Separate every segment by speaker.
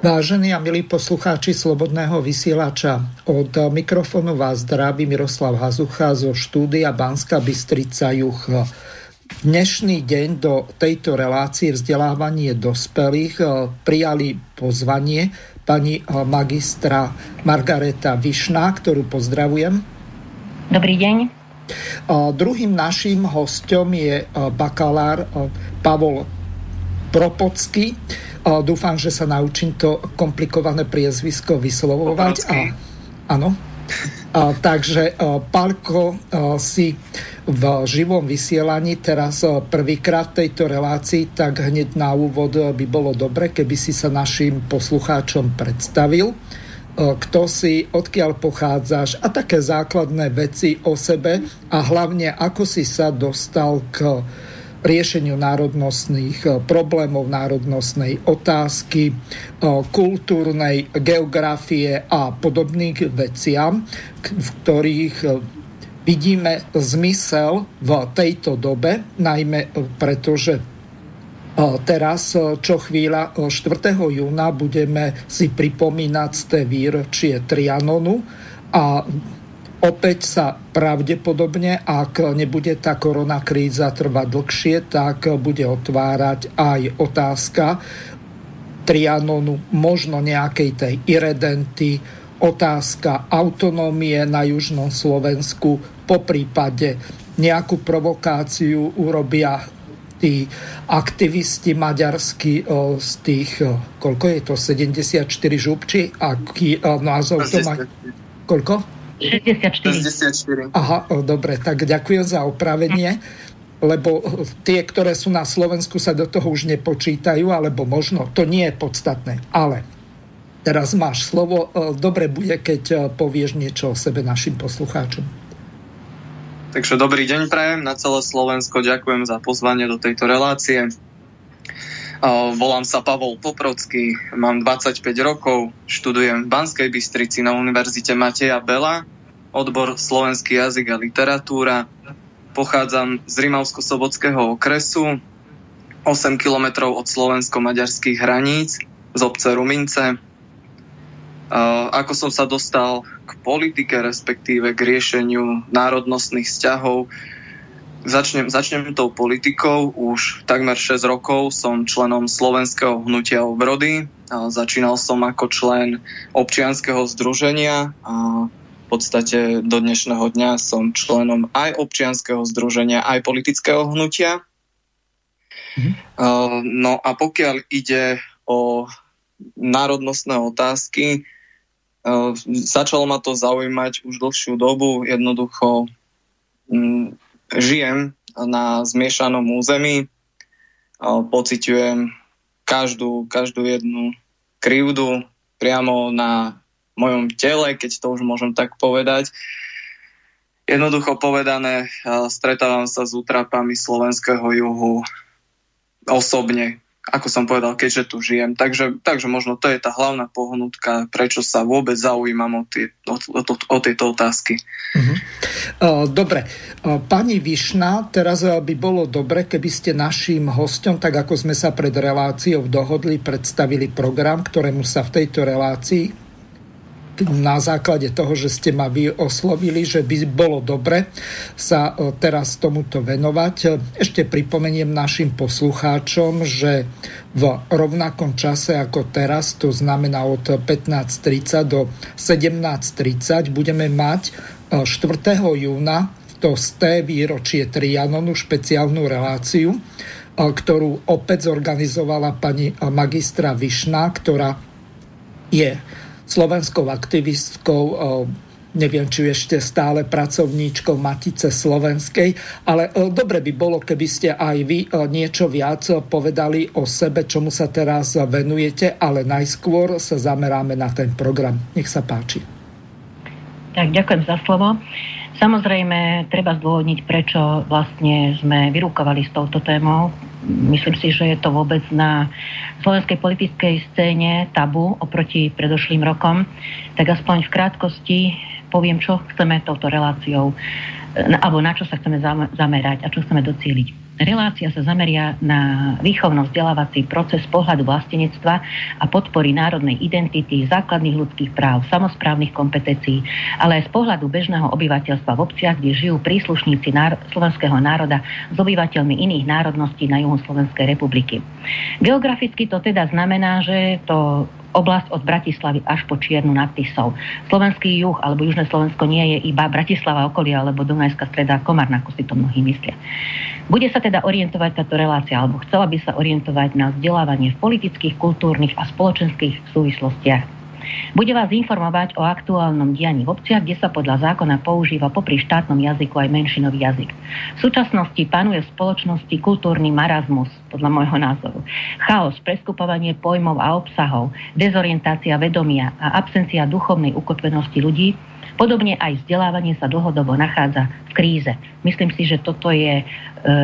Speaker 1: Vážení a milí poslucháči Slobodného vysielača, od mikrofónu vás zdraví Miroslav Hazucha zo štúdia Banska Bystrica Juch. Dnešný deň do tejto relácie vzdelávanie dospelých eh, prijali pozvanie pani eh, magistra Margareta Višná, ktorú pozdravujem.
Speaker 2: Dobrý deň.
Speaker 1: A druhým naším hostom je eh, bakalár Pavol Propocky, Dúfam, že sa naučím to komplikované priezvisko vyslovovať. A, áno. A, takže Palko si v živom vysielaní teraz prvýkrát v tejto relácii, tak hneď na úvod by bolo dobre, keby si sa našim poslucháčom predstavil kto si, odkiaľ pochádzaš a také základné veci o sebe a hlavne ako si sa dostal k riešeniu národnostných eh, problémov, národnostnej otázky, eh, kultúrnej geografie a podobných veciam, v ktorých eh, vidíme zmysel v tejto dobe, najmä pretože teraz, čo chvíľa 4. júna, budeme si pripomínať z té výročie Trianonu a Opäť sa pravdepodobne, ak nebude tá korona kríza trvať dlhšie, tak bude otvárať aj otázka Trianonu, možno nejakej tej iredenty, otázka autonómie na južnom Slovensku, po prípade nejakú provokáciu urobia tí aktivisti maďarskí z tých, koľko je to, 74 župči? Aký názov to má? Koľko?
Speaker 2: 64.
Speaker 1: Aha, dobre, tak ďakujem za opravenie lebo tie, ktoré sú na Slovensku, sa do toho už nepočítajú, alebo možno, to nie je podstatné. Ale teraz máš slovo. Dobre bude, keď povieš niečo o sebe našim poslucháčom.
Speaker 3: Takže dobrý deň prajem na celé Slovensko. Ďakujem za pozvanie do tejto relácie. Volám sa Pavol Poprocký, mám 25 rokov, študujem v Banskej Bystrici na Univerzite Mateja Bela, odbor slovenský jazyk a literatúra. Pochádzam z Rimavsko-Sobotského okresu, 8 kilometrov od slovensko-maďarských hraníc, z obce Rumince. Ako som sa dostal k politike, respektíve k riešeniu národnostných vzťahov, Začnem, začnem tou politikou. Už takmer 6 rokov som členom slovenského hnutia obrody. Začínal som ako člen občianského združenia a v podstate do dnešného dňa som členom aj občianského združenia, aj politického hnutia. Mhm. No a pokiaľ ide o národnostné otázky, začalo ma to zaujímať už dlhšiu dobu. Jednoducho žijem na zmiešanom území, pociťujem každú, každú jednu krivdu priamo na mojom tele, keď to už môžem tak povedať. Jednoducho povedané, stretávam sa s útrapami slovenského juhu osobne ako som povedal, keďže tu žijem. Takže, takže možno to je tá hlavná pohnutka, prečo sa vôbec zaujímam o, tie, o, o, o tieto otázky. Uh-huh.
Speaker 1: Dobre. Pani Višna, teraz by bolo dobre, keby ste našim hostom, tak ako sme sa pred reláciou dohodli, predstavili program, ktorému sa v tejto relácii na základe toho, že ste ma vy oslovili, že by bolo dobre sa e, teraz tomuto venovať. Ešte pripomeniem našim poslucháčom, že v rovnakom čase ako teraz, to znamená od 15.30 do 17.30, budeme mať 4. E, júna to z výročie Trianonu špeciálnu reláciu, e, ktorú opäť zorganizovala pani magistra Višna, ktorá je slovenskou aktivistkou, neviem, či ešte stále pracovníčkou Matice Slovenskej, ale e, dobre by bolo, keby ste aj vy e, niečo viac povedali o sebe, čomu sa teraz venujete, ale najskôr sa zameráme na ten program. Nech sa páči.
Speaker 2: Tak, ďakujem za slovo. Samozrejme, treba zdôvodniť, prečo vlastne sme vyrúkovali s touto témou. Myslím si, že je to vôbec na slovenskej politickej scéne tabu oproti predošlým rokom. Tak aspoň v krátkosti poviem, čo chceme touto reláciou, alebo na čo sa chceme zamerať a čo chceme docieliť. Relácia sa zameria na výchovno-vzdelávací proces pohľadu vlastenectva a podpory národnej identity, základných ľudských práv, samozprávnych kompetencií, ale aj z pohľadu bežného obyvateľstva v obciach, kde žijú príslušníci náro- slovenského národa s obyvateľmi iných národností na juhu Slovenskej republiky. Geograficky to teda znamená, že to oblasť od Bratislavy až po Čiernu nad Tisou. Slovenský juh alebo južné Slovensko nie je iba Bratislava okolie alebo Dunajská streda Komárna, ako si to mnohí myslia. Bude sa teda orientovať táto relácia, alebo chcela by sa orientovať na vzdelávanie v politických, kultúrnych a spoločenských súvislostiach bude vás informovať o aktuálnom dianí v obciach, kde sa podľa zákona používa popri štátnom jazyku aj menšinový jazyk. V súčasnosti panuje v spoločnosti kultúrny marazmus, podľa môjho názoru. Chaos, preskupovanie pojmov a obsahov, dezorientácia vedomia a absencia duchovnej ukotvenosti ľudí Podobne aj vzdelávanie sa dlhodobo nachádza v kríze. Myslím si, že toto je e,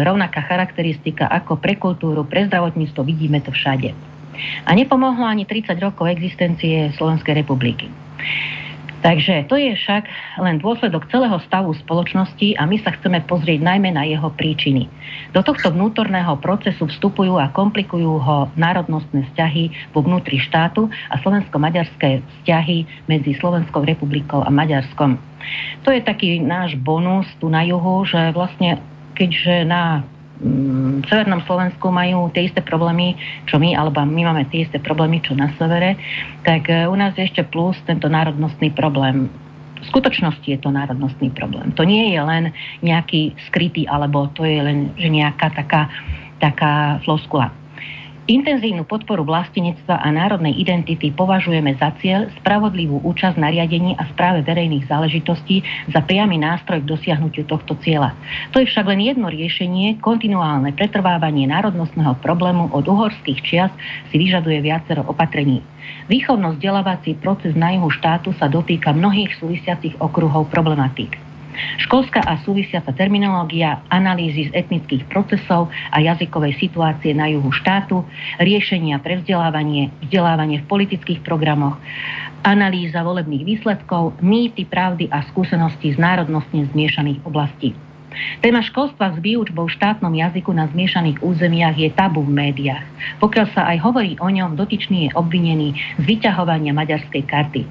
Speaker 2: rovnaká charakteristika ako pre kultúru, pre zdravotníctvo, vidíme to všade. A nepomohlo ani 30 rokov existencie Slovenskej republiky. Takže to je však len dôsledok celého stavu spoločnosti a my sa chceme pozrieť najmä na jeho príčiny. Do tohto vnútorného procesu vstupujú a komplikujú ho národnostné vzťahy vo vnútri štátu a slovensko-maďarské vzťahy medzi Slovenskou republikou a Maďarskom. To je taký náš bonus tu na juhu, že vlastne keďže na v severnom Slovensku majú tie isté problémy, čo my, alebo my máme tie isté problémy, čo na severe, tak e, u nás je ešte plus tento národnostný problém. V skutočnosti je to národnostný problém. To nie je len nejaký skrytý, alebo to je len že nejaká taká, taká floskula. Intenzívnu podporu vlastenectva a národnej identity považujeme za cieľ spravodlivú účasť na riadení a správe verejných záležitostí za priamy nástroj k dosiahnutiu tohto cieľa. To je však len jedno riešenie, kontinuálne pretrvávanie národnostného problému od uhorských čias si vyžaduje viacero opatrení. Výchovno-vzdelávací proces na juhu štátu sa dotýka mnohých súvisiacich okruhov problematík. Školská a súvisiaca terminológia, analýzy z etnických procesov a jazykovej situácie na juhu štátu, riešenia pre vzdelávanie, vzdelávanie v politických programoch, analýza volebných výsledkov, mýty, pravdy a skúsenosti z národnostne zmiešaných oblastí. Téma školstva s výučbou v štátnom jazyku na zmiešaných územiach je tabu v médiách. Pokiaľ sa aj hovorí o ňom, dotyčný je obvinený z vyťahovania maďarskej karty.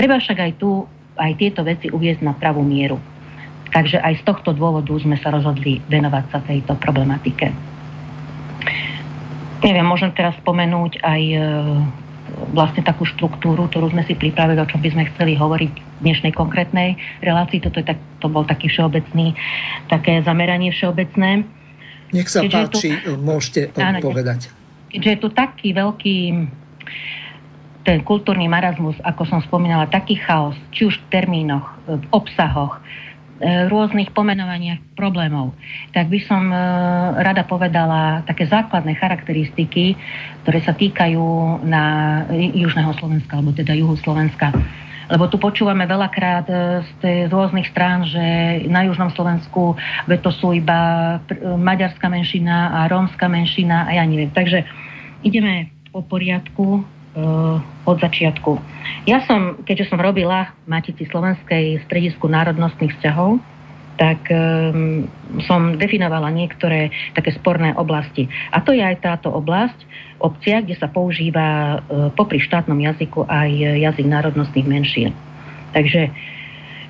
Speaker 2: Treba však aj tu aj tieto veci uviezť na pravú mieru. Takže aj z tohto dôvodu sme sa rozhodli venovať sa tejto problematike. Neviem, môžem teraz spomenúť aj e, vlastne takú štruktúru, ktorú sme si pripravili, o čom by sme chceli hovoriť v dnešnej konkrétnej relácii. Toto je tak, to bol taký všeobecný, také zameranie všeobecné.
Speaker 1: Nech sa Keďže páči, tu, môžete áno, povedať.
Speaker 2: Keďže je tu taký veľký ten kultúrny marazmus, ako som spomínala, taký chaos, či už v termínoch, v obsahoch, rôznych pomenovaniach problémov. Tak by som e, rada povedala také základné charakteristiky, ktoré sa týkajú na južného Slovenska, alebo teda juhu Slovenska. Lebo tu počúvame veľakrát e, z rôznych strán, že na južnom Slovensku to sú iba maďarská menšina a rómska menšina a ja neviem. Takže ideme po poriadku od začiatku. Ja som, keďže som robila v Matici Slovenskej stredisku národnostných vzťahov, tak um, som definovala niektoré také sporné oblasti. A to je aj táto oblasť, obcia, kde sa používa uh, popri štátnom jazyku aj jazyk národnostných menšín. Takže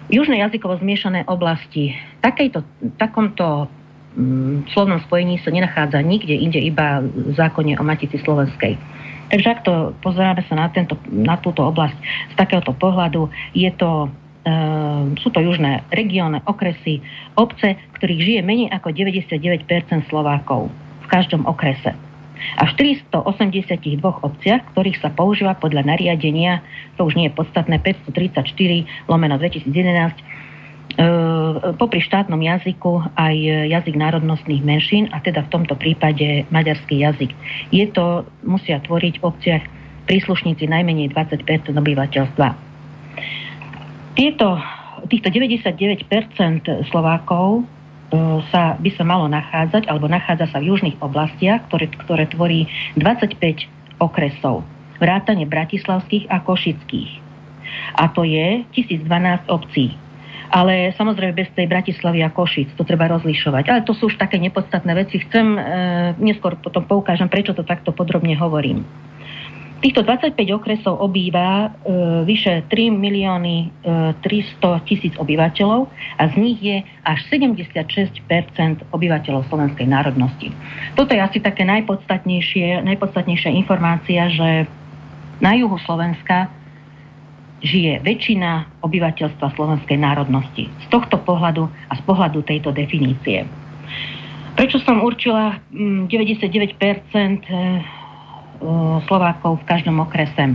Speaker 2: južné jazykovo zmiešané oblasti, takejto, takomto um, slovnom spojení sa nenachádza nikde inde, iba v zákone o Matici Slovenskej. Takže ak to pozeráme sa na, tento, na túto oblasť z takéhoto pohľadu, je to, e, sú to južné regióny, okresy, obce, ktorých žije menej ako 99% Slovákov v každom okrese. A v 482 obciach, ktorých sa používa podľa nariadenia, to už nie je podstatné, 534 lomeno 2011, e, popri štátnom jazyku aj jazyk národnostných menšín a teda v tomto prípade maďarský jazyk. Je to, musia tvoriť v obciach príslušníci najmenej 20 obyvateľstva. Tieto, týchto 99 Slovákov E, sa, by sa malo nachádzať, alebo nachádza sa v južných oblastiach, ktoré, ktoré tvorí 25 okresov, vrátane bratislavských a košických. A to je 1012 obcí. Ale samozrejme bez tej Bratislavy a Košic, to treba rozlišovať. Ale to sú už také nepodstatné veci. Chcem, e, neskôr potom poukážem, prečo to takto podrobne hovorím. Týchto 25 okresov obýva e, vyše 3 milióny e, 300 tisíc obyvateľov a z nich je až 76% obyvateľov slovenskej národnosti. Toto je asi také najpodstatnejšie, najpodstatnejšia informácia, že na juhu Slovenska žije väčšina obyvateľstva slovenskej národnosti. Z tohto pohľadu a z pohľadu tejto definície. Prečo som určila 99% Slovákov v každom okrese.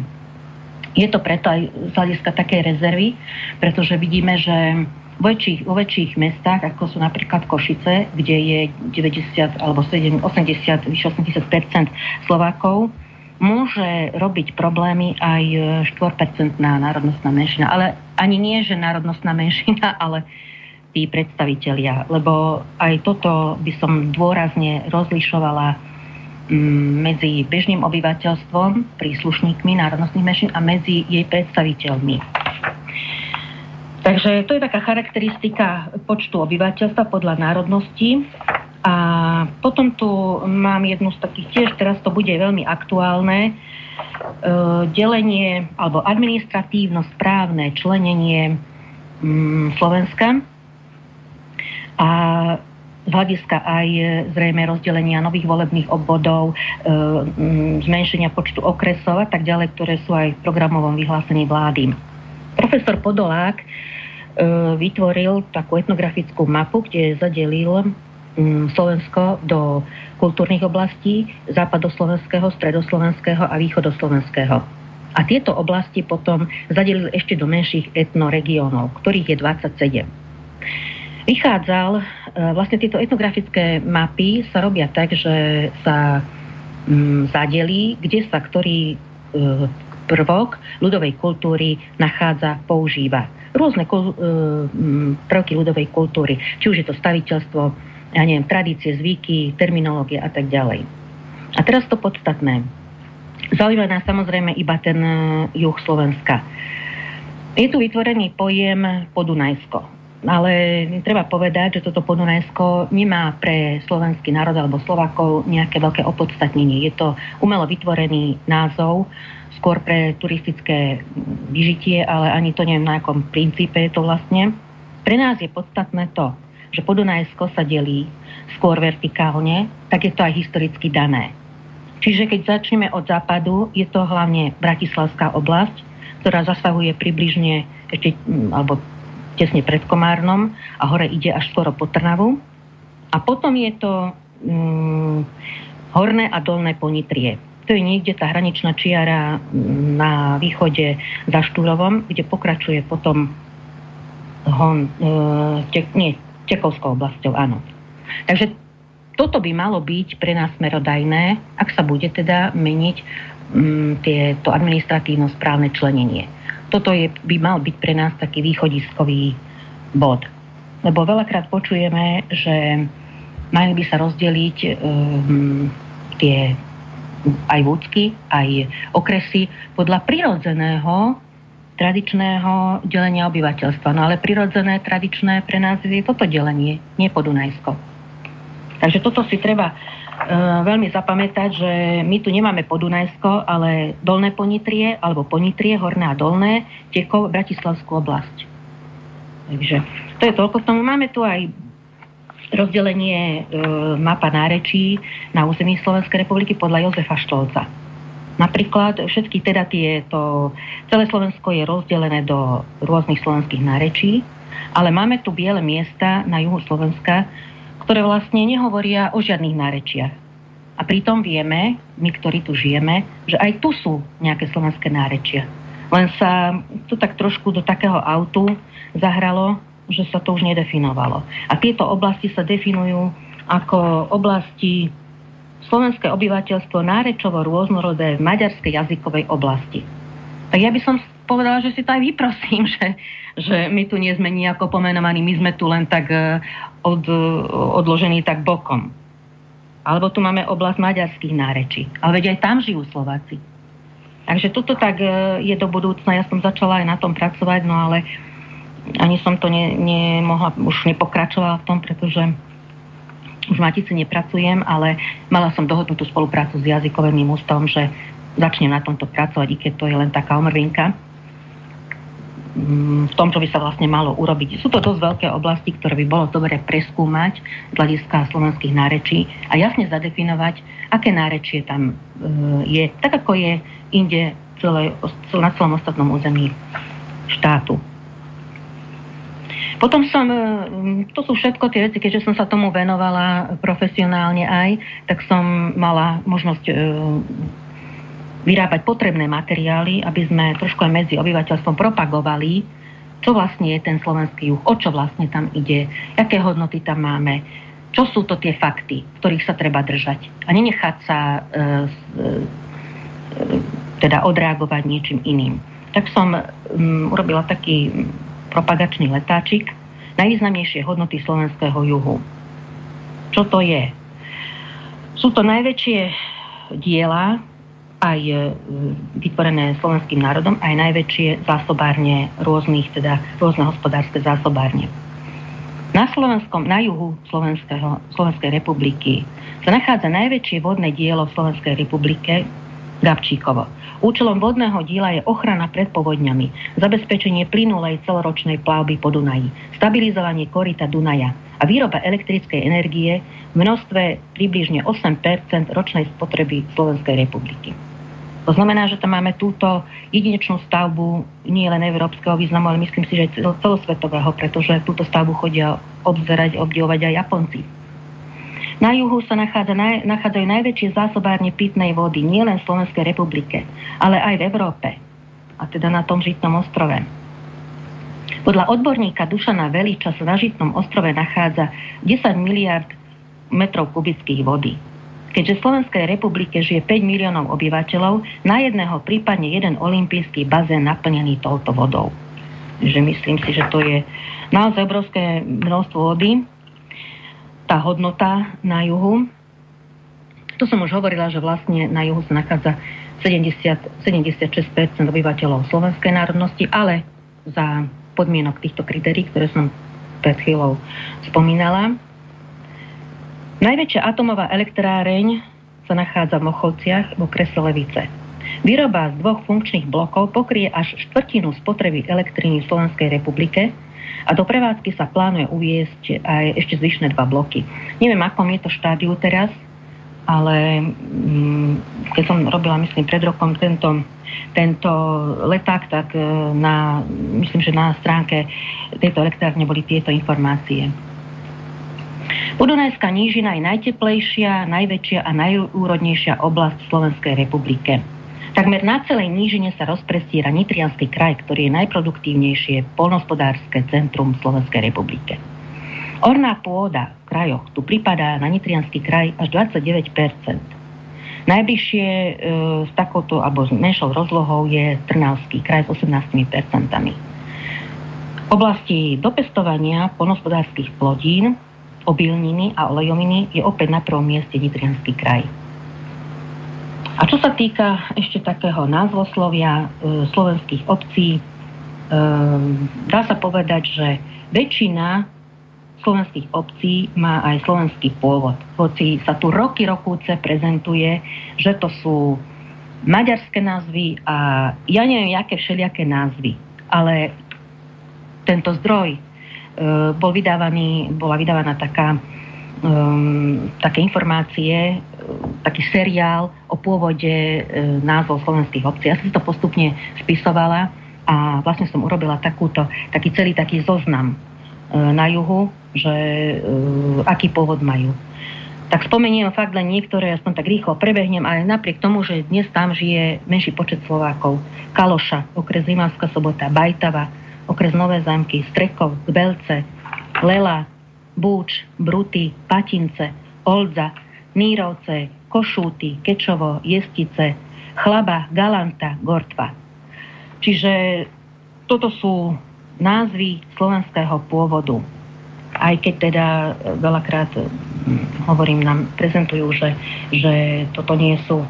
Speaker 2: Je to preto aj z hľadiska takej rezervy, pretože vidíme, že vo väčších, vo väčších mestách, ako sú napríklad Košice, kde je 90 alebo 80, vyše 80 Slovákov, môže robiť problémy aj 4% národnostná menšina. Ale ani nie, že národnostná menšina, ale tí predstavitelia. Lebo aj toto by som dôrazne rozlišovala Mm, medzi bežným obyvateľstvom, príslušníkmi národnostných menšín a medzi jej predstaviteľmi. Takže to je taká charakteristika počtu obyvateľstva podľa národnosti. A potom tu mám jednu z takých tiež, teraz to bude veľmi aktuálne, e, delenie alebo administratívno-správne členenie mm, Slovenska. A z hľadiska aj zrejme rozdelenia nových volebných obvodov, e, zmenšenia počtu okresov a tak ďalej, ktoré sú aj v programovom vyhlásení vlády. Profesor Podolák e, vytvoril takú etnografickú mapu, kde zadelil Slovensko do kultúrnych oblastí západoslovenského, stredoslovenského a východoslovenského. A tieto oblasti potom zadelil ešte do menších etnoregiónov, ktorých je 27 vychádzal, e, vlastne tieto etnografické mapy sa robia tak, že sa zadelí, kde sa ktorý e, prvok ľudovej kultúry nachádza, používa. Rôzne e, prvky ľudovej kultúry, či už je to staviteľstvo, ja neviem, tradície, zvyky, terminológie a tak ďalej. A teraz to podstatné. Zaujíma nás samozrejme iba ten juh Slovenska. Je tu vytvorený pojem Podunajsko ale treba povedať, že toto Podunajsko nemá pre slovenský národ alebo Slovakov nejaké veľké opodstatnenie. Je to umelo vytvorený názov, skôr pre turistické vyžitie, ale ani to neviem na akom princípe je to vlastne. Pre nás je podstatné to, že Podunajsko sa delí skôr vertikálne, tak je to aj historicky dané. Čiže keď začneme od západu, je to hlavne Bratislavská oblasť, ktorá zasahuje približne ešte, alebo tesne pred Komárnom a hore ide až skoro po Trnavu. A potom je to mm, horné a dolné ponitrie. To je niekde tá hraničná čiara mm, na východe za Štúrovom, kde pokračuje potom hon, e, te, nie, Tekovskou oblasťou, áno. Takže toto by malo byť pre nás smerodajné, ak sa bude teda meniť mm, tieto administratívno-správne členenie toto je, by mal byť pre nás taký východiskový bod. Lebo veľakrát počujeme, že mali by sa rozdeliť um, tie aj vúcky, aj okresy podľa prirodzeného tradičného delenia obyvateľstva. No ale prirodzené, tradičné pre nás je toto delenie, nie Podunajsko. Takže toto si treba Eh, veľmi zapamätať, že my tu nemáme Podunajsko, ale Dolné Ponitrie, alebo Ponitrie, Horné a Dolné, Tekov, Bratislavskú oblasť. Takže to je toľko k tomu. Máme tu aj rozdelenie e, mapa nárečí na území Slovenskej republiky podľa Jozefa Štolca. Napríklad všetky teda tieto, celé Slovensko je rozdelené do rôznych slovenských nárečí, ale máme tu biele miesta na juhu Slovenska, ktoré vlastne nehovoria o žiadnych nárečiach. A pritom vieme, my, ktorí tu žijeme, že aj tu sú nejaké slovenské nárečia. Len sa to tak trošku do takého autu zahralo, že sa to už nedefinovalo. A tieto oblasti sa definujú ako oblasti slovenské obyvateľstvo nárečovo rôznorodé v maďarskej jazykovej oblasti. Tak ja by som povedala, že si to aj vyprosím, že, že my tu nie sme nejako pomenovaní, my sme tu len tak e, od, odložení tak bokom. Alebo tu máme oblasť maďarských nárečí. Ale veď aj tam žijú Slováci. Takže toto tak e, je do budúcna. Ja som začala aj na tom pracovať, no ale ani som to ne, nemohla, už nepokračovala v tom, pretože v Matici nepracujem, ale mala som dohodnutú spoluprácu s jazykovým ústavom, že začnem na tomto pracovať, i keď to je len taká omrvinka mm, v tom, čo by sa vlastne malo urobiť. Sú to dosť veľké oblasti, ktoré by bolo dobre preskúmať z hľadiska slovenských nárečí a jasne zadefinovať, aké nárečie tam e, je, tak ako je inde celé, na celom ostatnom území štátu. Potom som, e, to sú všetko tie veci, keďže som sa tomu venovala profesionálne aj, tak som mala možnosť e, vyrábať potrebné materiály, aby sme trošku aj medzi obyvateľstvom propagovali, čo vlastne je ten slovenský juh, o čo vlastne tam ide, aké hodnoty tam máme, čo sú to tie fakty, ktorých sa treba držať a nenechať sa e, e, teda odreagovať niečím iným. Tak som um, urobila taký propagačný letáčik najvýznamnejšie hodnoty slovenského juhu. Čo to je? Sú to najväčšie diela, aj e, vytvorené slovenským národom, aj najväčšie zásobárne rôznych, teda rôzne hospodárske zásobárne. Na Slovenskom, na juhu Slovenského, Slovenskej republiky sa nachádza najväčšie vodné dielo v Slovenskej republike, Gabčíkovo. Účelom vodného díla je ochrana pred povodňami, zabezpečenie plynulej celoročnej plavby po Dunaji, stabilizovanie korita Dunaja a výroba elektrickej energie v množstve približne 8% ročnej spotreby Slovenskej republiky. To znamená, že tam máme túto jedinečnú stavbu nie len európskeho významu, ale myslím si, že celosvetového, pretože túto stavbu chodia obzerať, obdivovať aj Japonci. Na juhu sa nachádza nachádzajú najväčšie zásobárne pitnej vody nielen v Slovenskej republike, ale aj v Európe, a teda na tom Žitnom ostrove. Podľa odborníka Dušana Veliča sa na Žitnom ostrove nachádza 10 miliard metrov kubických vody. Keďže v Slovenskej republike žije 5 miliónov obyvateľov, na jedného prípadne jeden olimpijský bazén naplnený touto vodou. Takže myslím si, že to je naozaj obrovské množstvo vody tá hodnota na juhu. To som už hovorila, že vlastne na juhu sa nachádza 70, 76% obyvateľov slovenskej národnosti, ale za podmienok týchto kritérií, ktoré som pred chvíľou spomínala. Najväčšia atomová elektráreň sa nachádza v Mochovciach v okrese Levice. Výroba z dvoch funkčných blokov pokrie až štvrtinu spotreby elektriny v Slovenskej republike a do prevádzky sa plánuje uviesť aj ešte zvyšné dva bloky. Neviem, akom je to štádiu teraz, ale mm, keď som robila, myslím, pred rokom tento, tento leták, tak e, na, myslím, že na stránke tejto elektrárne boli tieto informácie. Podunajská nížina je najteplejšia, najväčšia a najúrodnejšia oblasť v Slovenskej republike. Takmer na celej nížine sa rozprestiera Nitrianský kraj, ktorý je najproduktívnejšie polnospodárske centrum Slovenskej republike. Orná pôda v krajoch tu pripadá na Nitrianský kraj až 29 Najbližšie e, s takouto alebo s menšou rozlohou je Trnavský kraj s 18 V oblasti dopestovania polnospodárských plodín, obilniny a olejoviny je opäť na prvom mieste Nitrianský kraj. A čo sa týka ešte takého názvoslovia e, slovenských obcí, e, dá sa povedať, že väčšina slovenských obcí má aj slovenský pôvod. Hoci sa tu roky rokúce prezentuje, že to sú maďarské názvy a ja neviem, aké všelijaké názvy. Ale tento zdroj e, bol vydávaný, bola vydávaná taká um, také informácie, taký seriál o pôvode e, názvov slovenských obcí. Ja som to postupne spisovala a vlastne som urobila takúto, taký celý taký zoznam e, na juhu, že e, aký pôvod majú. tak spomeniem fakt len niektoré, aspoň tak rýchlo prebehnem, ale napriek tomu, že dnes tam žije menší počet Slovákov. Kaloša, okres Rimavská sobota, Bajtava, okres Nové zámky, Strekov, Kbelce, Lela, Búč, Bruty, Patince, Oldza, Nírovce, Košúty, Kečovo, Jestice, Chlaba, Galanta, Gortva. Čiže toto sú názvy slovenského pôvodu aj keď teda e, veľakrát e, hovorím, nám prezentujú, že, že toto nie sú,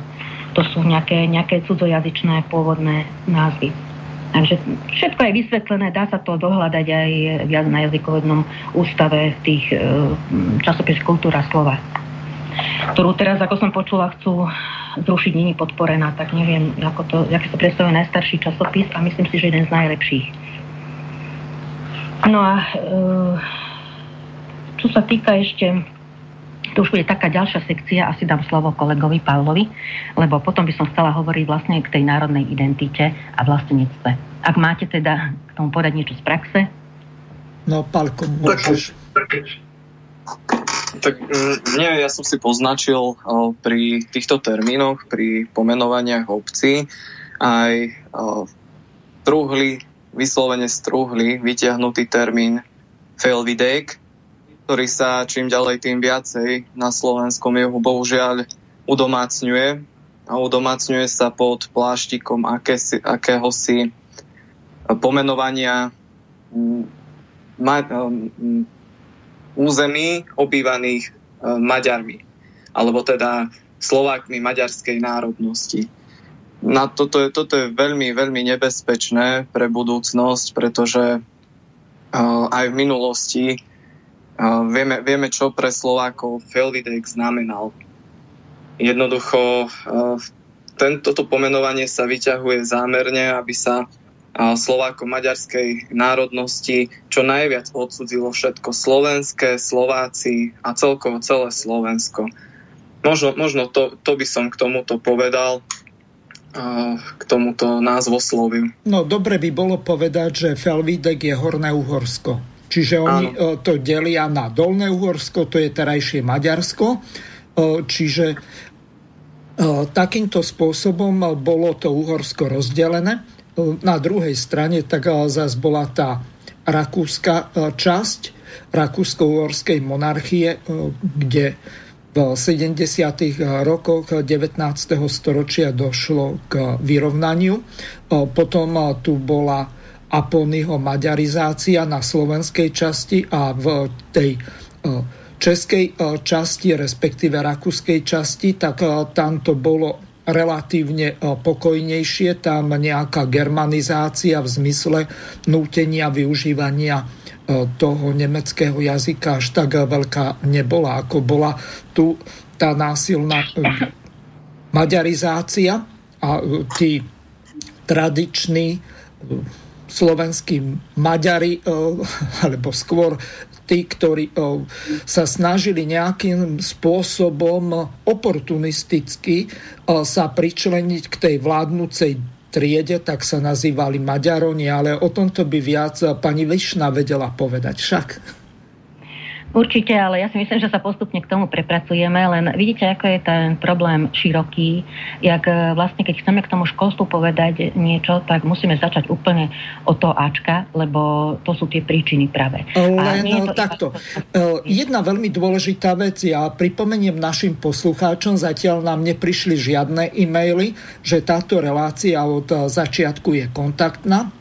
Speaker 2: to sú nejaké, nejaké cudzojazyčné pôvodné názvy. Takže všetko je vysvetlené, dá sa to dohľadať aj viac na jazykovednom ústave v tých e, časopis Kultúra slova, ktorú teraz, ako som počula, chcú zrušiť, není podporená, tak neviem, ako to, aký sa predstavuje najstarší časopis a myslím si, že jeden z najlepších. No a e, čo sa týka ešte to už bude taká ďalšia sekcia, asi dám slovo kolegovi Pavlovi, lebo potom by som chcela hovoriť vlastne k tej národnej identite a vlastníctve. Ak máte teda k tomu povedať niečo z praxe?
Speaker 1: No, Palko, môžeš.
Speaker 3: Tak mm, nie, ja som si poznačil pri týchto termínoch, pri pomenovaniach obcí aj truhli, vyslovene struhli, vytiahnutý termín Felvidek, ktorý sa čím ďalej tým viacej na slovenskom juhu bohužiaľ udomácňuje a udomácňuje sa pod pláštikom akési, akéhosi pomenovania mm, území obývaných um, Maďarmi, alebo teda Slovákmi maďarskej národnosti. Na toto, je, toto je veľmi, veľmi nebezpečné pre budúcnosť, pretože uh, aj v minulosti vieme, vieme, čo pre Slovákov Felvidek znamenal. Jednoducho tento pomenovanie sa vyťahuje zámerne, aby sa Slovákom maďarskej národnosti čo najviac odsudzilo všetko slovenské, Slováci a celkovo celé Slovensko. Možno, možno to, to by som k tomuto povedal k tomuto názvosloviu.
Speaker 1: No dobre by bolo povedať, že Felvidek je Horné Uhorsko. Čiže oni Áno. E, to delia na Dolné Uhorsko, to je terajšie Maďarsko. E, čiže e, takýmto spôsobom bolo to Uhorsko rozdelené. Na druhej strane tak zase bola tá rakúska časť rakúsko-uhorskej monarchie, kde v 70. rokoch 19. storočia došlo k vyrovnaniu. Potom tu bola Aponyho maďarizácia na slovenskej časti a v tej českej časti, respektíve rakúskej časti, tak tam to bolo relatívne pokojnejšie, tam nejaká germanizácia v zmysle nútenia využívania toho nemeckého jazyka až tak veľká nebola, ako bola tu tá násilná maďarizácia a tí tradiční slovenskí Maďari, alebo skôr tí, ktorí sa snažili nejakým spôsobom oportunisticky sa pričleniť k tej vládnúcej triede, tak sa nazývali Maďaroni, ale o tomto by viac pani Višna vedela povedať však.
Speaker 2: Určite, ale ja si myslím, že sa postupne k tomu prepracujeme, len vidíte, ako je ten problém široký. Jak e, vlastne, keď chceme k tomu školstvu povedať niečo, tak musíme začať úplne od toho Ačka, lebo to sú tie príčiny práve.
Speaker 1: Len to takto. Iba... E, jedna veľmi dôležitá vec, ja pripomeniem našim poslucháčom, zatiaľ nám neprišli žiadne e-maily, že táto relácia od začiatku je kontaktná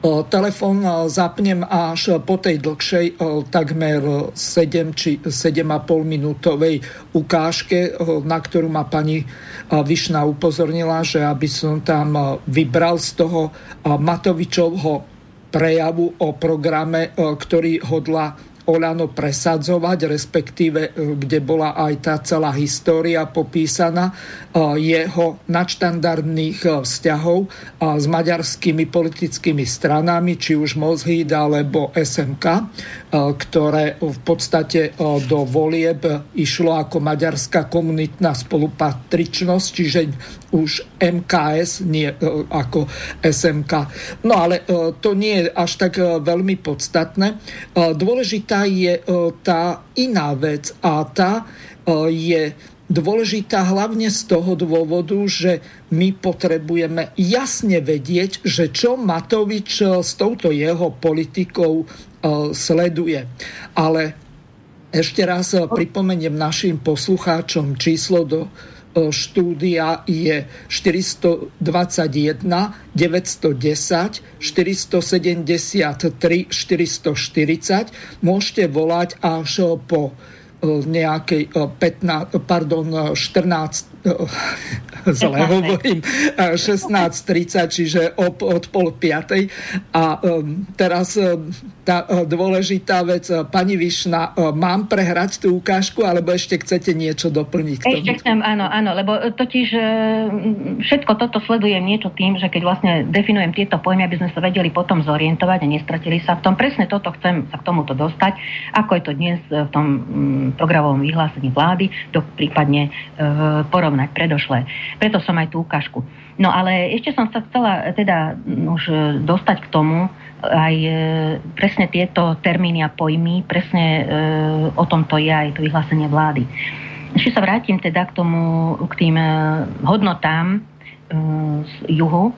Speaker 1: Telefón zapnem až po tej dlhšej, takmer 7 či 7,5 minútovej ukážke, na ktorú ma pani Višna upozornila, že aby som tam vybral z toho Matovičovho prejavu o programe, ktorý hodla Olano presadzovať, respektíve e, kde bola aj tá celá história popísaná e, jeho nadštandardných e, vzťahov s maďarskými politickými stranami, či už Mozhíd alebo SMK, ktoré v podstate do volieb išlo ako maďarská komunitná spolupatričnosť, čiže už MKS, nie ako SMK. No ale to nie je až tak veľmi podstatné. Dôležitá je e, tá iná vec a tá, je dôležitá hlavne z toho dôvodu, že my potrebujeme jasne vedieť, že čo Matovič s touto jeho politikou sleduje. Ale ešte raz pripomeniem našim poslucháčom číslo do štúdia je 421 910 473 440. Môžete volať až po nejakej 15, pardon, 14 zle hovorím, 16.30, čiže od, od pol piatej. A um, teraz tá uh, dôležitá vec, uh, pani Višna, mám prehrať tú ukážku, alebo ešte chcete niečo doplniť? K
Speaker 2: tomu? Ešte chcem, áno, áno, lebo totiž všetko toto sledujem niečo tým, že keď vlastne definujem tieto pojmy, aby sme sa vedeli potom zorientovať a nestratili sa v tom. Presne toto chcem sa k tomuto dostať, ako je to dnes v tom mm, programovom vyhlásení vlády, do prípadne e, porovnať predošle. Preto som aj tú ukážku. No ale ešte som sa chcela teda už dostať k tomu, aj e, presne tieto termíny a pojmy, presne e, o tom to je aj to vyhlásenie vlády. Ešte sa vrátim teda k tomu, k tým e, hodnotám e, z juhu e,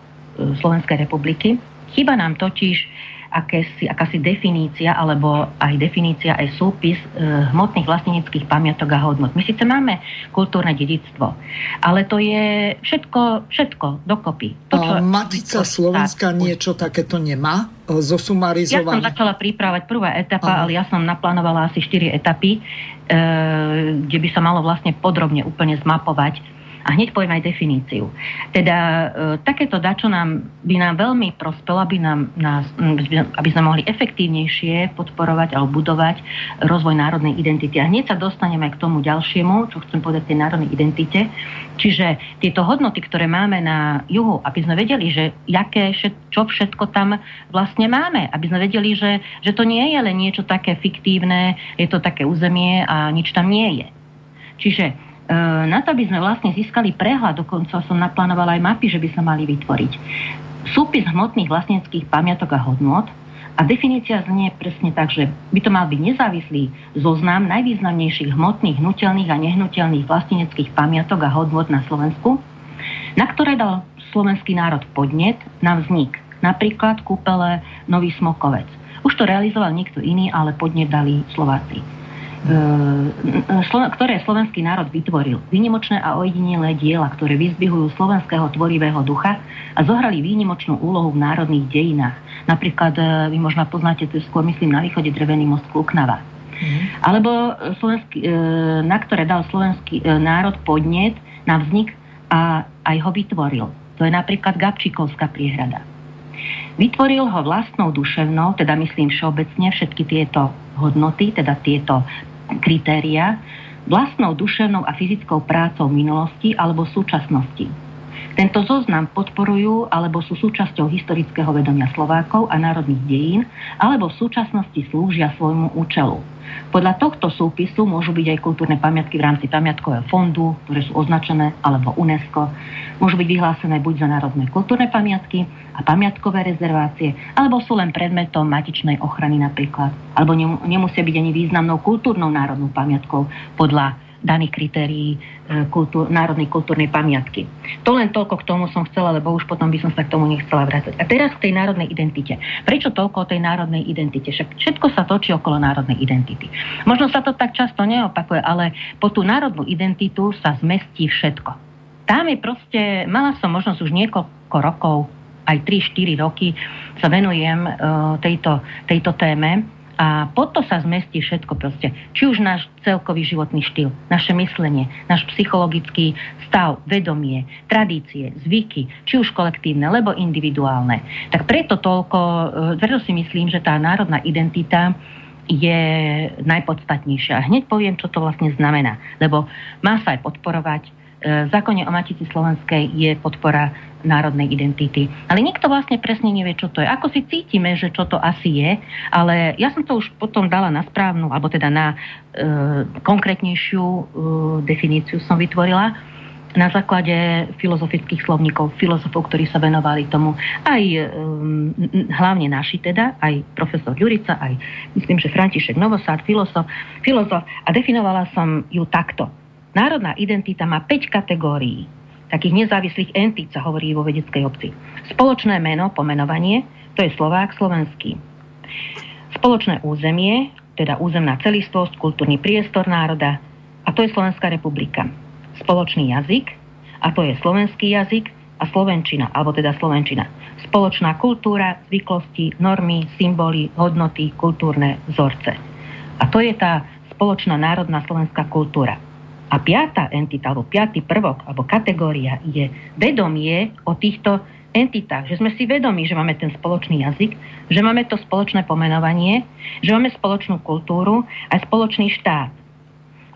Speaker 2: Slovenskej republiky. Chyba nám totiž akési, akási definícia alebo aj definícia, aj súpis e, hmotných vlastníckých pamiatok a hodnot. My síce máme kultúrne dedictvo, ale to je všetko, všetko dokopy. To,
Speaker 1: čo, Matica Slovenska štát, niečo takéto nemá? E, zosumarizované?
Speaker 2: Ja som začala pripravať prvá etapa, Aha. ale ja som naplánovala asi 4 etapy, e, kde by sa malo vlastne podrobne úplne zmapovať a hneď poviem aj definíciu. Teda e, takéto dačo nám, by nám veľmi prospelo, aby, nám, nás, aby sme mohli efektívnejšie podporovať alebo budovať rozvoj národnej identity. A hneď sa dostaneme k tomu ďalšiemu, čo chcem povedať tej národnej identite. Čiže tieto hodnoty, ktoré máme na juhu, aby sme vedeli, že jaké, čo všetko tam vlastne máme, aby sme vedeli, že, že to nie je len niečo také fiktívne, je to také územie a nič tam nie je. Čiže na to, aby sme vlastne získali prehľad, dokonca som naplánovala aj mapy, že by sa mali vytvoriť. Súpis hmotných vlastníckých pamiatok a hodnot a definícia znie presne tak, že by to mal byť nezávislý zoznam najvýznamnejších hmotných, hnutelných a nehnuteľných vlastníckých pamiatok a hodnot na Slovensku, na ktoré dal slovenský národ podnet na vznik. Napríklad kúpele Nový Smokovec. Už to realizoval niekto iný, ale podnet dali Slováci. E, ktoré slovenský národ vytvoril. Výnimočné a ojedinelé diela, ktoré vyzbihujú slovenského tvorivého ducha a zohrali výnimočnú úlohu v národných dejinách. Napríklad, e, vy možno poznáte, to skôr myslím na východe drevený most Kluknava. Mm. Alebo slovenský, e, na ktoré dal slovenský národ podnet na vznik a aj ho vytvoril. To je napríklad Gabčíkovská priehrada. Vytvoril ho vlastnou duševnou, teda myslím všeobecne všetky tieto hodnoty, teda tieto kritéria vlastnou duševnou a fyzickou prácou minulosti alebo súčasnosti. Tento zoznam podporujú alebo sú súčasťou historického vedomia Slovákov a národných dejín, alebo v súčasnosti slúžia svojmu účelu. Podľa tohto súpisu môžu byť aj kultúrne pamiatky v rámci pamiatkového fondu, ktoré sú označené, alebo UNESCO. Môžu byť vyhlásené buď za národné kultúrne pamiatky a pamiatkové rezervácie, alebo sú len predmetom matičnej ochrany napríklad. Alebo nemusia byť ani významnou kultúrnou národnou pamiatkou podľa daných kritérií kultúr, národnej kultúrnej pamiatky. To len toľko k tomu som chcela, lebo už potom by som sa k tomu nechcela vrácať. A teraz k tej národnej identite. Prečo toľko o tej národnej identite? Však všetko sa točí okolo národnej identity. Možno sa to tak často neopakuje, ale po tú národnú identitu sa zmestí všetko. Tam je proste, mala som možnosť už niekoľko rokov, aj 3-4 roky sa venujem uh, tejto, tejto téme a pod to sa zmestí všetko proste. Či už náš celkový životný štýl, naše myslenie, náš psychologický stav, vedomie, tradície, zvyky, či už kolektívne, alebo individuálne. Tak preto toľko, e, preto si myslím, že tá národná identita je najpodstatnejšia. Hneď poviem, čo to vlastne znamená. Lebo má sa aj podporovať. E, v zákone o Matici Slovenskej je podpora národnej identity. Ale nikto vlastne presne nevie, čo to je. Ako si cítime, že čo to asi je, ale ja som to už potom dala na správnu, alebo teda na e, konkrétnejšiu e, definíciu som vytvorila. na základe filozofických slovníkov, filozofov, ktorí sa venovali tomu, aj um, hlavne naši teda, aj profesor Jurica, aj myslím, že František Novosad, filozof, filozof a definovala som ju takto. Národná identita má 5 kategórií. Takých nezávislých entít sa hovorí vo vedeckej obci. Spoločné meno, pomenovanie, to je Slovák slovenský. Spoločné územie, teda územná celistvosť, kultúrny priestor národa, a to je Slovenská republika spoločný jazyk, a to je slovenský jazyk a slovenčina, alebo teda slovenčina. Spoločná kultúra, zvyklosti, normy, symboly, hodnoty, kultúrne vzorce. A to je tá spoločná národná slovenská kultúra. A piata entita, alebo piatý prvok, alebo kategória je vedomie o týchto entitách, že sme si vedomi, že máme ten spoločný jazyk, že máme to spoločné pomenovanie, že máme spoločnú kultúru a spoločný štát.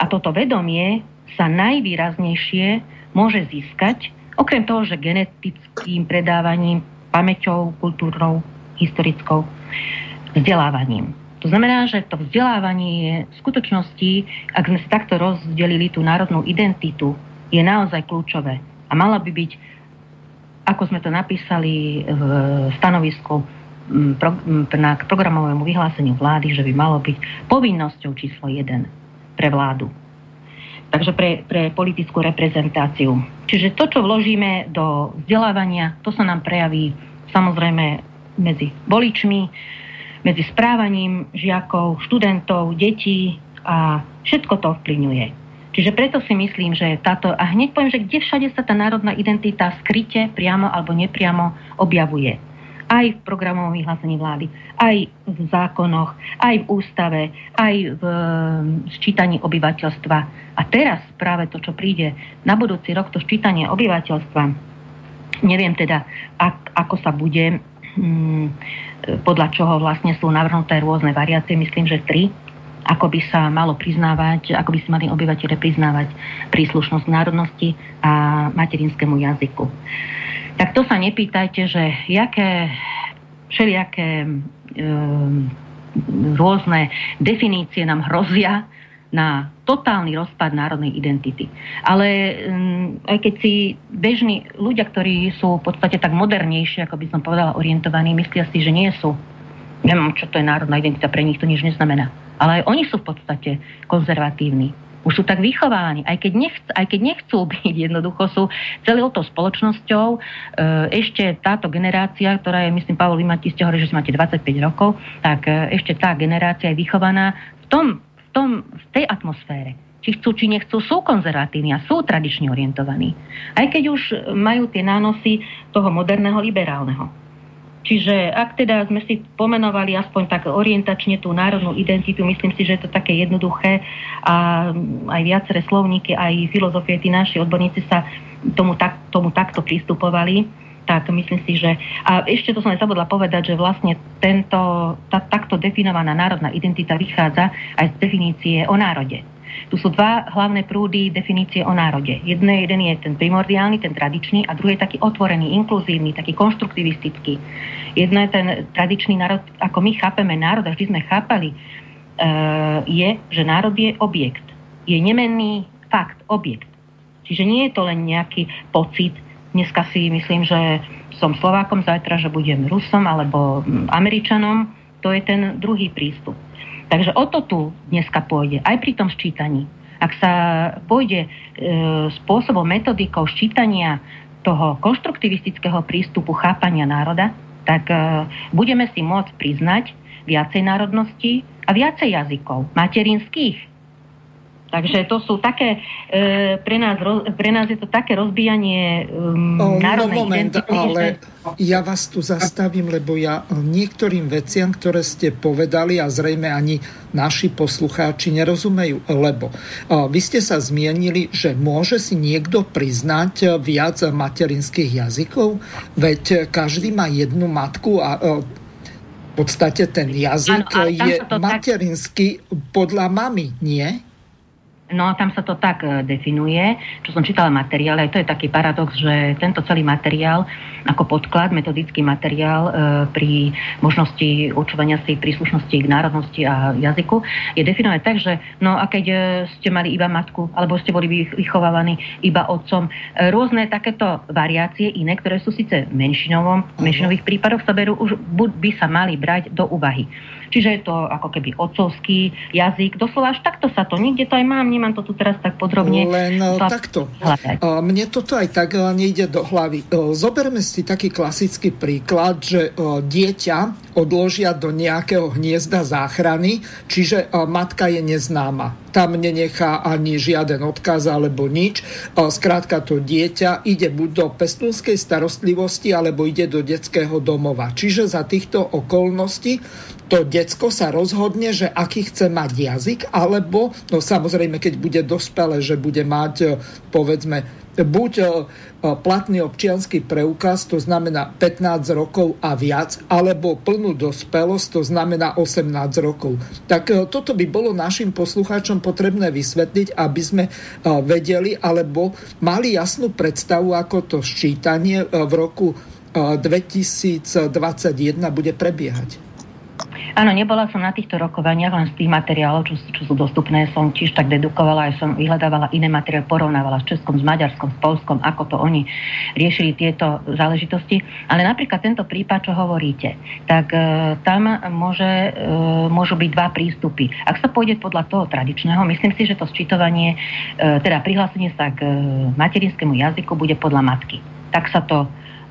Speaker 2: A toto vedomie sa najvýraznejšie môže získať, okrem toho, že genetickým predávaním, pamäťou, kultúrnou, historickou, vzdelávaním. To znamená, že to vzdelávanie je v skutočnosti, ak sme si takto rozdelili tú národnú identitu, je naozaj kľúčové. A mala by byť, ako sme to napísali v stanovisku k programovému vyhláseniu vlády, že by malo byť povinnosťou číslo 1 pre vládu takže pre, pre politickú reprezentáciu. Čiže to, čo vložíme do vzdelávania, to sa nám prejaví samozrejme medzi voličmi, medzi správaním žiakov, študentov, detí a všetko to vplyňuje. Čiže preto si myslím, že táto, a hneď poviem, že kde všade sa tá národná identita skryte, priamo alebo nepriamo objavuje aj v programovom vyhlásení vlády, aj v zákonoch, aj v ústave, aj v sčítaní obyvateľstva. A teraz práve to, čo príde na budúci rok, to sčítanie obyvateľstva, neviem teda, ak, ako sa bude, hm, podľa čoho vlastne sú navrhnuté rôzne variácie, myslím, že tri, ako by sa malo priznávať, ako by si mali obyvateľe priznávať príslušnosť národnosti a materinskému jazyku. Tak to sa nepýtajte, že jaké všelijaké e, rôzne definície nám hrozia na totálny rozpad národnej identity. Ale um, aj keď si bežní ľudia, ktorí sú v podstate tak modernejšie, ako by som povedala, orientovaní, myslia si, že nie sú. Neviem, čo to je národná identita, pre nich to nič neznamená. Ale aj oni sú v podstate konzervatívni už sú tak vychováni, aj keď, nechc, aj keď nechcú byť, jednoducho sú celou tou spoločnosťou e, ešte táto generácia, ktorá je, myslím, Pavol, vy máte, ste hovorili, že máte 25 rokov, tak e, ešte tá generácia je vychovaná v, tom, tom, v tej atmosfére či chcú, či nechcú, sú konzervatívni a sú tradične orientovaní. Aj keď už majú tie nánosy toho moderného liberálneho. Čiže ak teda sme si pomenovali aspoň tak orientačne tú národnú identitu, myslím si, že je to také jednoduché a aj viaceré slovníky, aj filozofie, tí naši odborníci sa tomu, tak, tomu takto pristupovali tak myslím si, že... A ešte to som aj zabudla povedať, že vlastne tento, tá, takto definovaná národná identita vychádza aj z definície o národe. Tu sú dva hlavné prúdy definície o národe. Jedné, jeden je ten primordiálny, ten tradičný a druhý je taký otvorený, inkluzívny, taký konštruktivistický. Jedna je ten tradičný národ, ako my chápeme národ, a vždy sme chápali, uh, je, že národ je objekt. Je nemenný fakt, objekt. Čiže nie je to len nejaký pocit. Dneska si myslím, že som Slovákom, zajtra, že budem Rusom alebo Američanom. To je ten druhý prístup. Takže o to tu dneska pôjde, aj pri tom ščítaní. Ak sa pôjde e, spôsobom, metodikou ščítania toho konštruktivistického prístupu chápania národa, tak e, budeme si môcť priznať viacej národností a viacej jazykov, materinských, Takže to sú také, e, pre, nás, pre nás je to také rozbíjanie um, o, národnej moment, identity.
Speaker 1: Ale ja vás tu zastavím, lebo ja niektorým veciam, ktoré ste povedali a zrejme ani naši poslucháči nerozumejú, lebo uh, vy ste sa zmienili, že môže si niekto priznať viac materinských jazykov, veď každý má jednu matku a uh, v podstate ten jazyk ano, je materinský tak... podľa mamy, nie?
Speaker 2: No tam sa to tak e, definuje, čo som čítala materiál, aj to je taký paradox, že tento celý materiál ako podklad, metodický materiál e, pri možnosti určovania si príslušnosti k národnosti a jazyku je definovaný tak, že no a keď e, ste mali iba matku, alebo ste boli vychovávaní iba otcom, rôzne takéto variácie iné, ktoré sú síce menšinovom, menšinových prípadoch sa berú, už by sa mali brať do úvahy. Čiže je to ako keby otcovský jazyk. Doslova až takto sa to, niekde to aj mám, nemám to tu teraz tak podrobne.
Speaker 1: Len to e, takto. Hľadať. E, mne toto aj tak e, nejde do hlavy. Zoberme si taký klasický príklad, že dieťa odložia do nejakého hniezda záchrany, čiže matka je neznáma. Tam nenechá ani žiaden odkaz alebo nič. Skrátka to dieťa ide buď do pestúnskej starostlivosti, alebo ide do detského domova. Čiže za týchto okolností to decko sa rozhodne, že aký chce mať jazyk, alebo no samozrejme, keď bude dospelé, že bude mať e, povedzme buď e, e, platný občianský preukaz, to znamená 15 rokov a viac, alebo plnú dospelosť, to znamená 18 rokov. Tak toto by bolo našim poslucháčom potrebné vysvetliť, aby sme vedeli, alebo mali jasnú predstavu, ako to ščítanie v roku 2021 bude prebiehať.
Speaker 2: Áno, nebola som na týchto rokovaniach, len z tých materiálov, čo, čo sú dostupné, som tiež tak dedukovala, aj som vyhľadávala iné materiály, porovnávala s Českom, s Maďarskom, s Polskom, ako to oni riešili tieto záležitosti. Ale napríklad tento prípad, čo hovoríte, tak e, tam môže, e, môžu byť dva prístupy. Ak sa pôjde podľa toho tradičného, myslím si, že to sčítovanie, e, teda prihlásenie sa k e, materinskému jazyku bude podľa matky. Tak sa to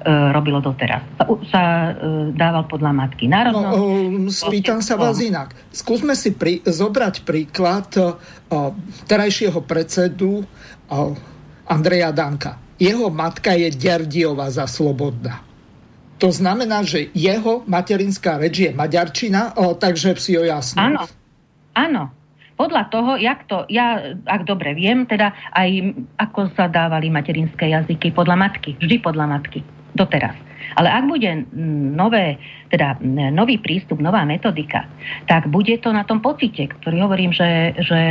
Speaker 2: robilo doteraz. Sa, sa e, dával podľa matky.
Speaker 1: Národno... No, spýtam sa vás inak. Skúsme si pri, zobrať príklad uh, terajšieho predsedu uh, Andreja Danka. Jeho matka je Derdiova za Slobodná. To znamená, že jeho materinská reč je maďarčina, uh, takže si ho jasno.
Speaker 2: Áno, áno. Podľa toho, jak to, ja, ak dobre viem, teda aj ako sa dávali materinské jazyky podľa matky, vždy podľa matky doteraz. Ale ak bude nové, teda nový prístup, nová metodika, tak bude to na tom pocite, ktorý hovorím, že, že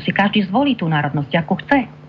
Speaker 2: si každý zvolí tú národnosť, ako chce.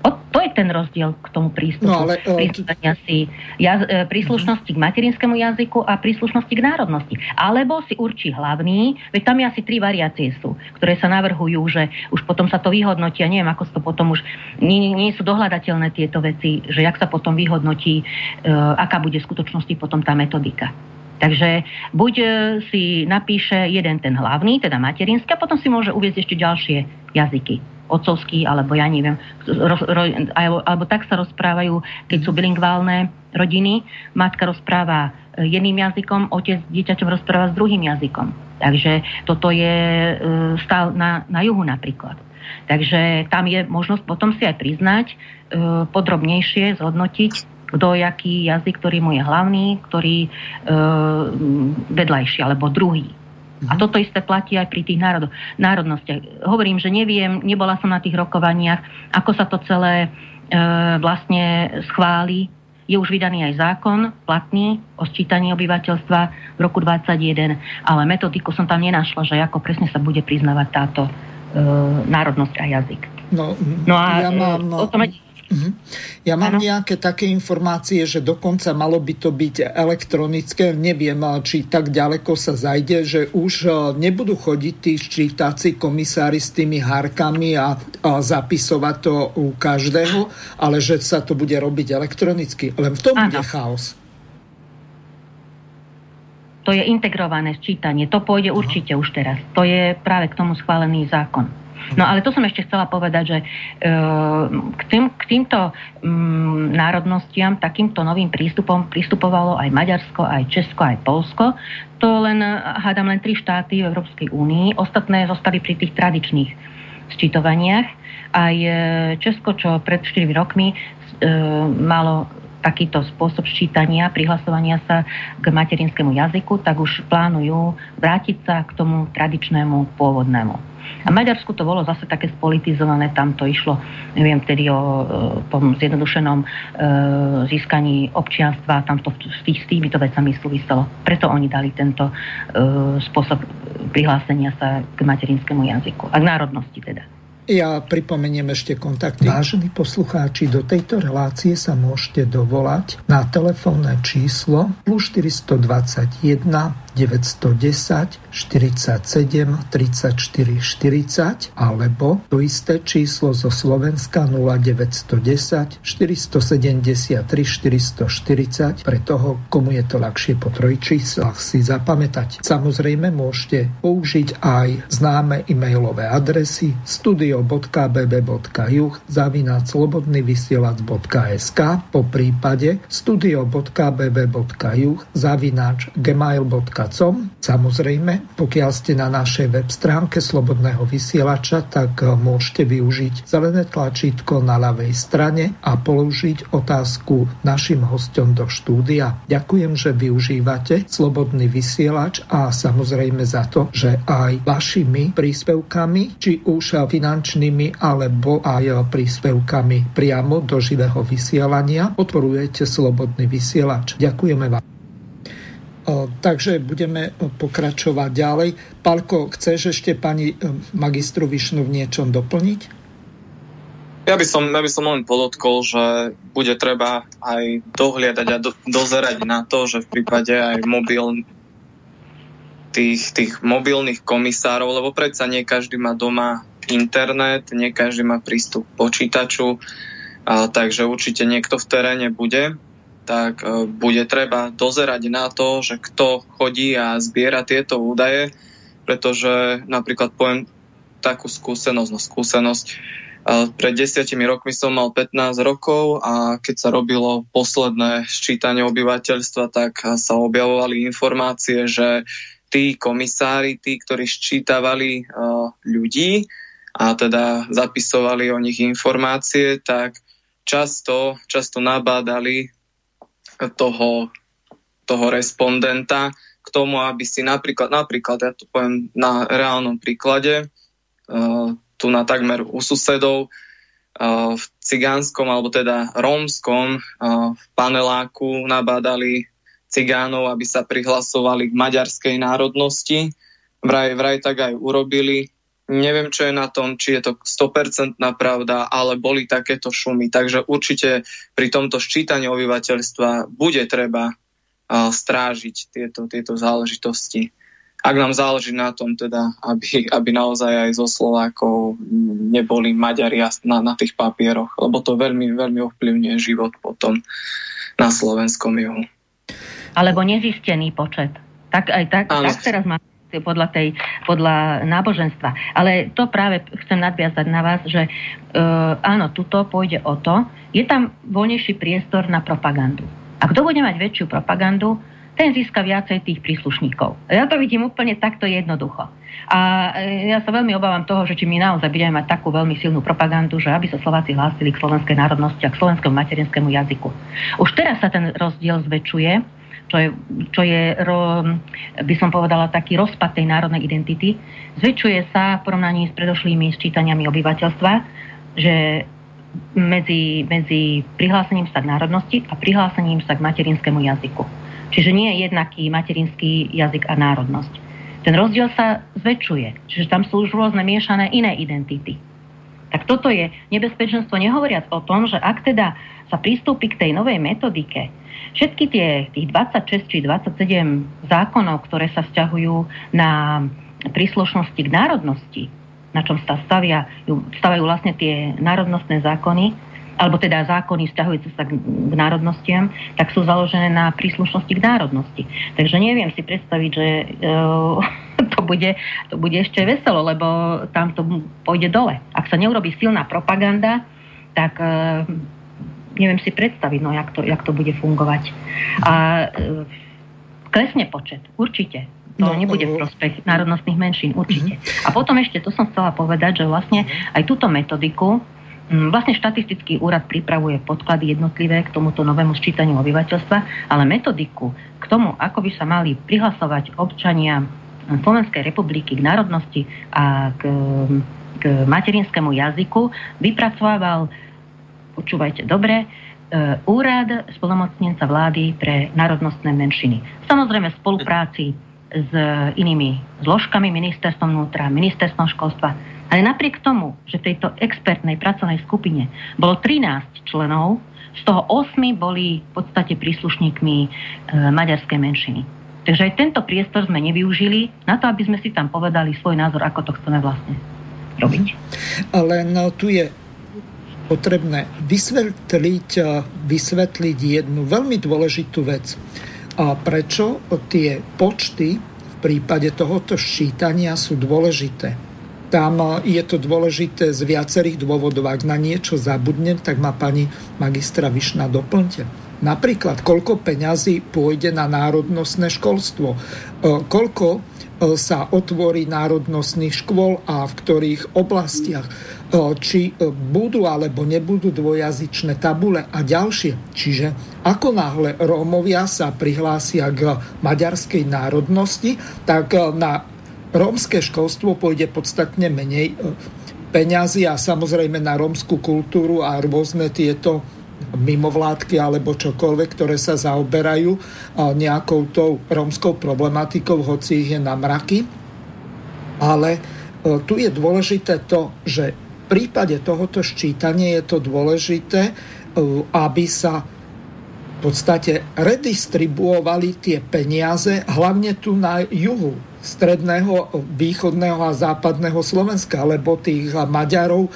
Speaker 2: O, to je ten rozdiel k tomu prístupu. No, ale, uh, si jaz, e, príslušnosti k materinskému jazyku a príslušnosti k národnosti. Alebo si určí hlavný, veď tam je asi tri variácie sú, ktoré sa navrhujú, že už potom sa to vyhodnotí, a neviem, ako sa to potom už, nie, nie sú dohľadateľné tieto veci, že jak sa potom vyhodnotí, uh, aká bude v skutočnosti potom tá metodika. Takže buď e, si napíše jeden ten hlavný, teda materinský, a potom si môže uvieť ešte ďalšie jazyky otcovský, alebo ja neviem, ro, ro, alebo, alebo tak sa rozprávajú, keď sú bilingválne rodiny. Matka rozpráva e, jedným jazykom, otec dieťaťom rozpráva s druhým jazykom. Takže toto je e, stále na, na juhu napríklad. Takže tam je možnosť potom si aj priznať, e, podrobnejšie zhodnotiť, kto jaký jazyk, ktorý mu je hlavný, ktorý e, vedľajší alebo druhý. A toto isté platí aj pri tých národ- národnostiach. Hovorím, že neviem, nebola som na tých rokovaniach, ako sa to celé e, vlastne schváli. Je už vydaný aj zákon platný o sčítaní obyvateľstva v roku 2021, ale metodiku som tam nenašla, že ako presne sa bude priznávať táto e, národnosť a jazyk.
Speaker 1: No, no a ja mám... E, o tom. Ja mám ano. nejaké také informácie, že dokonca malo by to byť elektronické. Neviem, či tak ďaleko sa zajde, že už e, nebudú chodiť tí ščítací komisári s tými hárkami a, a zapisovať to u každého, ale že sa to bude robiť elektronicky. Len v tom ano. bude chaos.
Speaker 2: To je integrované sčítanie. To pôjde Aha. určite už teraz. To je práve k tomu schválený zákon. No ale to som ešte chcela povedať, že e, k, tým, k týmto mm, národnostiam, takýmto novým prístupom pristupovalo aj Maďarsko, aj Česko, aj Polsko. To len, hádam, len tri štáty v Európskej únii. Ostatné zostali pri tých tradičných sčítovaniach. Aj e, Česko, čo pred 4 rokmi e, malo takýto spôsob ščítania, prihlasovania sa k materinskému jazyku, tak už plánujú vrátiť sa k tomu tradičnému pôvodnému. A Maďarsku to bolo zase také spolitizované, tam to išlo, neviem, vtedy o tom zjednodušenom e, získaní občianstva, tam to s, tý, s týmito vecami súviselo. Preto oni dali tento e, spôsob prihlásenia sa k materinskému jazyku a k národnosti teda.
Speaker 1: Ja pripomeniem ešte kontakty. Vážení poslucháči, do tejto relácie sa môžete dovolať na telefónne číslo plus 421 910 47 34 40 alebo to isté číslo zo Slovenska 0910 473 440 pre toho, komu je to ľahšie po trojčíslach si zapamätať. Samozrejme môžete použiť aj známe e-mailové adresy studio.bb.juh zavináč slobodnyvysielac.sk po prípade studio.bb.juh zavináč gmail.com odkazom. Samozrejme, pokiaľ ste na našej web stránke Slobodného vysielača, tak eh, môžete využiť zelené tlačítko na ľavej strane a položiť otázku našim hostom do štúdia. Ďakujem, že využívate Slobodný vysielač a samozrejme za to, že aj vašimi príspevkami, či už finančnými, alebo aj príspevkami priamo do živého vysielania, podporujete Slobodný vysielač. Ďakujeme vám. Takže budeme pokračovať ďalej. Palko, chceš ešte pani magistru Višnu v niečom doplniť?
Speaker 3: Ja by som, ja by som len podotkol, že bude treba aj dohliadať a do, dozerať na to, že v prípade aj mobil, tých, tých mobilných komisárov, lebo predsa nie každý má doma internet, nie každý má prístup k počítaču, a, takže určite niekto v teréne bude tak e, bude treba dozerať na to, že kto chodí a zbiera tieto údaje, pretože napríklad poviem takú skúsenosť, no skúsenosť, e, pred desiatimi rokmi som mal 15 rokov a keď sa robilo posledné sčítanie obyvateľstva, tak sa objavovali informácie, že tí komisári, tí, ktorí sčítavali e, ľudí a teda zapisovali o nich informácie, tak často, často nabádali toho, toho respondenta k tomu, aby si napríklad, napríklad ja to poviem na reálnom príklade, uh, tu na takmer u susedov, uh, v cigánskom alebo teda rómskom uh, v paneláku nabádali cigánov, aby sa prihlasovali k maďarskej národnosti. Vraj, vraj tak aj urobili. Neviem, čo je na tom, či je to 100% pravda, ale boli takéto šumy. Takže určite pri tomto ščítaní obyvateľstva bude treba strážiť tieto, tieto záležitosti. Ak nám záleží na tom, teda, aby, aby naozaj aj zo Slovákov neboli Maďari na, na tých papieroch, lebo to veľmi, veľmi ovplyvňuje život potom na slovenskom juhu.
Speaker 2: Alebo nezistený počet. Tak aj tak, tak teraz máme podľa, tej, podľa náboženstva. Ale to práve chcem nadviazať na vás, že e, áno, tuto pôjde o to, je tam voľnejší priestor na propagandu. A kto bude mať väčšiu propagandu, ten získa viacej tých príslušníkov. Ja to vidím úplne takto jednoducho. A e, ja sa veľmi obávam toho, že či my naozaj budeme mať takú veľmi silnú propagandu, že aby sa Slováci hlásili k slovenskej národnosti a k slovenskému materinskému jazyku. Už teraz sa ten rozdiel zväčšuje čo je, čo je ro, by som povedala, taký rozpad tej národnej identity, zväčšuje sa v porovnaní s predošlými sčítaniami obyvateľstva, že medzi, medzi prihlásením sa k národnosti a prihlásením sa k materinskému jazyku. Čiže nie je jednaký materinský jazyk a národnosť. Ten rozdiel sa zväčšuje, čiže tam sú už rôzne miešané iné identity. Tak toto je nebezpečenstvo, nehovoriac o tom, že ak teda sa pristúpi k tej novej metodike, Všetky tie, tých 26 či 27 zákonov, ktoré sa vzťahujú na príslušnosti k národnosti, na čom sa stavia, stavajú vlastne tie národnostné zákony, alebo teda zákony vzťahujúce sa k, národnostiam, tak sú založené na príslušnosti k národnosti. Takže neviem si predstaviť, že uh, to, bude, to bude ešte veselo, lebo tam to pôjde dole. Ak sa neurobi silná propaganda, tak uh, neviem si predstaviť, no, jak to, jak to bude fungovať. A e, klesne počet, určite. To no, nebude v prospech národnostných menšín, určite. Uh-huh. A potom ešte, to som chcela povedať, že vlastne aj túto metodiku Vlastne štatistický úrad pripravuje podklady jednotlivé k tomuto novému sčítaniu obyvateľstva, ale metodiku k tomu, ako by sa mali prihlasovať občania Slovenskej republiky k národnosti a k, k materinskému jazyku, vypracovával počúvajte dobre, e, úrad spolomocnenca vlády pre národnostné menšiny. Samozrejme v spolupráci s inými zložkami, ministerstvom vnútra, ministerstvom školstva, Ale napriek tomu, že v tejto expertnej pracovnej skupine bolo 13 členov, z toho 8 boli v podstate príslušníkmi e, maďarskej menšiny. Takže aj tento priestor sme nevyužili na to, aby sme si tam povedali svoj názor, ako to chceme vlastne robiť.
Speaker 1: Len tu je potrebné vysvetliť, vysvetliť jednu veľmi dôležitú vec. A prečo tie počty v prípade tohoto ščítania sú dôležité? Tam je to dôležité z viacerých dôvodov. Ak na niečo zabudnem, tak ma pani magistra Vyšna doplňte. Napríklad, koľko peňazí pôjde na národnostné školstvo, e, koľko sa otvorí národnostných škôl a v ktorých oblastiach, či budú alebo nebudú dvojazyčné tabule a ďalšie. Čiže ako náhle Rómovia sa prihlásia k maďarskej národnosti, tak na rómske školstvo pôjde podstatne menej e, peňazí a samozrejme na rómskú kultúru a rôzne tieto mimovládky alebo čokoľvek, ktoré sa zaoberajú nejakou tou rómskou problematikou, hoci ich je na mraky. Ale e, tu je dôležité to, že v prípade tohoto ščítania je to dôležité, e, aby sa v podstate redistribuovali tie peniaze, hlavne tu na juhu stredného, východného a západného Slovenska, lebo tých Maďarov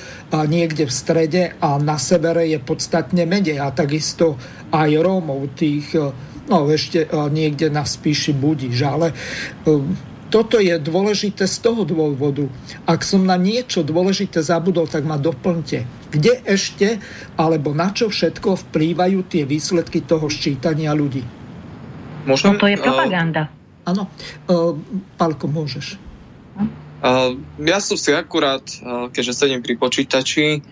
Speaker 1: niekde v strede a na severe je podstatne menej a takisto aj Rómov, tých no ešte niekde na spíši budíš, ale toto je dôležité z toho dôvodu. Ak som na niečo dôležité zabudol, tak ma doplňte. Kde ešte, alebo na čo všetko vplývajú tie výsledky toho ščítania ľudí?
Speaker 2: Môžem, no to je propaganda. Uh
Speaker 1: Áno, uh, Pálko, môžeš.
Speaker 3: Uh, ja som si akurát, keďže sedím pri počítači,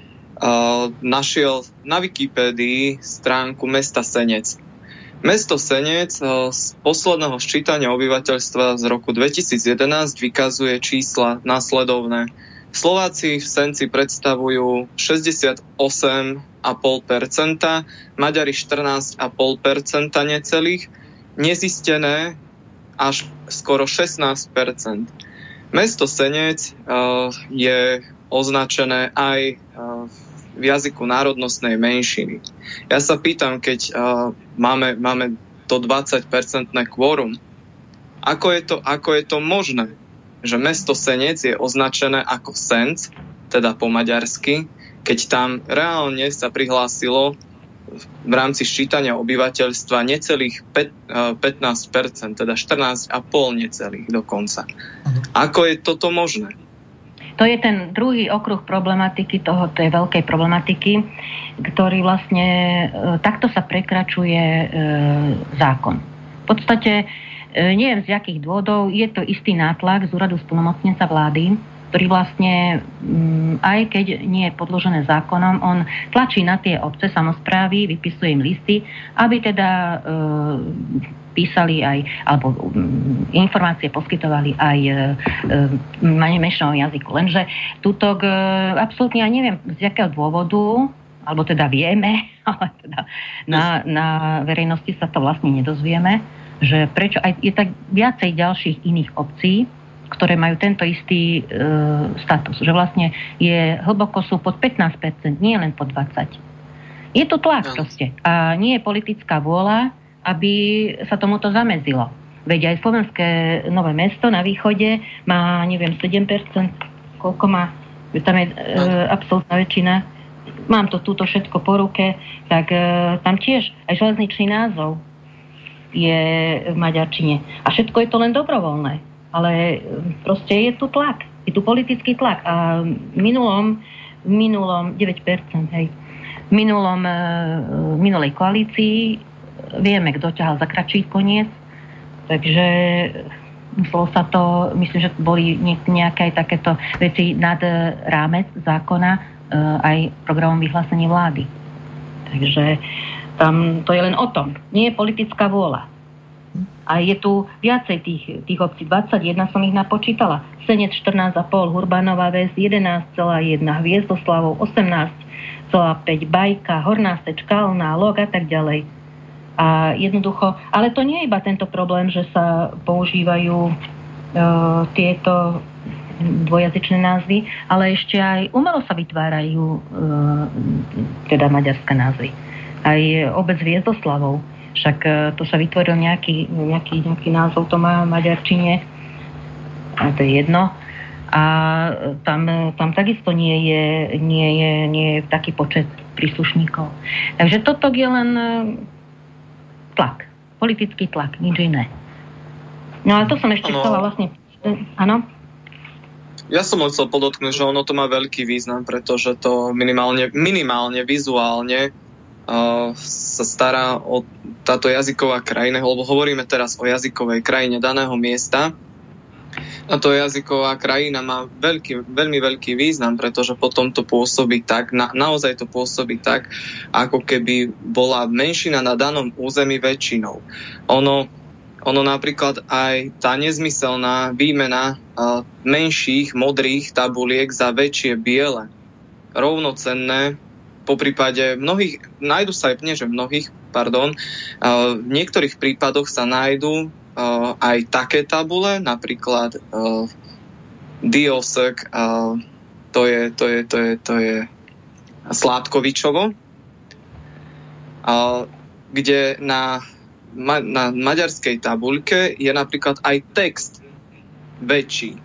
Speaker 3: našiel na Wikipédii stránku mesta Senec. Mesto Senec z posledného ščítania obyvateľstva z roku 2011 vykazuje čísla následovné. Slováci v Senci predstavujú 68,5%, Maďari 14,5% necelých, nezistené až skoro 16% Mesto Senec uh, je označené aj uh, v jazyku národnostnej menšiny. Ja sa pýtam, keď uh, máme, máme to 20-percentné kvórum, ako je, to, ako je to možné, že mesto Senec je označené ako Senc, teda po maďarsky, keď tam reálne sa prihlásilo v rámci ščítania obyvateľstva necelých 15%, eh, teda 14,5 necelých dokonca. Ako je toto možné?
Speaker 2: To je ten druhý okruh problematiky toho, tej veľkej problematiky, ktorý vlastne e, takto sa prekračuje e, zákon. V podstate e, neviem z jakých dôvodov, je to istý nátlak z úradu splnomocnenca vlády, ktorý vlastne, mm, aj keď nie je podložené zákonom, on tlačí na tie obce samozprávy, vypisuje im listy, aby teda e, písali aj, alebo um, informácie poskytovali aj e, e, menšinovom jazyku. Lenže túto e, absolútne, ja neviem z jakého dôvodu, alebo teda vieme, ale teda na, na verejnosti sa to vlastne nedozvieme, že prečo aj je tak viacej ďalších iných obcí, ktoré majú tento istý e, status. Že vlastne je, hlboko sú pod 15%, nie len pod 20%. Je to tlak no. proste. A nie je politická vôľa, aby sa tomuto zamedzilo. Veď aj slovenské nové mesto na východe má, neviem, 7%, koľko má, tam je e, absolútna väčšina. Mám to túto všetko po ruke, tak e, tam tiež aj železničný názov je v maďarčine. A všetko je to len dobrovoľné ale e, proste je tu tlak, je tu politický tlak a v minulom, v minulom 9%, hej, v minulom, v e, minulej koalícii vieme, kto ťahal za kračí koniec, takže muselo sa to, myslím, že boli nejaké takéto veci nad rámec zákona aj programom vyhlásení vlády. Takže tam to je len o tom. Nie je politická vôľa. A je tu viacej tých, tých obcí, 21 som ich napočítala. Senec 14,5, Hurbanová väz 11,1, Hviezdoslavov 18,5, Bajka, Horná Stečka, Kalná, Log a tak ďalej. A jednoducho, ale to nie je iba tento problém, že sa používajú uh, tieto dvojazyčné názvy, ale ešte aj umelo sa vytvárajú e, teda maďarské názvy. Aj obec Viezdoslavov, však e, to sa vytvoril nejaký, nejaký, nejaký názov, to má v maďarčine, a to je jedno. A tam, tam takisto nie je, nie, je, nie je taký počet príslušníkov. Takže toto je len e, tlak, politický tlak, nič iné. No ale to som ešte chcela vlastne... Áno?
Speaker 3: Ja som chcel podotknúť, že ono to má veľký význam, pretože to minimálne, minimálne vizuálne sa stará o táto jazyková krajina, lebo hovoríme teraz o jazykovej krajine daného miesta. A to jazyková krajina má veľký, veľmi veľký význam, pretože potom to pôsobí tak, na, naozaj to pôsobí tak, ako keby bola menšina na danom území väčšinou. Ono, ono napríklad aj tá nezmyselná výmena menších modrých tabuliek za väčšie biele, rovnocenné, po prípade mnohých, nájdu sa aj, nie že mnohých, pardon, uh, v niektorých prípadoch sa nájdú uh, aj také tabule, napríklad uh, Diosek, to je, to je, to je, to je Sládkovičovo, kde na na maďarskej tabuľke je napríklad aj text väčší.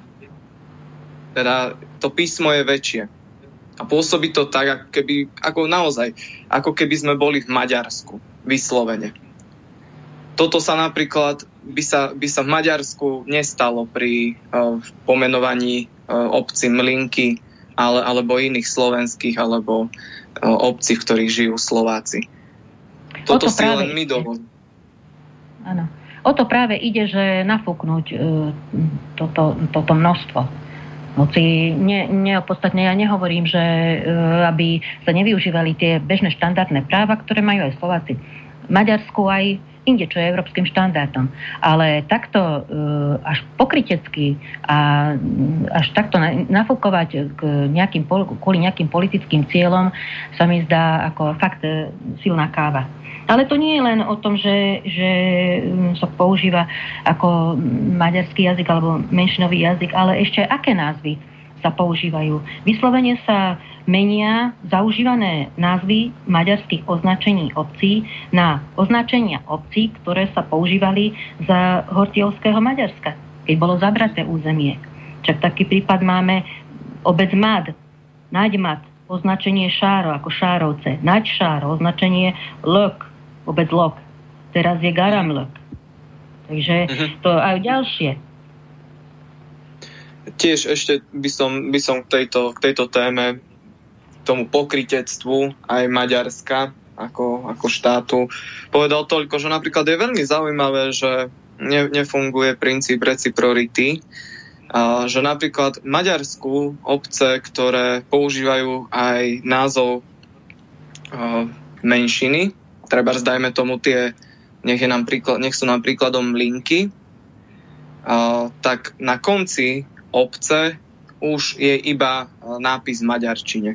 Speaker 3: Teda to písmo je väčšie. A pôsobí to tak, ako, keby, ako naozaj, ako keby sme boli v Maďarsku, vyslovene. Toto sa napríklad by sa, by sa v Maďarsku nestalo pri uh, pomenovaní uh, obci Mlinky ale, alebo iných slovenských alebo uh, obcí, v ktorých žijú Slováci. Toto to si len my dovolíme
Speaker 2: áno. O to práve ide, že nafúknuť e, toto, toto množstvo. Hoci ne, neopodstatne ja nehovorím, že e, aby sa nevyužívali tie bežné štandardné práva, ktoré majú aj Slováci. V Maďarsku aj inde, čo je európskym štandardom. Ale takto e, až pokrytecky a až takto nafúkovať k nejakým, kvôli nejakým politickým cieľom sa mi zdá ako fakt e, silná káva. Ale to nie je len o tom, že, že mm, sa používa ako maďarský jazyk alebo menšinový jazyk, ale ešte aké názvy sa používajú. Vyslovene sa menia zaužívané názvy maďarských označení obcí na označenia obcí, ktoré sa používali za hortiovského Maďarska, keď bolo zabraté územie. Čak taký prípad máme obec Mad, Naďmat, označenie Šáro ako Šárovce, Naď Šáro, označenie Lök, vôbec lok. Teraz je garamlok. Takže uh-huh. to aj ďalšie.
Speaker 3: Tiež ešte by som, by som k, tejto, k tejto téme, tomu pokritectvu aj Maďarska ako, ako štátu povedal toľko, že napríklad je veľmi zaujímavé, že ne, nefunguje princíp reciprority, a že napríklad v Maďarsku obce, ktoré používajú aj názov menšiny, treba dajme tomu tie, nech, je nám príklad, nech sú nám príkladom linky, uh, tak na konci obce už je iba nápis v maďarčine.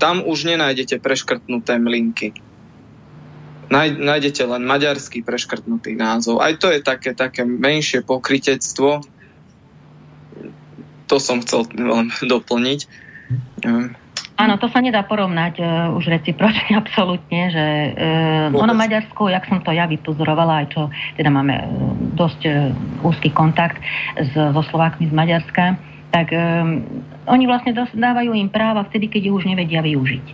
Speaker 3: Tam už nenájdete preškrtnuté mlinky. Nájdete len maďarský preškrtnutý názov. Aj to je také, také menšie pokritectvo. To som chcel len doplniť.
Speaker 2: Áno, to sa nedá porovnať uh, už recipročne absolútne, že uh, ono Maďarsko, jak som to ja vypozorovala, aj čo teda máme uh, dosť uh, úzky kontakt s, so Slovákmi z Maďarska, tak um, oni vlastne dávajú im práva vtedy, keď ich už nevedia využiť.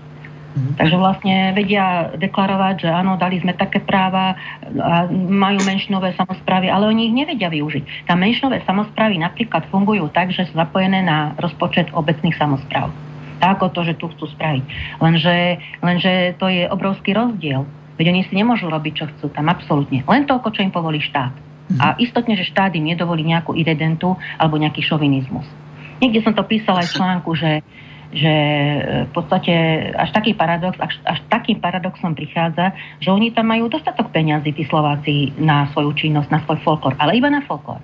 Speaker 2: Mm. Takže vlastne vedia deklarovať, že áno, dali sme také práva a majú menšinové samozprávy, ale oni ich nevedia využiť. Tá menšinové samozprávy napríklad fungujú tak, že sú zapojené na rozpočet obecných samozpráv ako to, že tu chcú spraviť. Lenže, lenže to je obrovský rozdiel. Veď oni si nemôžu robiť, čo chcú tam, absolútne. Len toľko, čo im povolí štát. Mhm. A istotne, že štát im nedovolí nejakú irredentu alebo nejaký šovinizmus. Niekde som to písala aj v článku, že, že v podstate až taký paradox, až, až takým paradoxom prichádza, že oni tam majú dostatok peňazí, tí Slováci, na svoju činnosť, na svoj folklor, ale iba na folklor.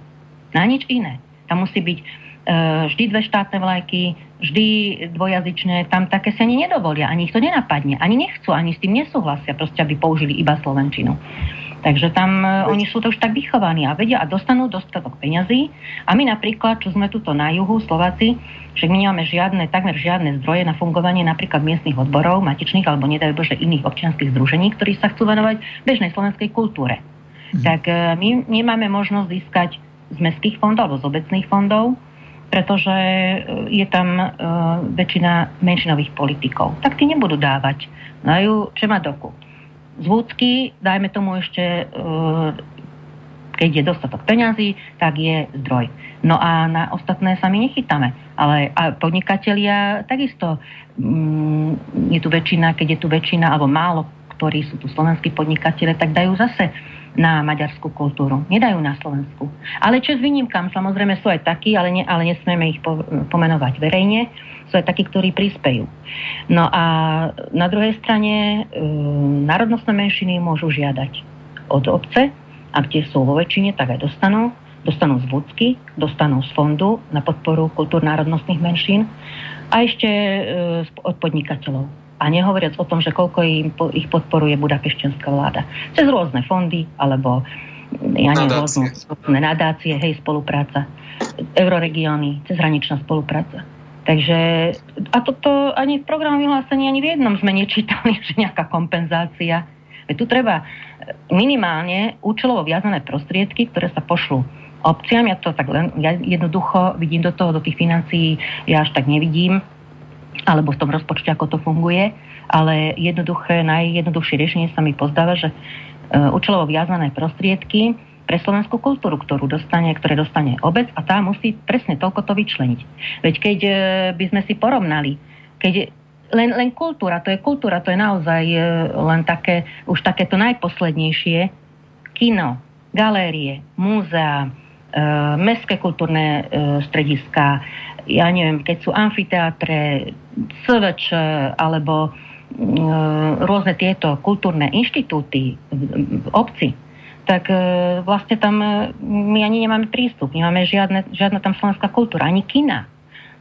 Speaker 2: Na nič iné. Tam musí byť uh, vždy dve štátne vlajky, vždy dvojazyčné, tam také sa ani nedovolia, ani ich to nenapadne, ani nechcú, ani s tým nesúhlasia, proste aby použili iba Slovenčinu. Takže tam uh, oni sú to už tak vychovaní a vedia a dostanú dostatok peňazí. A my napríklad, čo sme tuto na juhu, Slováci, však my nemáme žiadne, takmer žiadne zdroje na fungovanie napríklad miestnych odborov, matičných alebo nedajú Bože iných občianských združení, ktorí sa chcú venovať bežnej slovenskej kultúre. Mm. Tak uh, my nemáme možnosť získať z mestských fondov alebo z obecných fondov, pretože je tam uh, väčšina menšinových politikov. Tak tí nebudú dávať. Dajú čemadoku z vúcky, dajme tomu ešte, e, keď je dostatok peňazí, tak je zdroj. No a na ostatné sa my nechytáme. Ale a podnikatelia takisto, mm, je tu väčšina, keď je tu väčšina, alebo málo, ktorí sú tu slovenskí podnikatelia, tak dajú zase na maďarskú kultúru. Nedajú na Slovensku. Ale čo s výnimkám, samozrejme sú aj takí, ale, ne, ale nesmieme ich po, pomenovať verejne, sú aj takí, ktorí prispejú. No a na druhej strane e, národnostné menšiny môžu žiadať od obce, a kde sú vo väčšine, tak aj dostanú. Dostanú z vúcky, dostanú z fondu na podporu kultúr národnostných menšín a ešte e, od podnikateľov a nehovoriac o tom, že koľko im, ich podporuje budapeštenská vláda. Cez rôzne fondy, alebo ja neviem, rôzne nadácie, hej, spolupráca, euroregióny, cezhraničná spolupráca. Takže, a toto ani v programu vyhlásení, ani v jednom sme nečítali, že nejaká kompenzácia. Veď tu treba minimálne účelovo viazané prostriedky, ktoré sa pošlú obciam. Ja to tak len ja jednoducho vidím do toho, do tých financií, ja až tak nevidím alebo v tom rozpočte, ako to funguje, ale jednoduché, najjednoduchšie riešenie sa mi pozdáva, že uh, účelovo viazané prostriedky pre slovenskú kultúru, ktorú dostane, ktoré dostane obec a tá musí presne toľko to vyčleniť. Veď keď uh, by sme si porovnali, keď len, len kultúra, to je kultúra, to je naozaj uh, len také, už takéto najposlednejšie, kino, galérie, múzea, mestské kultúrne uh, strediska, ja neviem, keď sú amfiteátre, SVČ alebo mm, rôzne tieto kultúrne inštitúty v obci, tak vlastne tam my ani nemáme prístup, nemáme žiadne, žiadna tam slovenská kultúra, ani kina.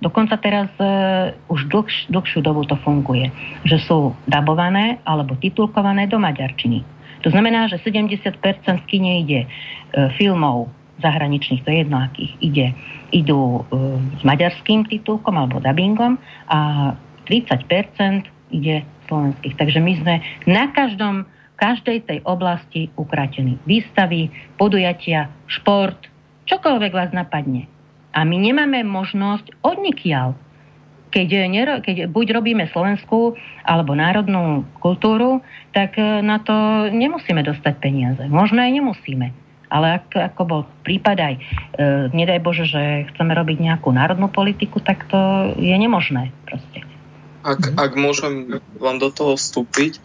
Speaker 2: Dokonca teraz uh, už dlhš, dlhšiu dobu to funguje, že sú dabované alebo titulkované do maďarčiny. To znamená, že 70% v kine ide uh, filmov zahraničných, to je jedno akých, ide, idú uh, s maďarským titulkom alebo dubbingom a 30% ide slovenských. Takže my sme na každom, každej tej oblasti ukratení. Výstavy, podujatia, šport, čokoľvek vás napadne. A my nemáme možnosť odnikiaľ keď, nero, keď buď robíme slovenskú alebo národnú kultúru, tak e, na to nemusíme dostať peniaze. Možno aj nemusíme. Ale ak, ako bol prípad aj, e, nedaj Bože, že chceme robiť nejakú národnú politiku, tak to je nemožné proste.
Speaker 3: Ak, mm. ak môžem vám do toho vstúpiť,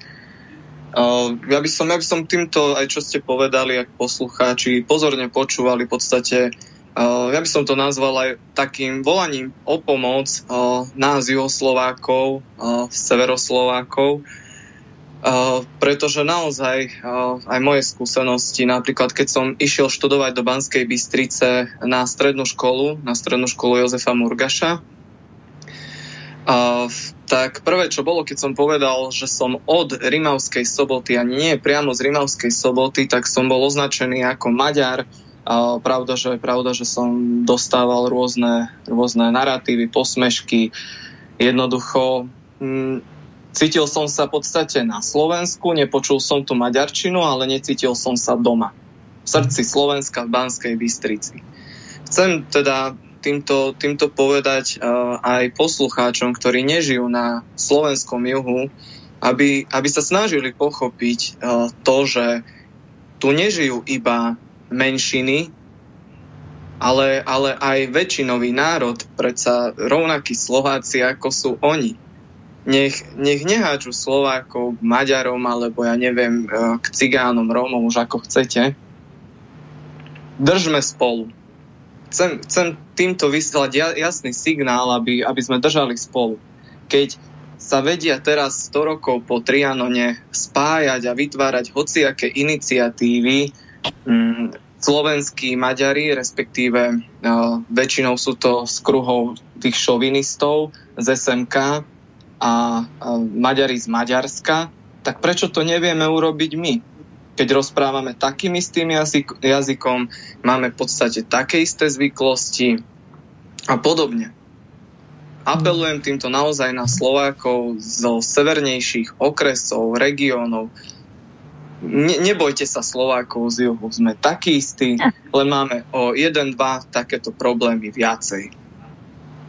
Speaker 3: uh, ja, by som, ja by som týmto, aj čo ste povedali, ak poslucháči pozorne počúvali, v podstate uh, ja by som to nazval aj takým volaním o pomoc uh, nás Juhoslovákov, uh, Severoslovákov, pretože naozaj uh, aj moje skúsenosti, napríklad keď som išiel študovať do Banskej Bystrice na strednú školu, na strednú školu Jozefa Murgaša, uh, tak prvé, čo bolo, keď som povedal, že som od Rimavskej soboty a nie priamo z Rimavskej soboty, tak som bol označený ako Maďar. Uh, pravda, že, pravda, že som dostával rôzne, rôzne narratívy, posmešky. Jednoducho, mm, Cítil som sa v podstate na Slovensku, nepočul som tu maďarčinu, ale necítil som sa doma. V srdci Slovenska v Banskej Bystrici. Chcem teda týmto, týmto povedať uh, aj poslucháčom, ktorí nežijú na slovenskom juhu, aby, aby sa snažili pochopiť uh, to, že tu nežijú iba menšiny, ale, ale aj väčšinový národ, predsa rovnakí Slováci, ako sú oni nech, nech neháču Slovákov k Maďarom alebo ja neviem, e, k Cigánom, Rómom, už ako chcete. Držme spolu. Chcem, chcem týmto vyslať jasný signál, aby, aby sme držali spolu. Keď sa vedia teraz 100 rokov po Trianone spájať a vytvárať hociaké iniciatívy, mm, slovenskí Maďari, respektíve uh, väčšinou sú to z kruhov tých šovinistov z SMK, a Maďari z Maďarska, tak prečo to nevieme urobiť my? keď rozprávame takým istým jazyk, jazykom, máme v podstate také isté zvyklosti a podobne. Apelujem týmto naozaj na Slovákov zo severnejších okresov, regiónov. Ne, nebojte sa Slovákov z juhu, sme takí istí, len máme o jeden, dva takéto problémy viacej.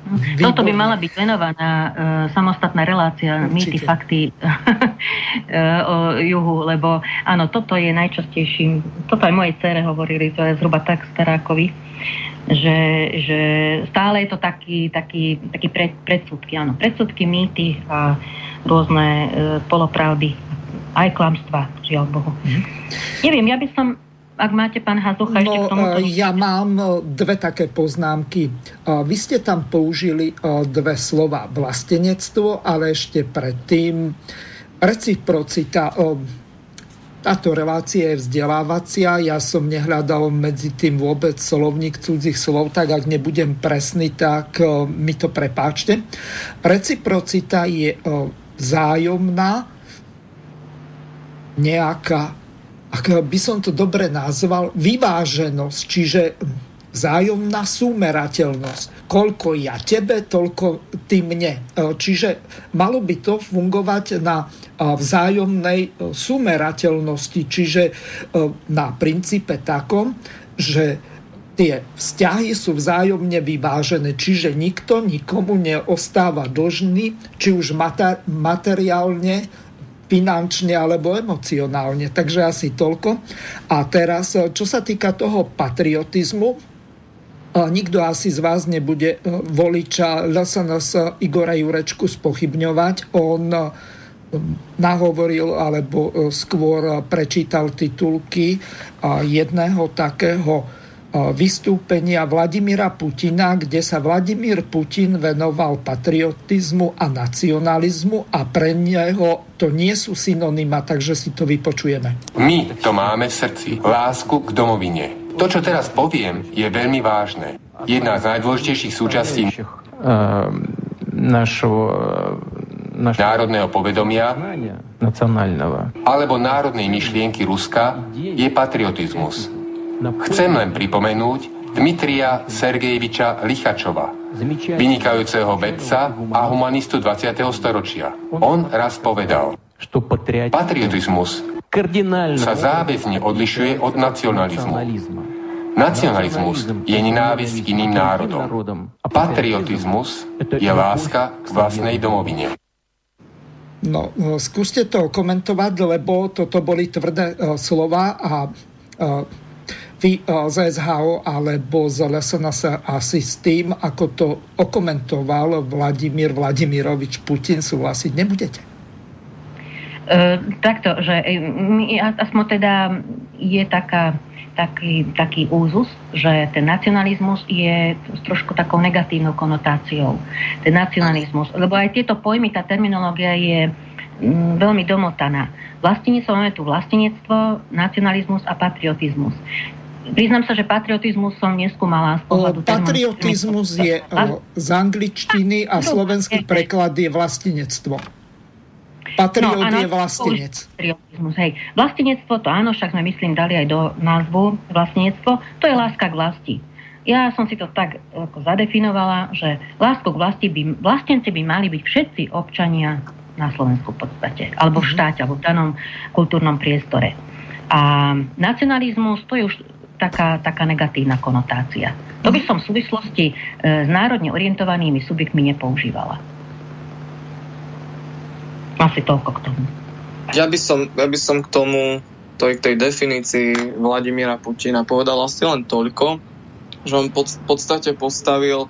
Speaker 2: Výborné. Toto by mala byť venovaná uh, samostatná relácia mýty, fakty uh, o juhu, lebo áno, toto je najčastejším, toto aj mojej cere hovorili, to je zhruba tak stará ako vy, že, že stále je to taký, taký, taký pred, predsudky, áno, predsudky, mýty a rôzne uh, polopravdy, aj klamstva, žiaľ Bohu. Mm. Neviem, ja by som ak máte, pán Hazucha, ešte
Speaker 1: no,
Speaker 2: k tomu...
Speaker 1: E, ja mám e, dve také poznámky. E, vy ste tam použili dve slova. Vlastenectvo, ale ešte predtým reciprocita. Táto relácia je vzdelávacia. Ja som nehľadal medzi tým vôbec slovník cudzích slov, tak ak nebudem presný, tak mi to prepáčte. Reciprocita je vzájomná nejaká ak by som to dobre nazval, vyváženosť, čiže vzájomná súmerateľnosť. Koľko ja tebe, toľko ty mne. E, čiže malo by to fungovať na e, vzájomnej e, súmerateľnosti, čiže na princípe takom, že tie vzťahy sú vzájomne vyvážené, čiže nikto nikomu neostáva dlžný, či už materiálne, finančne alebo emocionálne. Takže asi toľko. A teraz, e, čo sa týka toho patriotizmu, e, nikto asi z vás nebude e, voliča LSNS Igora Jurečku spochybňovať. On nahovoril alebo skôr prečítal titulky jedného takého vystúpenia Vladimíra Putina, kde sa Vladimír Putin venoval patriotizmu a nacionalizmu a pre neho to nie sú synonyma, takže si to vypočujeme.
Speaker 4: My to máme v srdci, lásku k domovine. To, čo teraz poviem, je veľmi vážne. Jedna z najdôležitejších súčastí našho národného povedomia alebo národnej myšlienky Ruska je patriotizmus. Chcem len pripomenúť Dmitria Sergejeviča Lichačova, vynikajúceho vedca a humanistu 20. storočia. On raz povedal, patriotizmus sa záväzne odlišuje od nacionalizmu. Nacionalizmus je nenávisť iným národom. Patriotizmus je láska k vlastnej domovine.
Speaker 1: No, no skúste to komentovať, lebo toto boli tvrdé uh, slova a uh, z SHO alebo z LSNS asi s tým, ako to okomentoval Vladimír Vladimirovič Putin, súhlasiť nebudete?
Speaker 2: Uh, takto, že aspoň teda je taká, taký, taký úzus, že ten nacionalizmus je s trošku takou negatívnou konotáciou. Ten nacionalizmus, lebo aj tieto pojmy, tá terminológia je mm, veľmi domotaná. Vlastenectvo, máme tu vlastenectvo, nacionalizmus a patriotizmus. Priznám sa, že patriotizmus som neskúmala z pohľadu...
Speaker 1: Patriotizmus je z angličtiny a slovenský preklad je vlastinectvo. Patriot no, je vlastenec.
Speaker 2: Patriotizmus, hej. Vlastenectvo, to áno, však sme myslím dali aj do názvu vlastenectvo, to je láska k vlasti. Ja som si to tak ako zadefinovala, že lásku k vlasti by, vlastenci by mali byť všetci občania na Slovensku v podstate, alebo v mhm. štáte, alebo v danom kultúrnom priestore. A nacionalizmus, to je už taká, taká negatívna konotácia. To by som v súvislosti e, s národne orientovanými subjektmi nepoužívala. Asi toľko k tomu.
Speaker 3: Ja by som, ja by som k tomu, to k tej definícii Vladimíra Putina povedal asi len toľko, že on v podstate postavil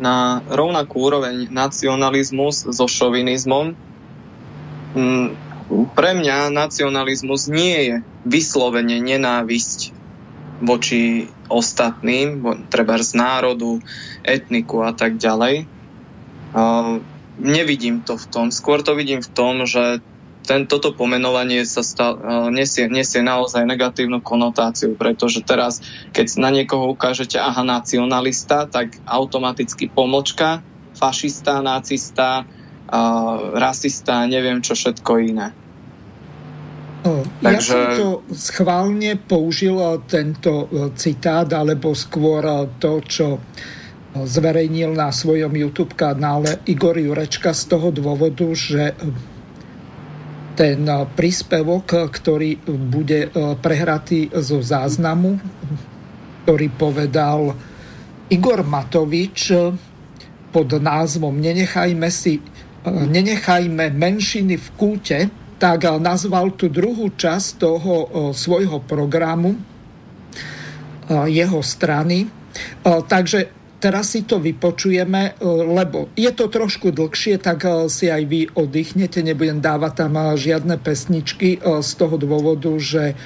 Speaker 3: na rovnakú úroveň nacionalizmus so šovinizmom. Mm, pre mňa nacionalizmus nie je vyslovene nenávisť voči ostatným, treba z národu, etniku a tak ďalej. Nevidím to v tom. Skôr to vidím v tom, že ten, toto pomenovanie sa stal, uh, nesie, nesie naozaj negatívnu konotáciu, pretože teraz, keď na niekoho ukážete aha, nacionalista, tak automaticky pomočka, fašista, nacista, rasista, neviem čo všetko iné.
Speaker 1: Ja Takže... som to schválne použil tento citát, alebo skôr to, čo zverejnil na svojom YouTube kanále Igor Jurečka z toho dôvodu, že ten príspevok, ktorý bude prehratý zo záznamu, ktorý povedal Igor Matovič pod názvom Nenechajme si nenechajme menšiny v kúte, tak nazval tú druhú časť toho svojho programu jeho strany. Takže Teraz si to vypočujeme, e, lebo je to trošku dlhšie, tak e, si aj vy oddychnete, nebudem dávať tam e, žiadne pesničky z toho dôvodu, že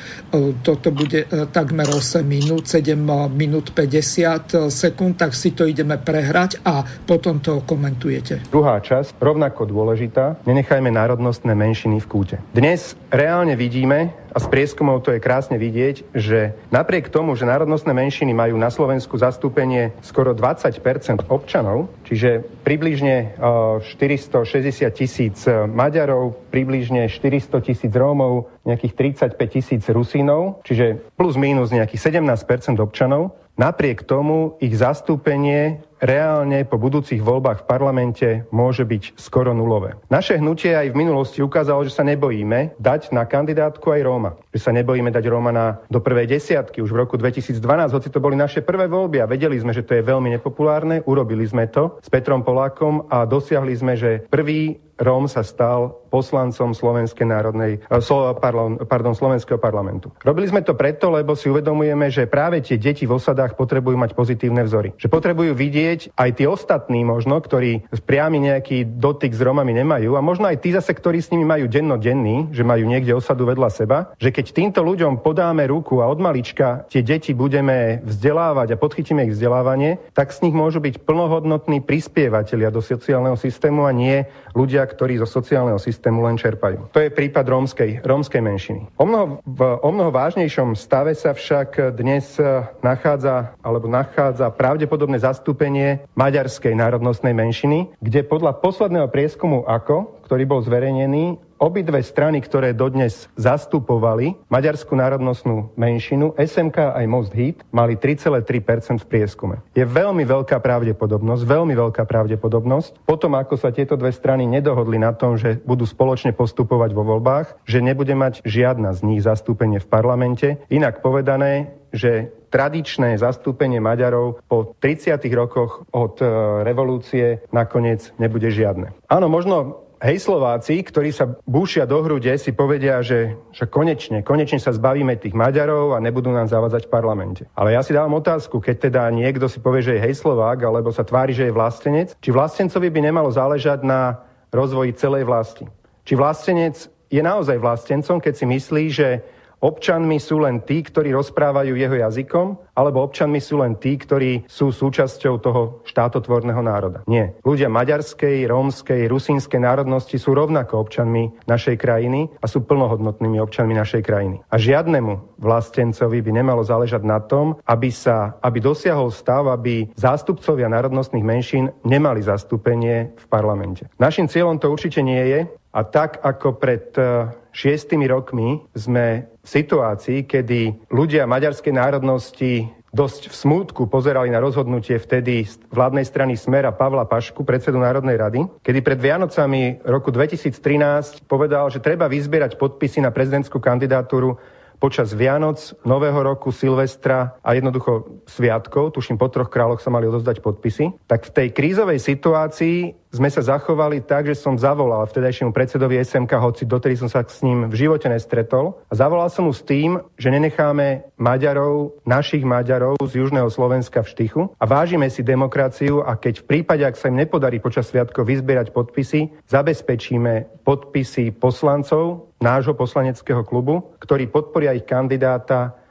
Speaker 1: toto bude takmer 8 minút, 7 minút 50 sekúnd, tak si to ideme prehrať a potom to komentujete.
Speaker 5: Druhá časť, rovnako dôležitá, nenechajme národnostné menšiny v kúte. Dnes reálne vidíme, a z prieskumov to je krásne vidieť, že napriek tomu, že národnostné menšiny majú na Slovensku zastúpenie skoro 20% občanov, čiže približne 460 e, tisíc Maďarov, približne 400 tisíc Rómov, nejakých 35 tisíc Rusínov, čiže plus mínus nejakých 17% občanov, Napriek tomu ich zastúpenie reálne po budúcich voľbách v parlamente môže byť skoro nulové. Naše hnutie aj v minulosti ukázalo, že sa nebojíme dať na kandidátku aj Róma. Že sa nebojíme dať Róma na, do prvej desiatky už v roku 2012, hoci to boli naše prvé voľby a vedeli sme, že to je veľmi nepopulárne, urobili sme to s Petrom Polákom a dosiahli sme, že prvý Róm sa stal poslancom Slovenskej národnej, eh, pardon, pardon, Slovenského parlamentu. Robili sme to preto, lebo si uvedomujeme, že práve tie deti v osadách potrebujú mať pozitívne vzory. Že potrebujú vidieť aj tí ostatní možno, ktorí priamy nejaký dotyk s Rómami nemajú a možno aj tí zase, ktorí s nimi majú dennodenný, že majú niekde osadu vedľa seba, že keď týmto ľuďom podáme ruku a od malička tie deti budeme vzdelávať a podchytíme ich vzdelávanie, tak z nich môžu byť plnohodnotní prispievateľia do sociálneho systému a nie ľudia, ktorí zo sociálneho systému len čerpajú. To je prípad rómskej, rómskej menšiny. O mnoho, v o mnoho vážnejšom stave sa však dnes e, nachádza, alebo nachádza pravdepodobné zastúpenie maďarskej národnostnej menšiny, kde podľa posledného prieskumu AKO, ktorý bol zverejnený, obidve strany, ktoré dodnes zastupovali maďarskú národnostnú menšinu, SMK aj Most Hit, mali 3,3% v prieskume. Je veľmi veľká pravdepodobnosť, veľmi veľká pravdepodobnosť, potom ako sa tieto dve strany nedohodli na tom, že budú spoločne postupovať vo voľbách, že nebude mať žiadna z nich zastúpenie v parlamente. Inak povedané, že tradičné zastúpenie Maďarov po 30 rokoch od e, revolúcie nakoniec nebude žiadne. Áno, možno Hej Slováci, ktorí sa búšia do hrude, si povedia, že, že konečne, konečne sa zbavíme tých Maďarov a nebudú nám zavadzať v parlamente. Ale ja si dávam otázku, keď teda niekto si povie, že je hej Slovák, alebo sa tvári, že je vlastenec, či vlastencovi by nemalo záležať na rozvoji celej vlasti. Či vlastenec je naozaj vlastencom, keď si myslí, že Občanmi sú len tí, ktorí rozprávajú jeho jazykom, alebo občanmi sú len tí, ktorí sú súčasťou toho štátotvorného národa. Nie. Ľudia maďarskej, rómskej, rusínskej národnosti sú rovnako občanmi našej krajiny a sú plnohodnotnými občanmi našej krajiny. A žiadnemu vlastencovi by nemalo záležať na tom, aby sa, aby dosiahol stav, aby zástupcovia národnostných menšín nemali zastúpenie v parlamente. Našim cieľom to určite nie je a tak ako pred eh, šiestimi rokmi sme v situácii, kedy ľudia maďarskej národnosti dosť v smútku pozerali na rozhodnutie vtedy vládnej strany Smera Pavla Pašku, predsedu Národnej rady, kedy pred Vianocami roku 2013 povedal, že treba vyzbierať podpisy na prezidentskú kandidatúru počas Vianoc, Nového roku, Silvestra a jednoducho sviatkov, tuším po troch kráľoch sa mali odozdať podpisy, tak v tej krízovej situácii sme sa zachovali tak, že som zavolal vtedajšiemu predsedovi SMK, hoci dotedy som sa s ním v živote nestretol. A zavolal som mu s tým, že nenecháme Maďarov, našich Maďarov z Južného Slovenska v štychu a vážime si demokraciu a keď v prípade, ak sa im nepodarí počas sviatkov vyzbierať podpisy, zabezpečíme podpisy poslancov nášho poslaneckého klubu, ktorí podporia ich kandidáta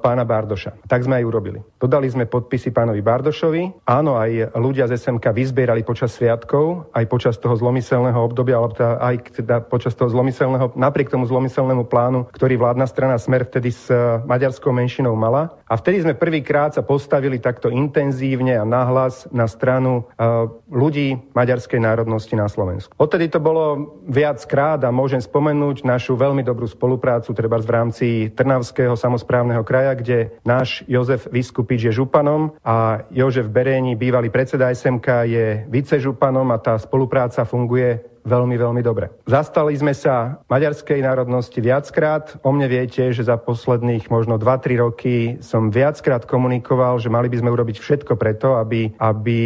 Speaker 5: pána Bardoša. Tak sme aj urobili. Dodali sme podpisy pánovi Bardošovi. Áno, aj ľudia z SMK vyzbierali počas sviatkov, aj počas toho zlomyselného obdobia, alebo teda aj teda počas toho zlomyselného, napriek tomu zlomyselnému plánu, ktorý vládna strana Smer vtedy s e, maďarskou menšinou mala. A vtedy sme prvýkrát sa postavili takto intenzívne a nahlas na stranu uh, ľudí maďarskej národnosti na Slovensku. Odtedy to bolo viackrát a môžem spomenúť našu veľmi dobrú spoluprácu, treba v rámci Trnavského samozprávneho kraja, kde náš Jozef Vyskupič je županom a Jožef Beréni, bývalý predseda SMK, je vicežupanom a tá spolupráca funguje veľmi, veľmi dobre. Zastali sme sa maďarskej národnosti viackrát. O mne viete, že za posledných možno 2-3 roky som viackrát komunikoval, že mali by sme urobiť všetko preto, aby, aby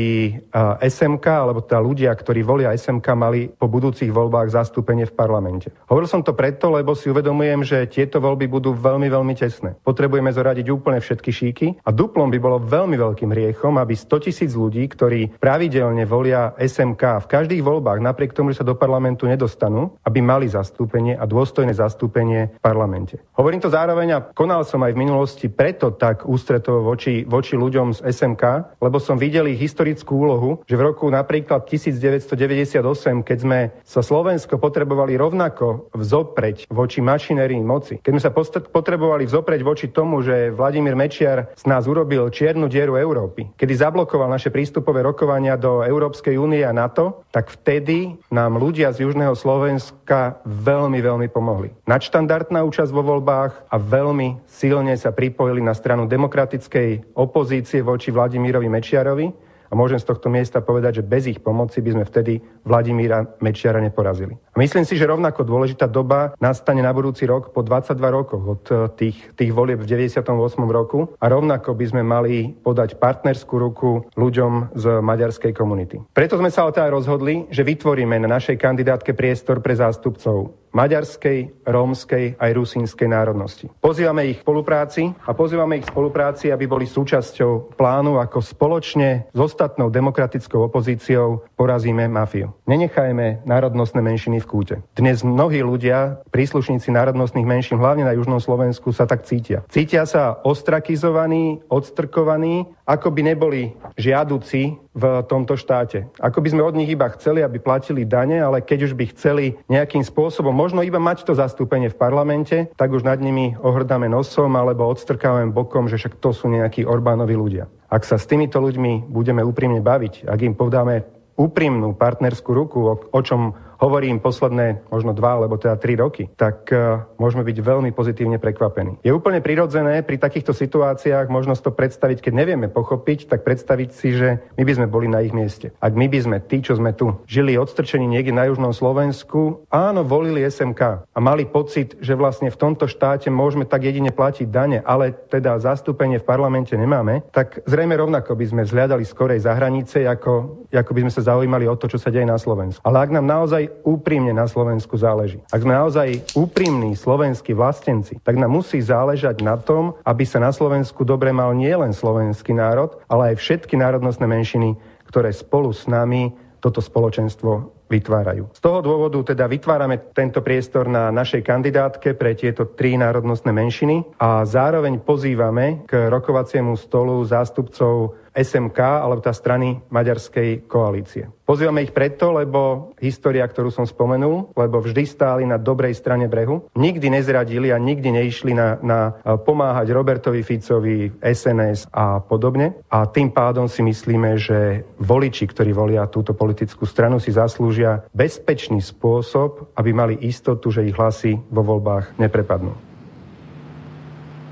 Speaker 5: SMK, alebo teda ľudia, ktorí volia SMK, mali po budúcich voľbách zastúpenie v parlamente. Hovoril som to preto, lebo si uvedomujem, že tieto voľby budú veľmi, veľmi tesné. Potrebujeme zoradiť úplne všetky šíky a duplom by bolo veľmi veľkým riechom, aby 100 tisíc ľudí, ktorí pravidelne volia SMK v každých voľbách, napriek tomu, že sa do parlamentu nedostanú, aby mali zastúpenie a dôstojné zastúpenie v parlamente. Hovorím to zároveň a konal som aj v minulosti preto tak ústretovo voči, voči ľuďom z SMK, lebo som videl ich historickú úlohu, že v roku napríklad 1998, keď sme sa Slovensko potrebovali rovnako vzopreť voči mašinérii moci, keď sme sa potrebovali vzopreť voči tomu, že Vladimír Mečiar z nás urobil čiernu dieru Európy, kedy zablokoval naše prístupové rokovania do Európskej únie a NATO, tak vtedy nám ľudia z južného Slovenska veľmi, veľmi pomohli. Nadštandardná účasť vo voľbách a veľmi silne sa pripojili na stranu demokratickej opozície voči Vladimírovi Mečiarovi, a môžem z tohto miesta povedať, že bez ich pomoci by sme vtedy Vladimíra Mečiara neporazili. A myslím si, že rovnako dôležitá doba nastane na budúci rok po 22 rokoch od eh, tých, tých volieb v 98. roku a rovnako by sme mali podať partnerskú ruku ľuďom z maďarskej komunity. Preto sme sa ale teda rozhodli, že vytvoríme na našej kandidátke priestor pre zástupcov maďarskej, rómskej aj rusínskej národnosti. Pozývame ich k spolupráci a pozývame ich k spolupráci, aby boli súčasťou plánu, ako spoločne s ostatnou demokratickou opozíciou porazíme mafiu. Nenechajme národnostné menšiny v kúte. Dnes mnohí ľudia, príslušníci národnostných menšín, hlavne na južnom Slovensku, sa tak cítia. Cítia sa ostrakizovaní, odstrkovaní, ako by neboli žiaduci v tomto štáte. Ako by sme od nich iba chceli, aby platili dane, ale keď už by chceli nejakým spôsobom možno iba mať to zastúpenie v parlamente, tak už nad nimi ohrdáme nosom alebo odstrkávame bokom, že však to sú nejakí Orbánovi ľudia. Ak sa s týmito ľuďmi budeme úprimne baviť, ak im podáme úprimnú partnerskú ruku, o čom hovorím posledné možno dva alebo teda tri roky, tak uh, môžeme byť veľmi pozitívne prekvapení. Je úplne prirodzené pri takýchto situáciách možno to predstaviť, keď nevieme pochopiť, tak predstaviť si, že my by sme boli na ich mieste. Ak my by sme, tí, čo sme tu, žili odstrčení niekde na južnom Slovensku, áno, volili SMK a mali pocit, že vlastne v tomto štáte môžeme tak jedine platiť dane, ale teda zastúpenie v parlamente nemáme, tak zrejme rovnako by sme zhľadali skorej za hranice, ako, ako by sme sa zaujímali o to, čo sa deje na Slovensku. Ale ak nám naozaj úprimne na Slovensku záleží. Ak sme naozaj úprimní slovenskí vlastenci, tak nám musí záležať na tom, aby sa na Slovensku dobre mal nielen slovenský národ, ale aj všetky národnostné menšiny, ktoré spolu s nami toto spoločenstvo vytvárajú. Z toho dôvodu teda vytvárame tento priestor na našej kandidátke pre tieto tri národnostné menšiny a zároveň pozývame k rokovaciemu stolu zástupcov SMK alebo tá strany maďarskej koalície. Pozývame ich preto, lebo história, ktorú som spomenul, lebo vždy stáli na dobrej strane brehu, nikdy nezradili a nikdy neišli na, na pomáhať Robertovi Ficovi, SNS a podobne. A tým pádom si myslíme, že voliči, ktorí volia túto politickú stranu, si zaslúžia bezpečný spôsob, aby mali istotu, že ich hlasy vo voľbách neprepadnú.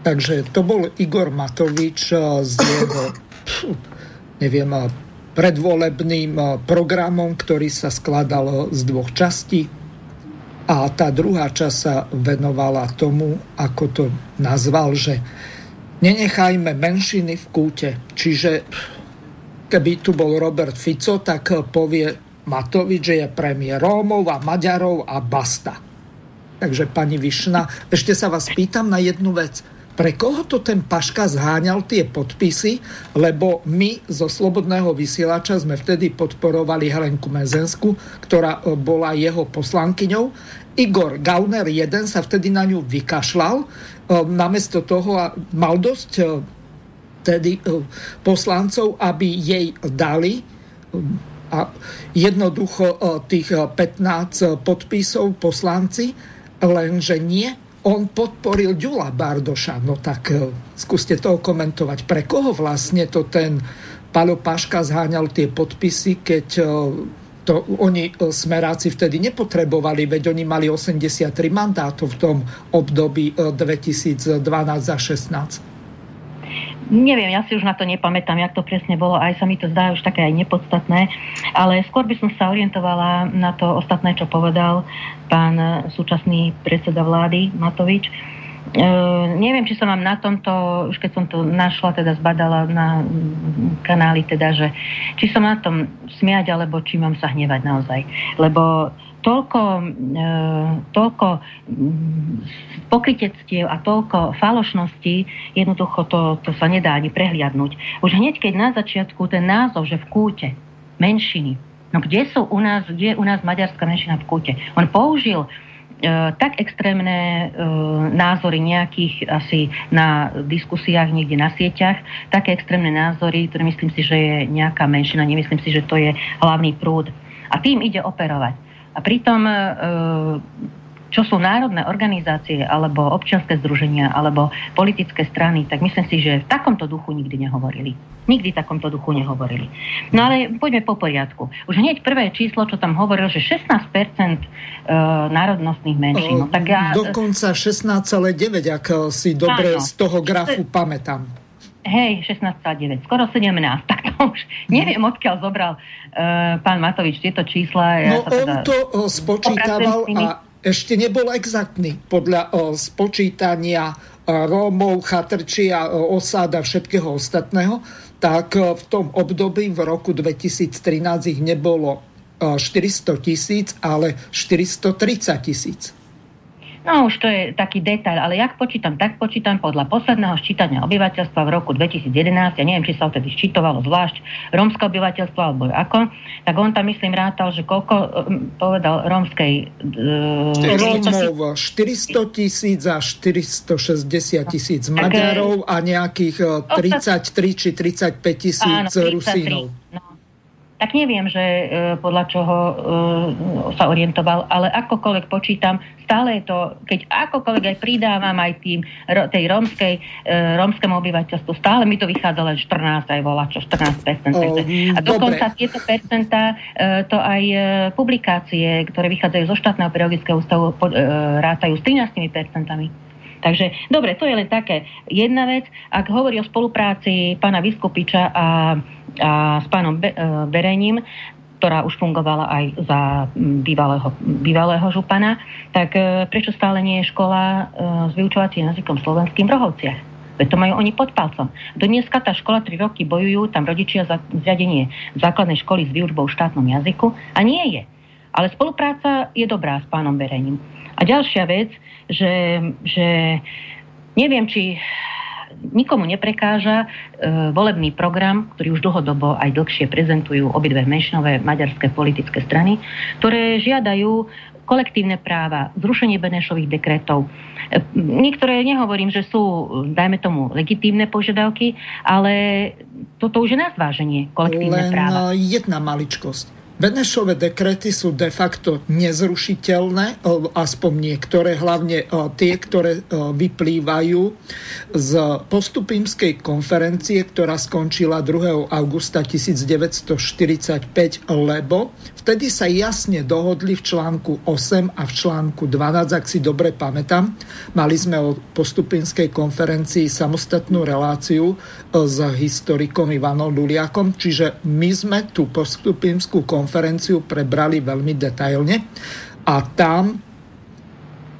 Speaker 1: Takže to bol Igor Matovič z jeho neviem, predvolebným programom, ktorý sa skladal z dvoch častí. A tá druhá časť sa venovala tomu, ako to nazval, že nenechajme menšiny v kúte. Čiže keby tu bol Robert Fico, tak povie Matovič, že je premiér Rómov a Maďarov a basta. Takže pani Višna, ešte sa vás pýtam na jednu vec pre koho to ten Paška zháňal tie podpisy, lebo my zo Slobodného vysielača sme vtedy podporovali Helenku Mezensku, ktorá e, bola jeho poslankyňou. Igor Gauner 1 sa vtedy na ňu vykašľal, namiesto toho mal dosť tedy poslancov, aby jej dali a jednoducho tých 15 podpisov poslanci, lenže nie, on podporil Ďula Bardoša. No tak skúste to komentovať. Pre koho vlastne to ten Palo Paška zháňal tie podpisy, keď to oni e, smeráci vtedy nepotrebovali, veď oni mali 83 mandátov v tom období 2012 a 16.
Speaker 2: Neviem, ja si už na to nepamätám, jak to presne bolo, aj sa mi to zdá už také aj nepodstatné, ale skôr by som sa orientovala na to ostatné, čo povedal pán súčasný predseda vlády Matovič Uh, neviem, či som vám na tomto, už keď som to našla, teda zbadala na kanáli, teda, že či som na tom smiať, alebo či mám sa hnevať naozaj. Lebo toľko, uh, toľko mm, pokrytectiev a toľko falošností, jednoducho to, to sa nedá ani prehliadnúť. Už hneď, keď na začiatku ten názov, že v kúte, menšiny, no kde sú u nás, kde je u nás maďarská menšina v kúte? On použil E, tak extrémne e, názory nejakých asi na diskusiách niekde na sieťach, také extrémne názory, ktoré myslím si, že je nejaká menšina, nemyslím si, že to je hlavný prúd. A tým ide operovať. A pritom e, čo sú národné organizácie alebo občianske združenia alebo politické strany, tak myslím si, že v takomto duchu nikdy nehovorili. Nikdy v takomto duchu nehovorili. No ale poďme po poriadku. Už hneď prvé číslo, čo tam hovoril, že 16% e, národnostných menšín. No,
Speaker 1: tak ja... Dokonca 16,9, ak si dobre áno. z toho grafu pamätám.
Speaker 2: Hej, 16,9, skoro 17, tak to už neviem, odkiaľ zobral uh, pán Matovič tieto čísla.
Speaker 1: Ja no on teda to uh, spočítaval a ešte nebol exaktný podľa o, spočítania Rómov, Chatrčia, osáda všetkého ostatného, tak v tom období v roku 2013 ich nebolo 400 tisíc, ale 430 tisíc.
Speaker 2: No už to je taký detail, ale jak počítam, tak počítam podľa posledného ščítania obyvateľstva v roku 2011, ja neviem, či sa vtedy ščítovalo zvlášť rómske obyvateľstvo alebo ako, tak on tam myslím rátal, že koľko um, povedal rómskej...
Speaker 1: Uh, Rómov 400 tisíc a 460 tisíc Maďarov a nejakých 33 či 35 tisíc Rusínov. No
Speaker 2: tak neviem, že e, podľa čoho e, sa orientoval, ale akokoľvek počítam, stále je to, keď akokoľvek aj pridávam aj tým, tej rómskej, e, rómskému obyvateľstvu, stále mi to vychádza len 14, aj volá čo, 14%. Oh, a dokonca dobre. tieto percentá, e, to aj e, publikácie, ktoré vychádzajú zo štátneho periodického ústavu, e, rátajú s 13 percentami. Takže dobre, to je len také jedna vec. Ak hovorí o spolupráci pána Vyskupiča a, a s pánom Be, e, Berením, ktorá už fungovala aj za bývalého, bývalého župana, tak e, prečo stále nie je škola e, s vyučovacím jazykom slovenským v Rohovciach? Veď to majú oni pod palcom. Do dneska tá škola 3 roky bojujú, tam rodičia za zriadenie základnej školy s výučbou v štátnom jazyku a nie je. Ale spolupráca je dobrá s pánom Berením. A ďalšia vec, že, že neviem, či nikomu neprekáža e, volebný program, ktorý už dlhodobo aj dlhšie prezentujú obidve menšinové maďarské politické strany, ktoré žiadajú kolektívne práva, zrušenie Benešových dekretov. E, niektoré nehovorím, že sú, dajme tomu, legitímne požiadavky, ale toto už je na zváženie kolektívne
Speaker 1: Len práva. jedna maličkosť Benešové dekrety sú de facto nezrušiteľné, aspoň niektoré, hlavne tie, ktoré vyplývajú z postupímskej konferencie, ktorá skončila 2. augusta 1945, lebo vtedy sa jasne dohodli v článku 8 a v článku 12, ak si dobre pamätám. Mali sme o postupinskej konferencii samostatnú reláciu s historikom Ivanom Luliakom, čiže my sme tú postupinskú konferenciu prebrali veľmi detailne. A tam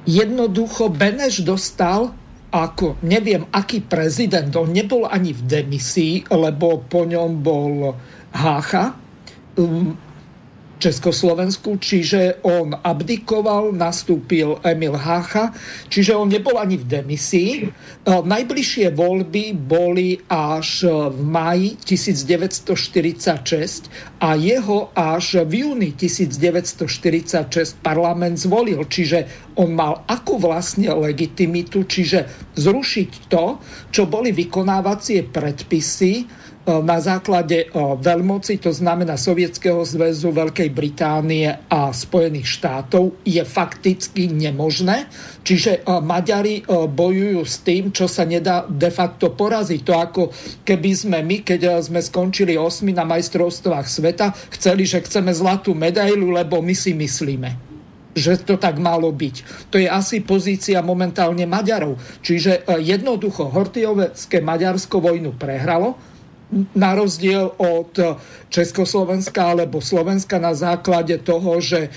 Speaker 1: jednoducho Beneš dostal ako neviem aký prezident, on nebol ani v demisii, lebo po ňom bol Hácha, um, Československu, čiže on abdikoval, nastúpil Emil Hácha, čiže on nebol ani v demisii. E, najbližšie voľby boli až v maji 1946 a jeho až v júni 1946 parlament zvolil, čiže on mal akú vlastne legitimitu, čiže zrušiť to, čo boli vykonávacie predpisy, E, na základe e, veľmoci, to znamená Sovietskeho zväzu, Veľkej Británie a Spojených štátov, je fakticky nemožné. Čiže e, Maďari bojujú s tým, čo sa nedá de facto poraziť. To ako keby sme my, keď sme skončili osmi na majstrovstvách sveta, chceli, že chceme zlatú medailu, lebo my si myslíme že to tak malo byť. To je asi pozícia momentálne Maďarov. Čiže jednoducho Hortiovecké Maďarsko vojnu prehralo, na rozdiel od Československa alebo Slovenska na základe toho, že e,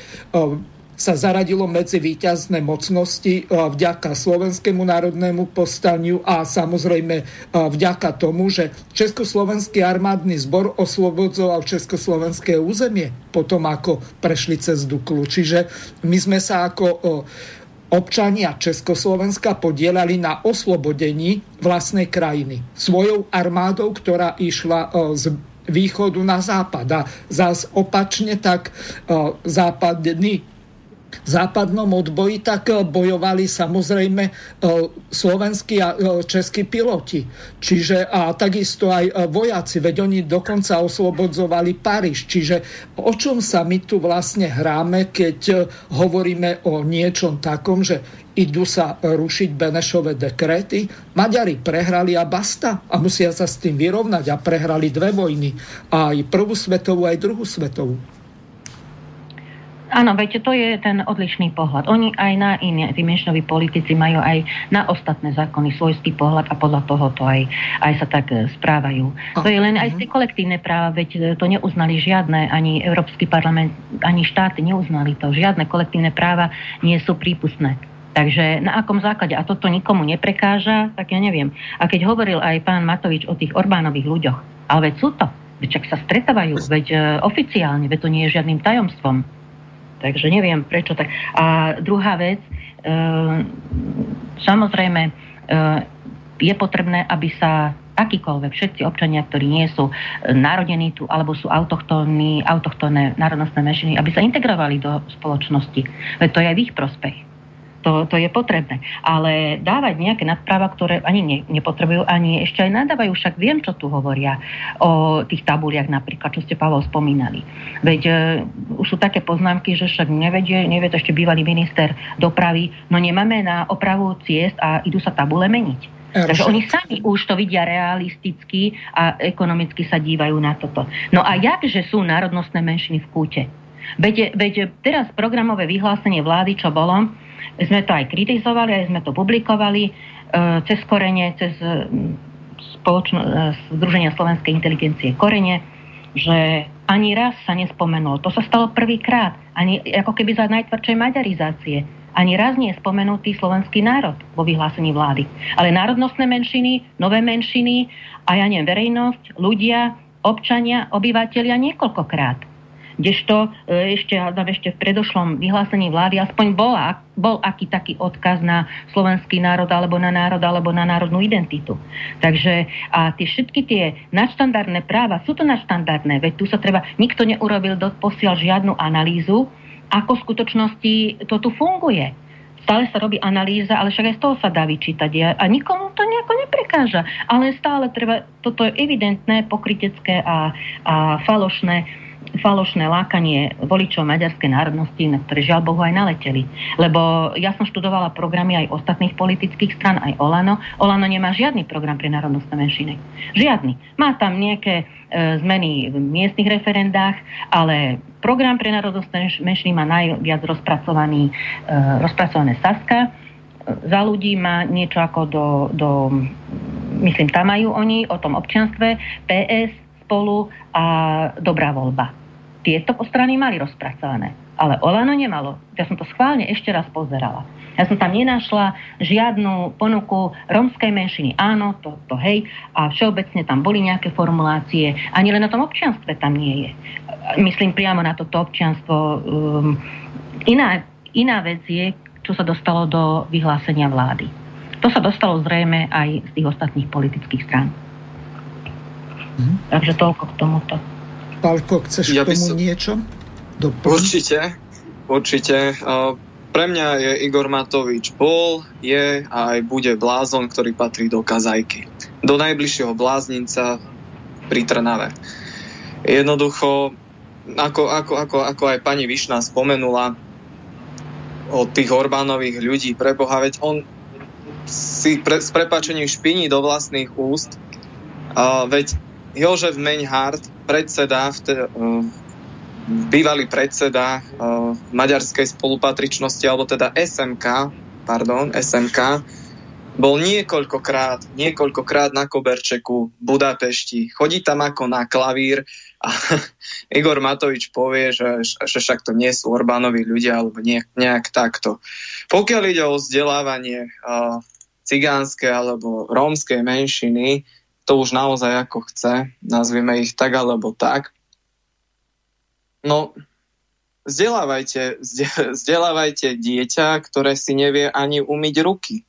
Speaker 1: sa zaradilo medzi výťazné mocnosti e, vďaka Slovenskému národnému povstaniu a samozrejme e, vďaka tomu, že Československý armádny zbor oslobodzoval Československé územie potom, ako prešli cez Duklu. Čiže my sme sa ako občania Československa podielali na oslobodení vlastnej krajiny svojou armádou, ktorá išla e, z východu na západ. A zás opačne tak e, západný západnom odboji, tak eh, bojovali samozrejme eh, slovenskí a eh, českí piloti. Čiže a takisto aj vojaci, veď oni dokonca oslobodzovali Paríž. Čiže o čom sa my tu vlastne hráme, keď hovoríme o niečom takom, že idú sa rušiť Benešové dekréty. Maďari prehrali a basta a musia sa s tým vyrovnať a prehrali dve vojny. Aj prvú svetovú, aj druhú svetovú.
Speaker 2: Áno, veď to je ten odlišný pohľad. Oni aj na iné, tí menšinoví politici majú aj na ostatné zákony svojský pohľad a podľa toho to aj, aj sa tak e, správajú. To je len aj tie kolektívne práva, veď e, to neuznali žiadne, ani Európsky parlament, ani štáty neuznali to. Žiadne kolektívne práva nie sú prípustné. Takže na akom základe? A toto nikomu neprekáža, tak ja neviem. A keď hovoril aj pán Matovič o tých Orbánových ľuďoch, ale veď sú to, veď čak sa stretávajú, veď uh, oficiálne, veď to nie je žiadnym tajomstvom. Takže neviem prečo tak. A druhá vec, e, samozrejme, e, je potrebné, aby sa akýkoľvek, všetci občania, ktorí nie sú narodení tu alebo sú autochtónne národnostné menšiny, aby sa integrovali do spoločnosti. Veď to je aj v ich prospech. To, to je potrebné. Ale dávať nejaké nadpráva, ktoré ani ne, nepotrebujú, ani ešte aj nadávajú, však viem, čo tu hovoria o tých tabuliach napríklad, čo ste Pavel spomínali. Veď uh, už sú také poznámky, že však nevedie, nevie to ešte bývalý minister dopravy, no nemáme na opravu ciest a idú sa tabule meniť. Takže oni sami už to vidia realisticky a ekonomicky sa dívajú na toto. No a jak, že sú národnostné menšiny v kúte? Veď, veď teraz programové vyhlásenie vlády, čo bolo, sme to aj kritizovali, aj sme to publikovali e, cez korene, cez spoločno, e, Združenia slovenskej inteligencie korene, že ani raz sa nespomenulo. To sa stalo prvýkrát, ani ako keby za najtvrdšej maďarizácie. Ani raz nie je spomenutý slovenský národ vo vyhlásení vlády. Ale národnostné menšiny, nové menšiny a ja neviem, verejnosť, ľudia, občania, obyvateľia niekoľkokrát. Kdežto e, ešte, ešte v predošlom vyhlásení vlády aspoň bola, bol aký taký odkaz na slovenský národ alebo na národ alebo na národnú identitu. Takže a tie všetky tie nadštandardné práva sú to nadštandardné, veď tu sa treba, nikto neurobil posiaľ žiadnu analýzu, ako v skutočnosti to tu funguje stále sa robí analýza, ale však aj z toho sa dá vyčítať a nikomu to nejako neprekáža. Ale stále treba, toto je evidentné, pokrytecké a, a falošné falošné lákanie voličov maďarskej národnosti, na ktoré žiaľ Bohu aj naleteli. Lebo ja som študovala programy aj ostatných politických stran, aj Olano. Olano nemá žiadny program pre národnostné menšiny. Žiadny. Má tam nejaké e, zmeny v miestnych referendách, ale program pre národnostné menšiny má najviac rozpracovaný, e, rozpracované Saska. Za ľudí má niečo ako do, do myslím, tam majú oni o tom občianstve, PS, spolu a dobrá voľba tieto strany mali rozpracované. Ale Olano nemalo. Ja som to schválne ešte raz pozerala. Ja som tam nenašla žiadnu ponuku rómskej menšiny. Áno, to, to hej, a všeobecne tam boli nejaké formulácie. Ani len na tom občianstve tam nie je. Myslím priamo na toto občianstvo. Um, iná, iná vec je, čo sa dostalo do vyhlásenia vlády. To sa dostalo zrejme aj z tých ostatných politických strán. Mhm. Takže toľko k tomuto.
Speaker 1: Pálko, chceš ja k tomu som... niečo?
Speaker 3: Doplň? Určite, určite. Pre mňa je Igor Matovič bol, je a aj bude blázon, ktorý patrí do kazajky. Do najbližšieho bláznica pri Trnave. Jednoducho, ako, ako, ako, ako aj pani Višná spomenula, od tých Orbánových ľudí, preboha, veď on si pre, s prepačením špiní do vlastných úst, uh, veď Jožef Meňhard, predseda uh, bývalý predseda uh, maďarskej spolupatričnosti, alebo teda SMK, pardon, SMK, bol niekoľkokrát, niekoľkokrát na Koberčeku v Budapešti. Chodí tam ako na klavír a Igor Matovič povie, že, že však to nie sú Orbánovi ľudia alebo nejak, nejak takto. Pokiaľ ide o vzdelávanie uh, cigánskej alebo rómskej menšiny, to už naozaj ako chce, nazvime ich tak alebo tak, No, vzdelávajte, vzdelávajte dieťa, ktoré si nevie ani umyť ruky.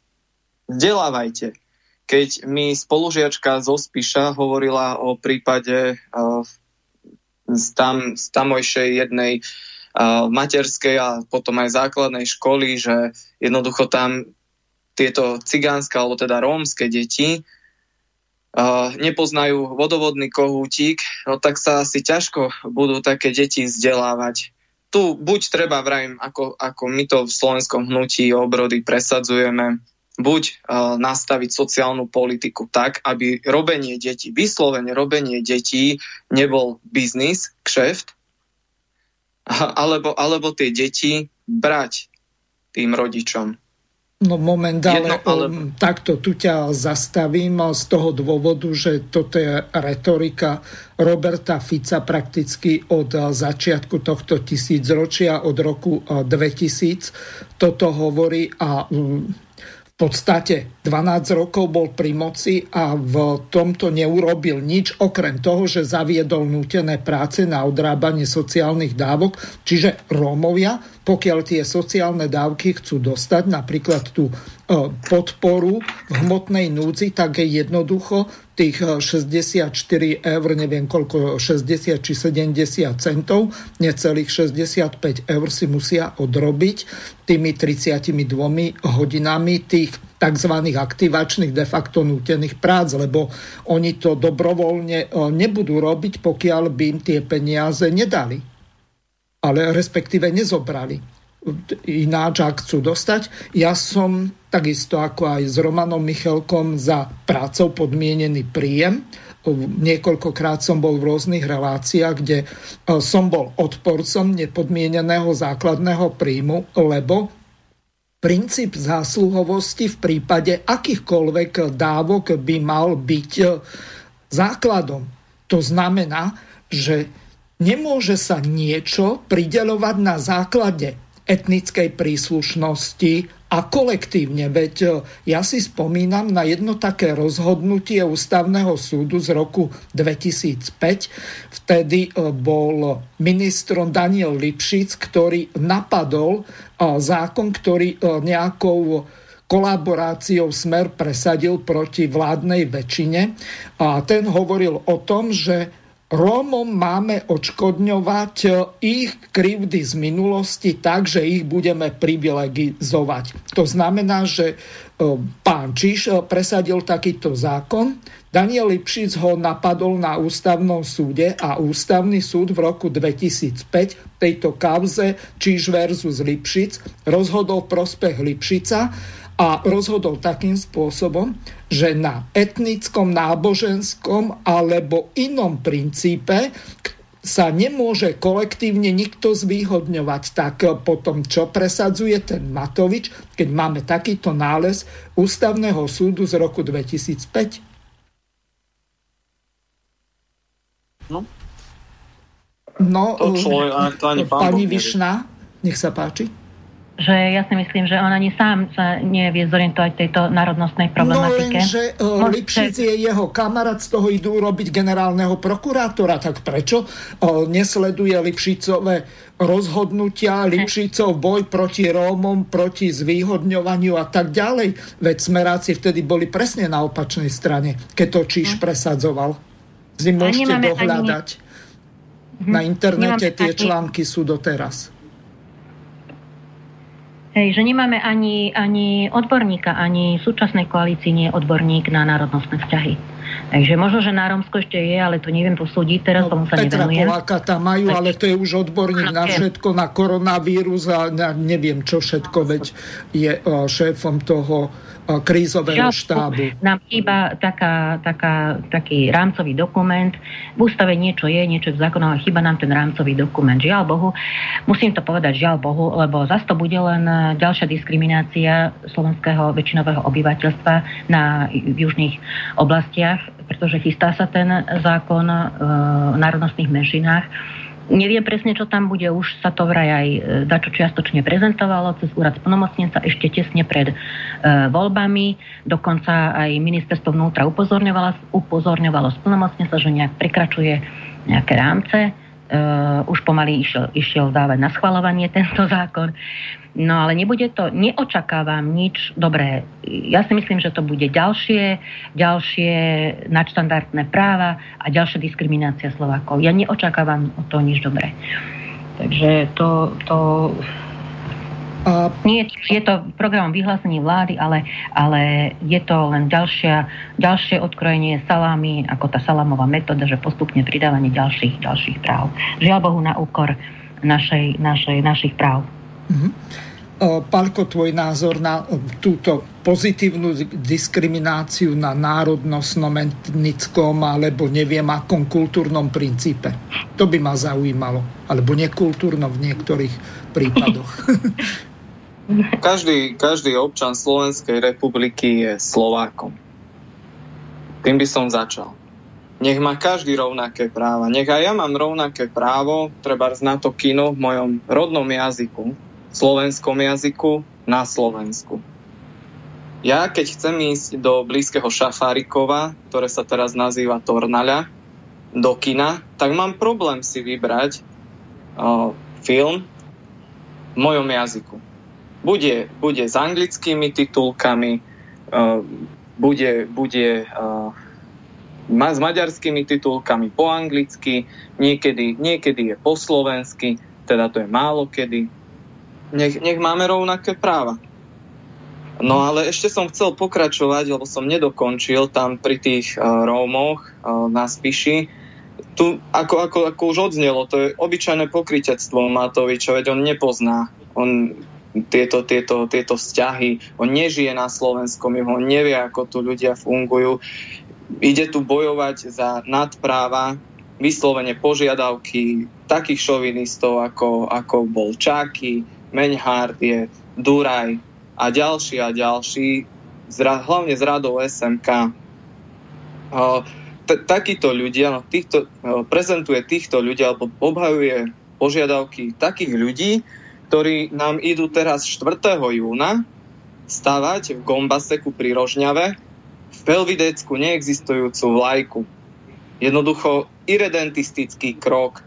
Speaker 3: Vzdelávajte. Keď mi spolužiačka zo Spiša hovorila o prípade z, tam, z tamojšej jednej uh, materskej a potom aj základnej školy, že jednoducho tam tieto cigánske alebo teda rómske deti nepoznajú vodovodný kohútik, no tak sa asi ťažko budú také deti vzdelávať. Tu buď treba, vrajím, ako, ako my to v slovenskom hnutí obrody presadzujeme, buď uh, nastaviť sociálnu politiku tak, aby robenie detí, vyslovene robenie detí nebol biznis, kšeft, alebo, alebo tie deti brať tým rodičom.
Speaker 1: No momentálne Jedno, ale... takto tu ťa zastavím z toho dôvodu, že toto je retorika Roberta Fica prakticky od začiatku tohto tisícročia, od roku 2000. Toto hovorí a v podstate 12 rokov bol pri moci a v tomto neurobil nič, okrem toho, že zaviedol nútené práce na odrábanie sociálnych dávok, čiže Rómovia, pokiaľ tie sociálne dávky chcú dostať, napríklad tú e, podporu v hmotnej núdzi, tak je jednoducho tých 64 eh, eur, neviem koľko, 60 či 70 centov, necelých 65 eur si musia odrobiť tými 32 hodinami tých tzv. aktivačných de facto nútených prác, lebo oni to dobrovoľne eh, nebudú robiť, pokiaľ by im tie peniaze nedali. Ale respektíve nezobrali ináč, ak chcú dostať. Ja som takisto ako aj s Romanom Michelkom za prácou podmienený príjem. Niekoľkokrát som bol v rôznych reláciách, kde e, som bol odporcom nepodmieneného základného príjmu, lebo princíp zásluhovosti v prípade akýchkoľvek dávok by mal byť e, základom. To znamená, že nemôže sa niečo prideľovať na základe etnickej príslušnosti a kolektívne. Veď e, ja si spomínam na jedno také rozhodnutie Ústavného súdu z roku 2005. Vtedy e, bol ministrom Daniel Lipšic, ktorý napadol e, zákon, ktorý nejakou kolaboráciou Smer presadil proti vládnej väčšine. A ten hovoril o tom, že Rómom máme odškodňovať e, ich krivdy z minulosti tak, že ich budeme privilegizovať. To znamená, že e, pán Čiš e, presadil takýto zákon, Daniel Lipšic ho napadol na ústavnom súde a ústavný súd v roku 2005 tejto kauze Čiš versus Lipšic rozhodol prospech Lipšica a rozhodol takým spôsobom, že na etnickom, náboženskom alebo inom princípe sa nemôže kolektívne nikto zvýhodňovať. Tak potom, čo presadzuje ten Matovič, keď máme takýto nález Ústavného súdu z roku 2005?
Speaker 3: No,
Speaker 1: no to, to ani pani Višna, nech sa páči.
Speaker 2: Že ja si myslím, že on ani sám sa nevie zorientovať tejto národnostnej problematike.
Speaker 1: No lenže uh, Lipšic je jeho kamarát, z toho idú robiť generálneho prokurátora, tak prečo uh, nesleduje Lipšicové rozhodnutia, Lipšicov boj proti Rómom, proti zvýhodňovaniu a tak ďalej. Veď smeráci vtedy boli presne na opačnej strane, keď to Číš hm. presadzoval. Si môžete dohľadať. Ani... Na internete tie články sú doteraz.
Speaker 2: Hej, že nemáme ani, ani odborníka, ani v súčasnej koalícii nie je odborník na národnostné vzťahy. Takže možno, že na Rómsko ešte je, ale to neviem posúdiť, teraz no, tomu sa Petra nevenujem.
Speaker 1: Poláka tam majú, ale to je už odborník na všetko, na koronavírus a na neviem čo všetko, veď je šéfom toho krízového štábu.
Speaker 2: Nám chýba taká, taká, taký rámcový dokument. V ústave niečo je, niečo v zákonoch, ale chýba nám ten rámcový dokument. Žiaľ Bohu, musím to povedať žiaľ Bohu, lebo zase to bude len ďalšia diskriminácia slovenského väčšinového obyvateľstva na južných oblastiach, pretože chystá sa ten zákon v národnostných menšinách Neviem presne, čo tam bude, už sa to vraj aj e, dačo čiastočne prezentovalo cez úrad splnomocnenca ešte tesne pred e, voľbami. Dokonca aj ministerstvo vnútra upozorňovalo, upozorňovalo splnomocnenca, že nejak prekračuje nejaké rámce. E, už pomaly išiel, išiel dávať na schvalovanie tento zákon. No ale nebude to, neočakávam nič dobré. Ja si myslím, že to bude ďalšie, ďalšie nadštandardné práva a ďalšia diskriminácia Slovákov. Ja neočakávam o to nič dobré. Takže to, to a... Nie, je to program vyhlásení vlády, ale, ale je to len ďalšia, ďalšie odkrojenie salámy, ako tá salámová metóda, že postupne pridávanie ďalších, ďalších práv. Žiaľ Bohu na úkor našej, našej, našich práv. Mm-hmm.
Speaker 1: Palko, tvoj názor na túto pozitívnu diskrimináciu na národnostnom, etnickom alebo neviem akom kultúrnom princípe. To by ma zaujímalo. Alebo nekultúrno v niektorých prípadoch.
Speaker 3: Každý, každý občan Slovenskej republiky je Slovákom. Tým by som začal. Nech má každý rovnaké práva. Nech aj ja mám rovnaké právo, treba na to kino v mojom rodnom jazyku, slovenskom jazyku na Slovensku. Ja, keď chcem ísť do blízkeho Šafárikova, ktoré sa teraz nazýva Tornaľa, do kina, tak mám problém si vybrať uh, film v mojom jazyku. Bude, bude s anglickými titulkami, uh, bude, bude uh, s maďarskými titulkami po anglicky, niekedy, niekedy je po slovensky, teda to je málo kedy nech, nech máme rovnaké práva. No ale ešte som chcel pokračovať, lebo som nedokončil tam pri tých uh, Rómoch uh, na Spiši. Tu, ako, ako, ako už odznelo, to je obyčajné pokrytectvo Matoviča, veď on nepozná. On tieto, tieto, tieto vzťahy, on nežije na Slovenskom, on nevie, ako tu ľudia fungujú. Ide tu bojovať za nadpráva, vyslovene požiadavky takých šovinistov, ako, ako bol Čáky, Meňhard je Duraj a ďalší a ďalší, hlavne z radou SMK. T- takíto ľudia, no týchto, prezentuje týchto ľudí alebo obhajuje požiadavky takých ľudí, ktorí nám idú teraz 4. júna stavať v Gombaseku pri Rožňave v Pelvidecku neexistujúcu vlajku. Jednoducho irredentistický krok.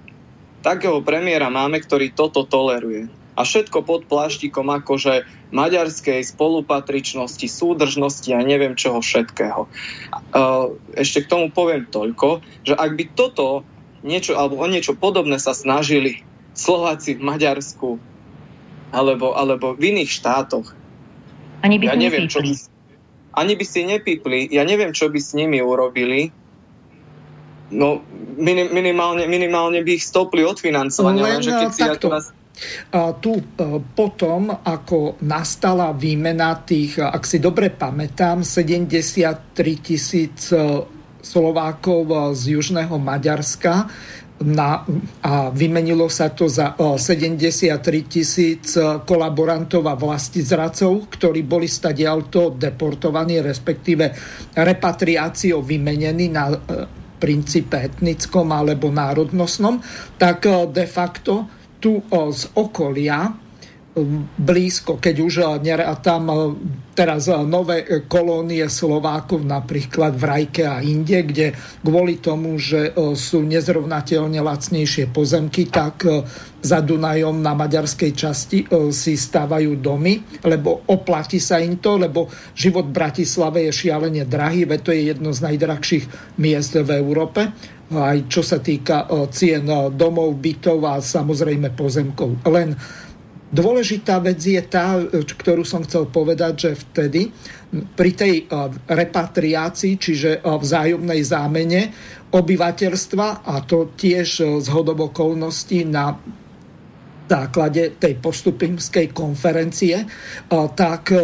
Speaker 3: Takého premiéra máme, ktorý toto toleruje a všetko pod pláštikom akože maďarskej spolupatričnosti, súdržnosti a neviem čoho všetkého. Ešte k tomu poviem toľko, že ak by toto niečo, alebo o niečo podobné sa snažili Slováci v Maďarsku alebo, alebo v iných štátoch,
Speaker 2: ani by
Speaker 3: ja neviem, čo by, ani by si nepípli, ja neviem, čo by s nimi urobili, No, minimálne, minimálne by ich stopli od financovania,
Speaker 1: Len, lenže keď si takto. Tu e, potom, ako nastala výmena tých, ak si dobre pamätám, 73 tisíc e, Slovákov e, z južného Maďarska na, a vymenilo sa to za 73 tisíc kolaborantov a zracov, ktorí boli stadialto deportovaní, respektíve repatriáciou vymenení na princípe etnickom alebo národnostnom, tak de facto tu z okolia blízko, keď už a tam teraz nové kolónie Slovákov napríklad v Rajke a inde, kde kvôli tomu, že sú nezrovnateľne lacnejšie pozemky, tak za Dunajom na maďarskej časti si stávajú domy, lebo oplatí sa im to, lebo život v Bratislave je šialene drahý, veď to je jedno z najdrahších miest v Európe aj čo sa týka cien domov, bytov a samozrejme pozemkov. Len Dôležitá vec je tá, ktorú som chcel povedať, že vtedy pri tej repatriácii, čiže vzájomnej zámene obyvateľstva, a to tiež z hodov okolností na základe tej postupimskej konferencie, tak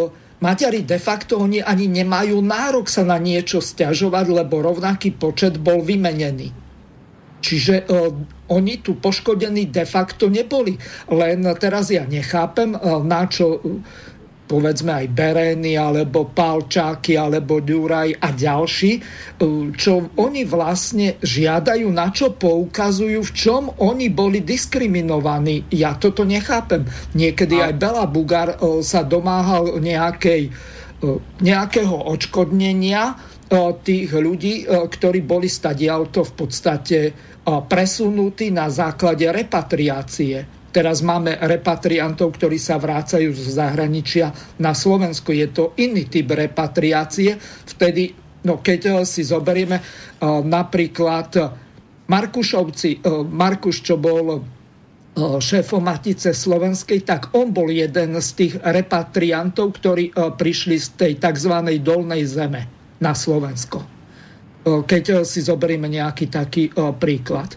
Speaker 1: Maďari de facto oni ani nemajú nárok sa na niečo stiažovať, lebo rovnaký počet bol vymenený. Čiže oni tu poškodení de facto neboli. Len teraz ja nechápem, eh, na čo eh, povedzme aj Bereny, alebo Palčáky, alebo Duraj a ďalší, eh, čo oni vlastne žiadajú, na čo poukazujú, v čom oni boli diskriminovaní. Ja toto nechápem. Niekedy aj Bela Bugar sa domáhal nejakej, nejakého odškodnenia tých ľudí, ktorí boli stadialto v podstate presunutí na základe repatriácie. Teraz máme repatriantov, ktorí sa vrácajú z zahraničia na Slovensko. Je to iný typ repatriácie. Vtedy, no keď eh, si zoberieme eh, napríklad Markušovci, eh, Markuš, čo bol šéfom Matice Slovenskej, tak on bol jeden z tých repatriantov, ktorí prišli z tej tzv. dolnej zeme na Slovensko keď si zoberieme nejaký taký príklad.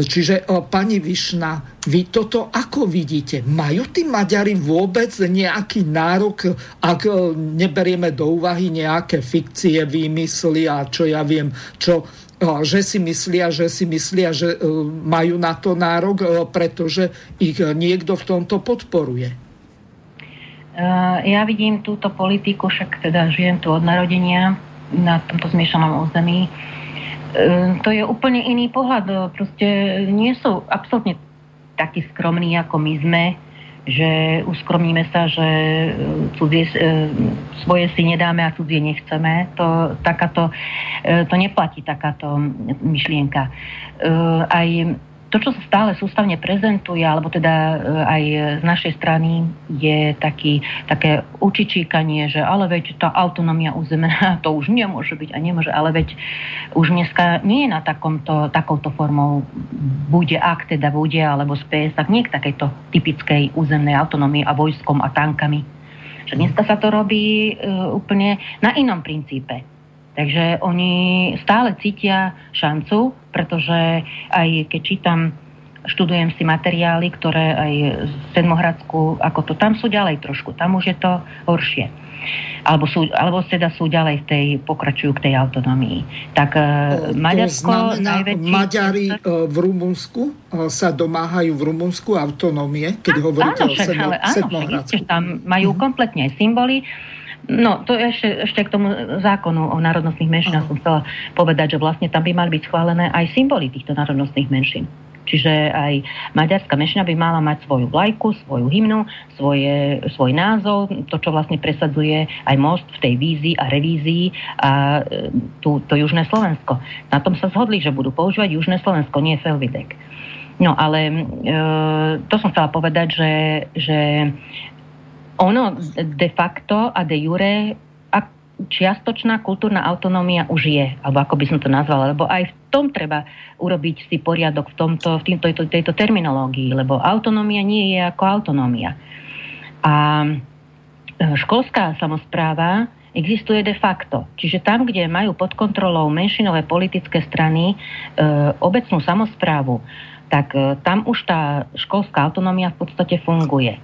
Speaker 1: Čiže pani Višna, vy toto ako vidíte? Majú tí Maďari vôbec nejaký nárok, ak neberieme do úvahy nejaké fikcie, výmysly a čo ja viem, čo že si myslia, že si myslia, že majú na to nárok, pretože ich niekto v tomto podporuje.
Speaker 2: Ja vidím túto politiku, však teda žijem tu od narodenia, na tomto zmiešanom území. E, to je úplne iný pohľad. Proste nie sú absolútne takí skromní, ako my sme, že uskromníme sa, že e, cudzie, e, svoje si nedáme a cudzie nechceme. To, takáto, to neplatí takáto myšlienka. Aj to, čo sa stále sústavne prezentuje, alebo teda e, aj z našej strany, je taký, také učičíkanie, že ale veď tá autonómia územná, to už nemôže byť a nemôže, ale veď už dneska nie je na takomto, takouto formou bude, ak teda bude, alebo spie tak nie k takejto typickej územnej autonómii a vojskom a tankami. Že dneska sa to robí uh, úplne na inom princípe Takže oni stále cítia šancu, pretože aj keď čítam, študujem si materiály, ktoré aj z Sedmohradsku, ako to tam sú ďalej trošku, tam už je to horšie. Alebo, sú, alebo teda sú ďalej v tej, pokračujú k tej autonomii. Tak e,
Speaker 1: to Maďarsko... Znamená, najväčší... Maďari e, v Rumunsku e, sa domáhajú v Rumunsku autonómie, keď a, hovoríte áno, o Sedmo, ale, áno, Sedmohradsku.
Speaker 2: tam majú uh-huh. kompletne symboly No, to ešte, ešte k tomu zákonu o národnostných menšinách som chcela povedať, že vlastne tam by mali byť schválené aj symboly týchto národnostných menšín. Čiže aj maďarská menšina by mala mať svoju vlajku, svoju hymnu, svoje, svoj názov, to, čo vlastne presadzuje aj most v tej vízii a revízii a e, tu, to Južné Slovensko. Na tom sa zhodli, že budú používať Južné Slovensko, nie Felvidek. No ale e, to som chcela povedať, že, že ono de facto a de jure čiastočná kultúrna autonómia už je, alebo ako by som to nazvala, lebo aj v tom treba urobiť si poriadok v, tomto, v týmto, tejto, tejto terminológii, lebo autonómia nie je ako autonómia. A e, školská samozpráva existuje de facto. Čiže tam, kde majú pod kontrolou menšinové politické strany e, obecnú samozprávu, tak e, tam už tá školská autonómia v podstate funguje.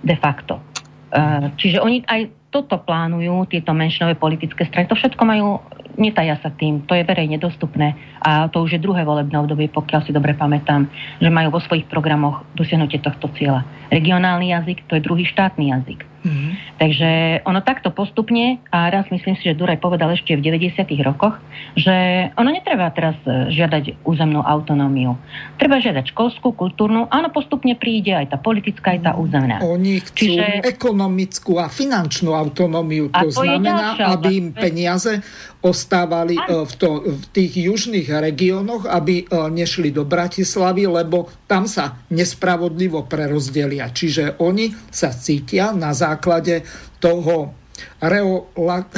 Speaker 2: De facto. Eh, čiže oni aj toto plánujú, tieto menšinové politické strany. To všetko majú, netaja sa tým, to je verejne dostupné. A to už je druhé volebné obdobie, pokiaľ si dobre pamätám, že majú vo svojich programoch dosiahnutie tohto cieľa. Regionálny jazyk, to je druhý štátny jazyk. Mm-hmm. Takže ono takto postupne a raz myslím si, že Duraj povedal ešte v 90. rokoch, že ono netreba teraz e, žiadať územnú autonómiu. Treba žiadať školskú, kultúrnu, áno, postupne príde aj tá politická, aj tá územná.
Speaker 1: Oni chcú Čiže... ekonomickú a finančnú autonómiu. To, to znamená, aby im peniaze ostávali e, v, to, v tých južných regiónoch, aby e, nešli do Bratislavy, lebo tam sa nespravodlivo prerozdelia. Čiže oni sa cítia na základe základe toho reola...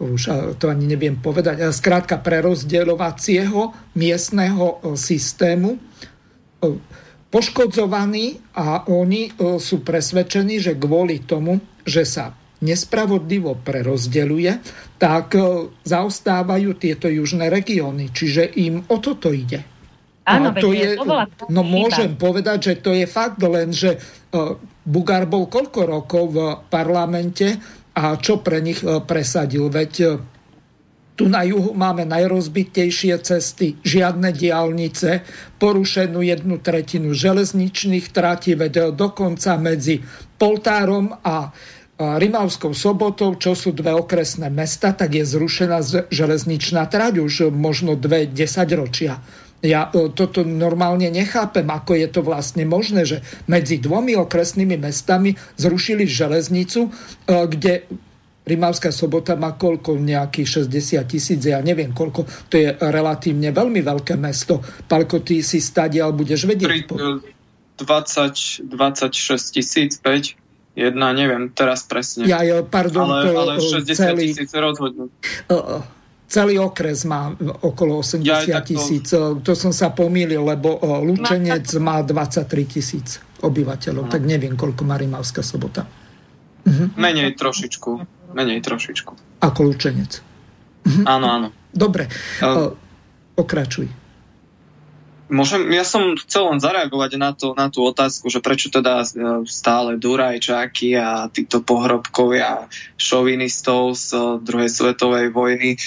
Speaker 1: už to ani neviem povedať, skrátka prerozdeľovacieho miestneho e, systému e, poškodzovaní a oni e, sú presvedčení, že kvôli tomu, že sa nespravodlivo prerozdeľuje, tak zaostávajú tieto južné regióny. Čiže im o toto ide.
Speaker 2: Áno, to je,
Speaker 1: no môžem povedať, že to je fakt, len že Bugár bol koľko rokov v parlamente a čo pre nich e, presadil? Veď e, tu na juhu máme najrozbitejšie cesty, žiadne diálnice, porušenú jednu tretinu železničných tratí, veď dokonca medzi Poltárom a Rimavskou sobotou, čo sú dve okresné mesta, tak je zrušená železničná trať už možno dve desaťročia. ročia. Ja e, toto normálne nechápem, ako je to vlastne možné, že medzi dvomi okresnými mestami zrušili železnicu, e, kde Rimavská sobota má koľko, nejakých 60 tisíc, ja neviem koľko, to je relatívne veľmi veľké mesto. Palko, ty si stadial budeš vedieť.
Speaker 3: 20, 26 tisíc, 5, jedna, neviem teraz presne.
Speaker 1: Ja, pardon,
Speaker 3: ale, to, ale 60 celý, tisíc rozhodnú. Uh,
Speaker 1: celý okres má okolo 80 ja, tisíc. To... to som sa pomýlil, lebo Lučenec má 23 tisíc obyvateľov, no. tak neviem, koľko má Rimavská sobota.
Speaker 3: Mhm. Menej trošičku. Menej trošičku.
Speaker 1: Ako Lučenec.
Speaker 3: Mhm. Áno, áno.
Speaker 1: Dobre, uh, pokračuj.
Speaker 3: Môžem, ja som chcel len zareagovať na, to, na tú otázku, že prečo teda e, stále Durajčáky a títo pohrobkovia šovinistov z e, druhej svetovej vojny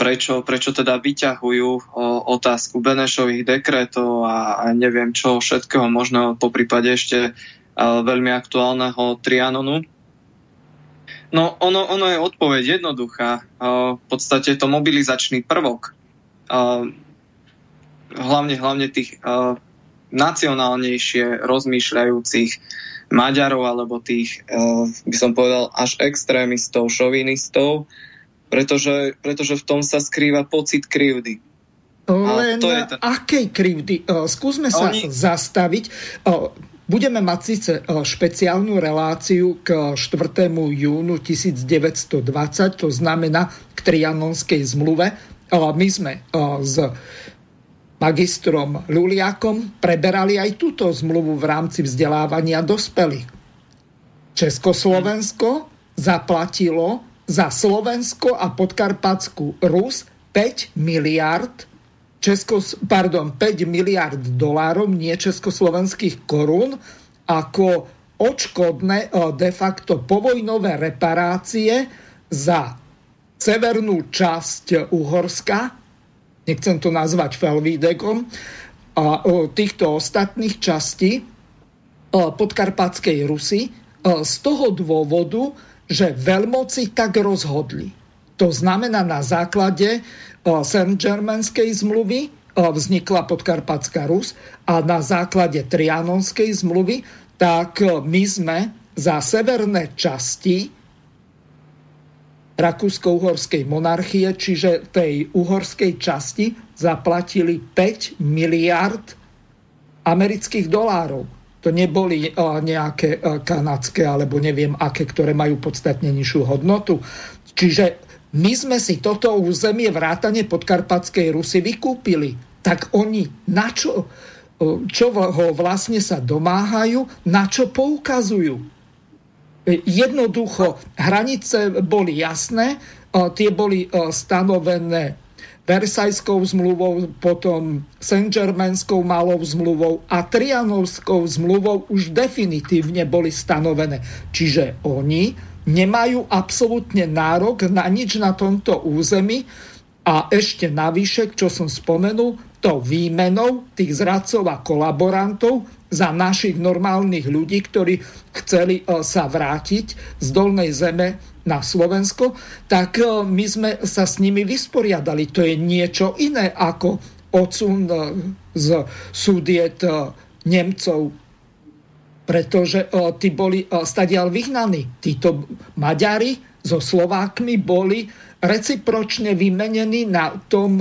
Speaker 3: prečo, prečo teda vyťahujú otázku Benešových dekretov a, a neviem čo všetkého, možno po prípade ešte veľmi aktuálneho Trianonu. No ono, ono je odpoveď jednoduchá. V podstate je to mobilizačný prvok. Hlavne, hlavne tých nacionálnejšie rozmýšľajúcich Maďarov alebo tých, by som povedal, až extrémistov, šovinistov, pretože, pretože v tom sa skrýva pocit krivdy.
Speaker 1: Len to je ten... akej krivdy? Skúsme sa Oni... zastaviť. Budeme mať síce špeciálnu reláciu k 4. júnu 1920, to znamená k Trianonskej zmluve. My sme s magistrom Luliakom preberali aj túto zmluvu v rámci vzdelávania dospelých. Československo zaplatilo za Slovensko a Podkarpatskú Rus 5 miliard Českos, pardon, 5 miliard dolárov, nie československých korún, ako odškodné e, de facto povojnové reparácie za severnú časť Uhorska, nechcem to nazvať Felvídekom, a týchto ostatných častí e, podkarpatskej Rusy e, z toho dôvodu, že veľmoci tak rozhodli. To znamená na základe eh, Saint-Germainskej zmluvy eh, vznikla podkarpatská Rus a na základe Trianonskej zmluvy, tak eh, my sme za severné časti Rakúsko-Uhorskej monarchie, čiže tej uhorskej časti, zaplatili 5 miliard amerických dolárov. To neboli nejaké kanadské alebo neviem aké, ktoré majú podstatne nižšiu hodnotu. Čiže my sme si toto územie vrátane podkarpatskej Rusy vykúpili. Tak oni na čo, čo ho vlastne sa domáhajú, na čo poukazujú. Jednoducho, hranice boli jasné, tie boli stanovené Versajskou zmluvou, potom Saint-Germainskou malou zmluvou a Trianovskou zmluvou už definitívne boli stanovené. Čiže oni nemajú absolútne nárok na nič na tomto území a ešte navyše, čo som spomenul, to výmenou tých zradcov a kolaborantov za našich normálnych ľudí, ktorí chceli sa vrátiť z dolnej zeme na Slovensko, tak my sme sa s nimi vysporiadali. To je niečo iné ako odsun z súdiet Nemcov pretože tí boli o, stadiaľ vyhnaní. Títo Maďari so Slovákmi boli recipročne vymenení na tom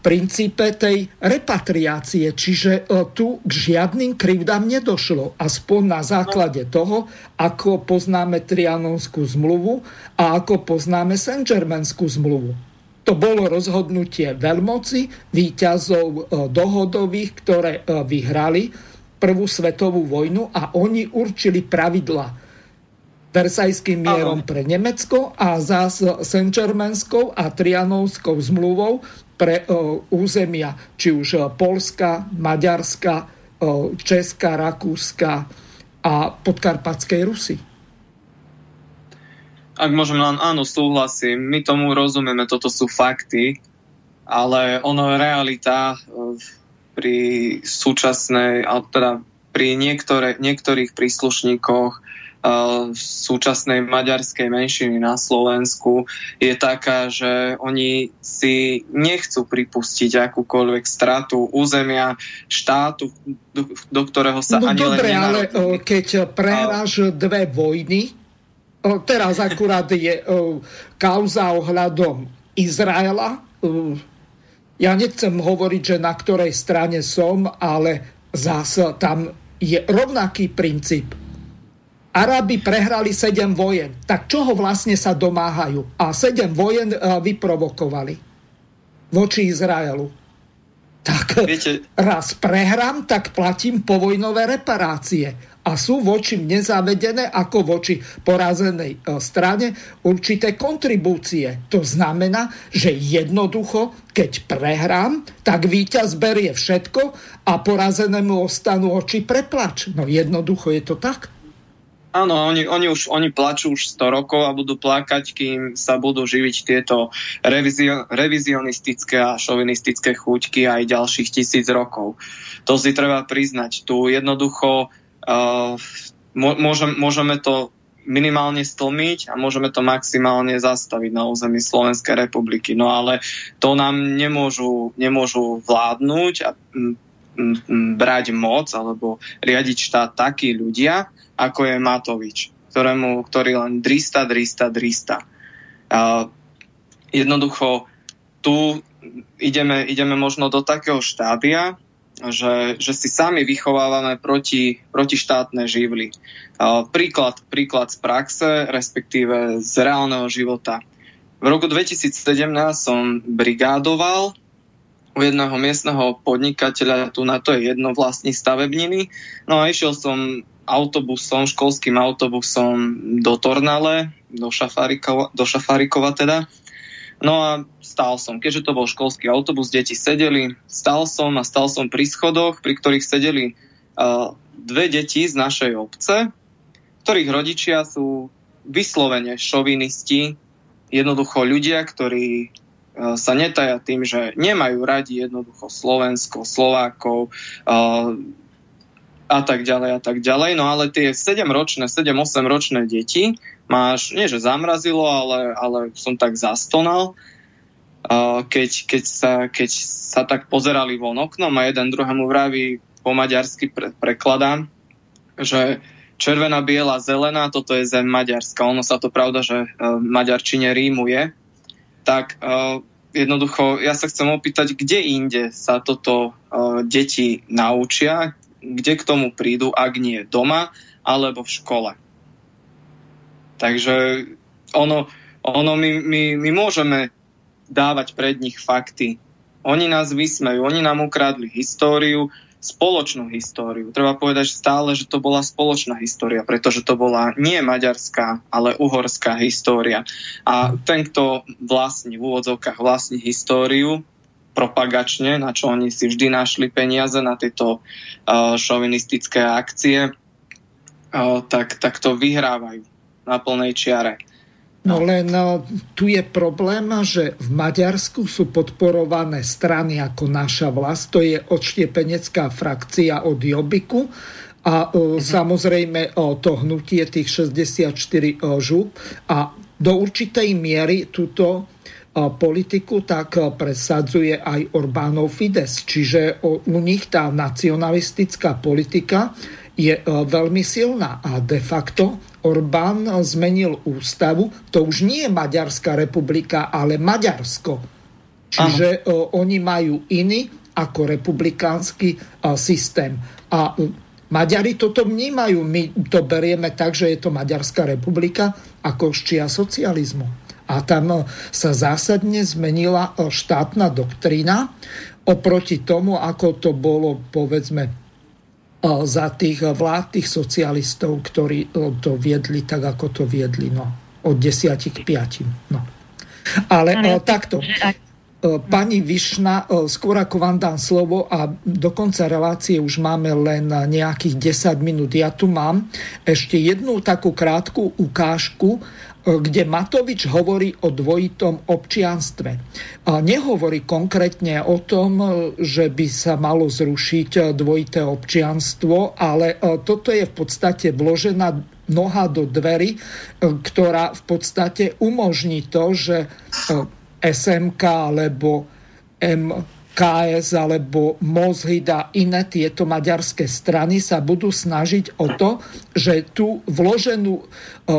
Speaker 1: princípe tej repatriácie. Čiže o, tu k žiadnym krivdám nedošlo. Aspoň na základe toho, ako poznáme Trianonskú zmluvu a ako poznáme Saint-Germainskú zmluvu. To bolo rozhodnutie veľmoci, výťazov dohodových, ktoré vyhrali prvú svetovú vojnu a oni určili pravidla Versajským mierom pre Nemecko a zás Senčermenskou a Trianovskou zmluvou pre o, územia či už Polska, Maďarska, o, Česka, Rakúska a podkarpatskej Rusy.
Speaker 3: Ak môžem len áno, súhlasím. My tomu rozumieme, toto sú fakty, ale ono realita pri súčasnej, teda pri niektoré, niektorých príslušníkoch súčasnej maďarskej menšiny na Slovensku je taká, že oni si nechcú pripustiť akúkoľvek stratu územia štátu, do, do ktorého sa
Speaker 1: no,
Speaker 3: ani
Speaker 1: dobre,
Speaker 3: len
Speaker 1: ale keď prehráš dve vojny, teraz akurát je kauza ohľadom Izraela, ja nechcem hovoriť, že na ktorej strane som, ale zase tam je rovnaký princíp. Arabi prehrali 7 vojen. Tak čoho vlastne sa domáhajú? A 7 vojen vyprovokovali voči Izraelu. Tak Viete... raz prehrám, tak platím povojnové reparácie a sú voči mne zavedené ako voči porazenej e, strane určité kontribúcie. To znamená, že jednoducho, keď prehrám, tak víťaz berie všetko a porazenému ostanú oči preplač. No jednoducho je to tak.
Speaker 3: Áno, oni, oni už oni plačú už 100 rokov a budú plakať, kým sa budú živiť tieto revizio, revizionistické a šovinistické chuťky aj ďalších tisíc rokov. To si treba priznať. Tu jednoducho Uh, môžem, môžeme to minimálne stlmiť a môžeme to maximálne zastaviť na území Slovenskej republiky. No ale to nám nemôžu, nemôžu vládnuť a m, m, m, brať moc alebo riadiť štát takí ľudia, ako je Matovič, ktorému, ktorý len drista, drista, drista. Uh, jednoducho tu ideme, ideme možno do takého štádia, že, že si sami vychovávame proti, proti štátne živly. Príklad, príklad z praxe, respektíve z reálneho života. V roku 2017 som brigádoval u jedného miestneho podnikateľa, tu na to je jedno vlastní stavebniny. No a išiel som autobusom, školským autobusom do Tornale, do Šafárikova, do Šafárikova teda. No a stál som, keďže to bol školský autobus, deti sedeli, stál som a stál som pri schodoch, pri ktorých sedeli uh, dve deti z našej obce, ktorých rodičia sú vyslovene šovinisti, jednoducho ľudia, ktorí uh, sa netaja tým, že nemajú radi jednoducho Slovensko, Slovákov uh, a tak ďalej a tak ďalej. No ale tie 7-ročné, 7-8 ročné deti máš, nie že zamrazilo, ale, ale som tak zastonal, keď, keď, sa, keď sa tak pozerali von oknom a jeden druhému vraví po maďarsky pre, prekladám, že červená, biela, zelená, toto je zem Maďarska. Ono sa to pravda, že uh, Maďarčine rímuje. Tak uh, jednoducho, ja sa chcem opýtať, kde inde sa toto uh, deti naučia, kde k tomu prídu, ak nie doma alebo v škole. Takže ono, ono my, my, my môžeme dávať pred nich fakty. Oni nás vysmejú, oni nám ukradli históriu, spoločnú históriu. Treba povedať stále, že to bola spoločná história, pretože to bola nie maďarská, ale uhorská história. A ten, kto vlastní v úvodzovkách vlastní históriu, propagačne, na čo oni si vždy našli peniaze na tieto uh, šovinistické akcie, uh, tak, tak to vyhrávajú na plnej čiare.
Speaker 1: No len no, tu je problém, že v Maďarsku sú podporované strany ako naša vlast, to je odštiepenecká frakcia od Jobiku a mhm. samozrejme to hnutie tých 64 žúb a do určitej miery túto politiku tak presadzuje aj Orbánov Fides. Čiže u nich tá nacionalistická politika je veľmi silná a de facto Orbán zmenil ústavu. To už nie je Maďarská republika, ale Maďarsko. Čiže Ano. oni majú iný ako republikánsky systém. A Maďari toto vnímajú. My to berieme tak, že je to Maďarská republika ako ščia socializmu. A tam e, sa zásadne zmenila e, štátna doktrína oproti tomu, ako to bolo, povedzme, e, za tých vlád, tých socialistov, ktorí to viedli tak, ako to viedli, no, od 10 k 5. No. Ale Ale takto. Pani Višna, skôr ako vám dám slovo a do konca relácie už máme len nejakých 10 minút. Ja tu mám ešte jednu takú krátku ukážku kde Matovič hovorí o dvojitom občianstve. Nehovorí konkrétne o tom, že by sa malo zrušiť dvojité občianstvo, ale e, toto je v podstate vložená noha do dverí, e, ktorá v podstate umožní to, že e, SMK alebo M KS alebo Mozhid a iné tieto maďarské strany sa budú snažiť o to, že tú vloženú e,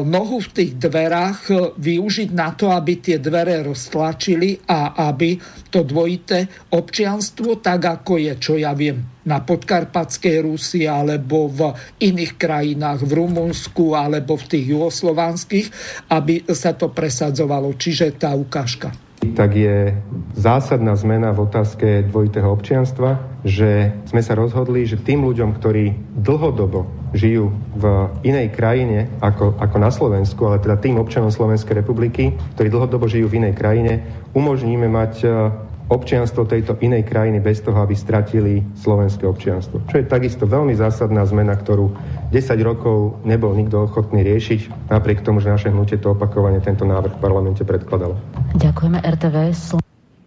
Speaker 1: nohu v tých dverách e, využiť na to, aby tie dvere roztlačili a aby to dvojité občianstvo, tak ako je, čo ja viem, na podkarpatskej Rusi alebo v iných krajinách, v Rumunsku alebo v tých juhoslovanských, aby sa to presadzovalo. Čiže tá ukážka
Speaker 5: tak je zásadná zmena v otázke dvojitého občianstva, že sme sa rozhodli, že tým ľuďom, ktorí dlhodobo žijú v inej krajine ako, ako na Slovensku, ale teda tým občanom Slovenskej republiky, ktorí dlhodobo žijú v inej krajine, umožníme mať občianstvo tejto inej krajiny bez toho, aby stratili slovenské občianstvo. Čo je takisto veľmi zásadná zmena, ktorú 10 rokov nebol nikto ochotný riešiť, napriek tomu, že naše hnutie to opakovane tento návrh v parlamente predkladalo.
Speaker 2: Ďakujeme RTV.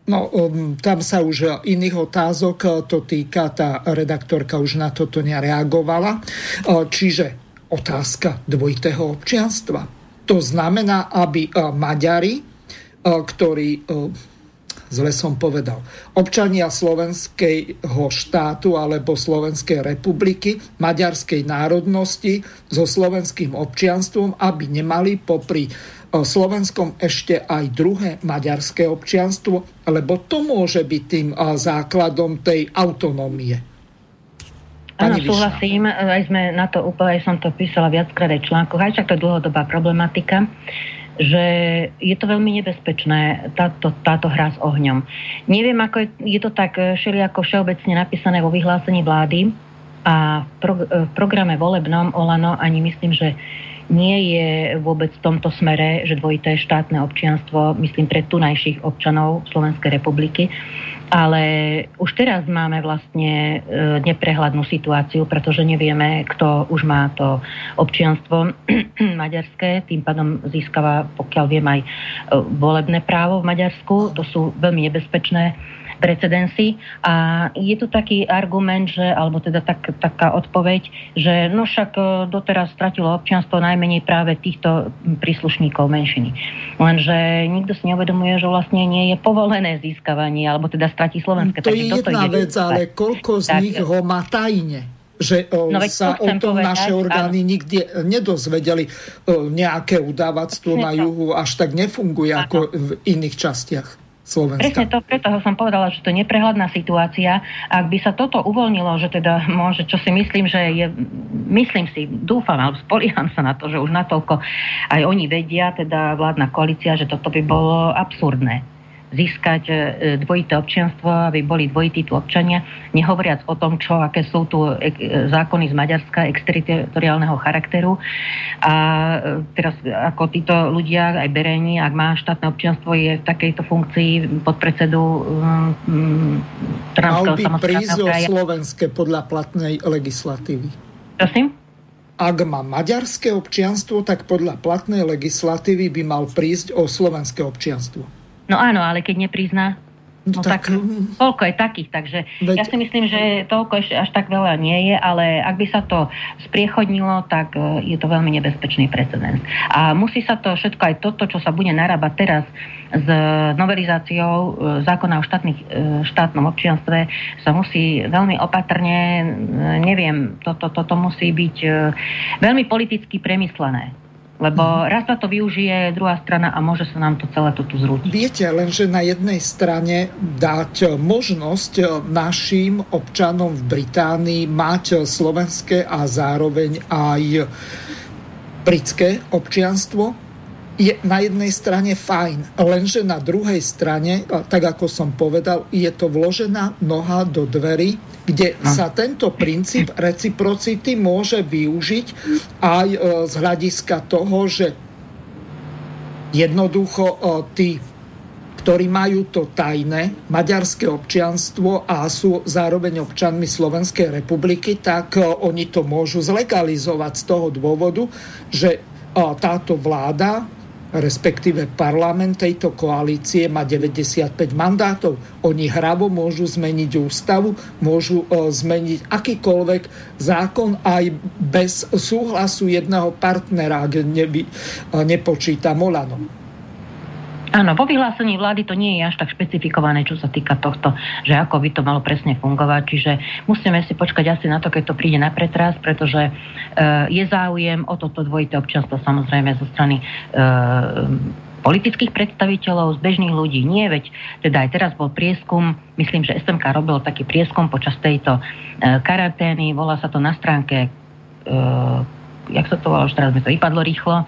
Speaker 1: No, um, tam sa už iných otázok uh, to týka, tá redaktorka už na toto nereagovala. Uh, čiže otázka dvojitého občianstva. To znamená, aby uh, Maďari, ktorí zle som povedal, občania slovenského štátu alebo Slovenskej republiky, maďarskej národnosti so slovenským občianstvom, aby nemali popri e, Slovenskom ešte aj druhé maďarské občianstvo, lebo to môže byť tým e, základom tej autonómie.
Speaker 2: Áno, súhlasím, aj sme na to úplne, aj som to písala viackrát aj článkoch, aj však to je dlhodobá problematika že je to veľmi nebezpečné, táto, táto hra s ohňom. Neviem, ako je, je to tak eh, všelijako všeobecne napísané vo vyhlásení vlády a v, pro, eh, v programe volebnom Olano ani myslím, že nie je vôbec v tomto smere, že dvojité štátne občianstvo, myslím, pre tunajších občanov Slovenskej republiky, ale už teraz máme vlastne e, neprehľadnú situáciu, pretože nevieme, kto už má to občianstvo maďarské, tým pádom získava, pokiaľ viem, aj e, volebné právo v Maďarsku. To sú veľmi nebezpečné precedensy. A je tu taký argument, že, alebo teda tak, taká odpoveď, že no však e, doteraz stratilo občianstvo najmenej práve týchto príslušníkov menšiny. Lenže nikto si neuvedomuje, že vlastne nie je povolené získavanie, alebo teda stratí slovenské.
Speaker 1: To je jedna vec, ale koľko z tak, nich ho má tajne? že o, no, sa o tom povedať, naše orgány áno. nikdy nedozvedeli. O, nejaké udávactvo na juhu až tak nefunguje áno. ako v iných častiach. Slovenska.
Speaker 2: Presne to, preto som povedala, že to je neprehľadná situácia. Ak by sa toto uvoľnilo, že teda môže, čo si myslím, že je, myslím si, dúfam, alebo spolieham sa na to, že už natoľko aj oni vedia, teda vládna koalícia, že toto by bolo absurdné získať e, dvojité občianstvo, aby boli dvojití tu občania, nehovoriac o tom, čo, aké sú tu e, zákony z Maďarska exteritoriálneho charakteru. A e, teraz ako títo ľudia, aj Bereni, ak má štátne občianstvo, je v takejto funkcii podpredsedu um,
Speaker 1: Mal by prísť o slovenské podľa platnej legislatívy.
Speaker 2: Prosím?
Speaker 1: ak má maďarské občianstvo, tak podľa platnej legislatívy by mal prísť o slovenské občianstvo.
Speaker 2: No áno, ale keď neprizná, No tak, tak hm. toľko je takých, takže veď... ja si myslím, že toľko ešte až tak veľa nie je, ale ak by sa to spriechodnilo, tak e, je to veľmi nebezpečný precedens. A musí sa to všetko aj toto, čo sa bude narábať teraz s novelizáciou e, zákona o štátnych, e, štátnom občianstve, sa musí veľmi opatrne, neviem, toto, toto musí byť veľmi politicky premyslené lebo raz sa to využije druhá strana a môže sa nám to celé tu zrútiť.
Speaker 1: Viete, lenže na jednej strane dať možnosť našim občanom v Británii mať slovenské a zároveň aj britské občianstvo, je na jednej strane fajn, lenže na druhej strane, tak ako som povedal, je to vložená noha do dverí, kde sa tento princíp reciprocity môže využiť aj e, z hľadiska toho, že jednoducho e, tí ktorí majú to tajné maďarské občianstvo a sú zároveň občanmi Slovenskej republiky, tak e, oni to môžu zlegalizovať z toho dôvodu, že táto vláda respektíve parlament tejto koalície má 95 mandátov. Oni hravo môžu zmeniť ústavu, môžu e, zmeniť akýkoľvek zákon aj bez súhlasu jedného partnera, ak e, nepočíta Molano.
Speaker 2: Áno, vo vyhlásení vlády to nie je až tak špecifikované, čo sa týka tohto, že ako by to malo presne fungovať. Čiže musíme si počkať asi na to, keď to príde na pretras, pretože e, je záujem o toto dvojité občanstvo samozrejme zo strany e, politických predstaviteľov, z bežných ľudí. Nie, veď teda aj teraz bol prieskum, myslím, že SMK robil taký prieskum počas tejto e, karantény, volá sa to na stránke, e, jak sa to volalo, už teraz mi to vypadlo rýchlo,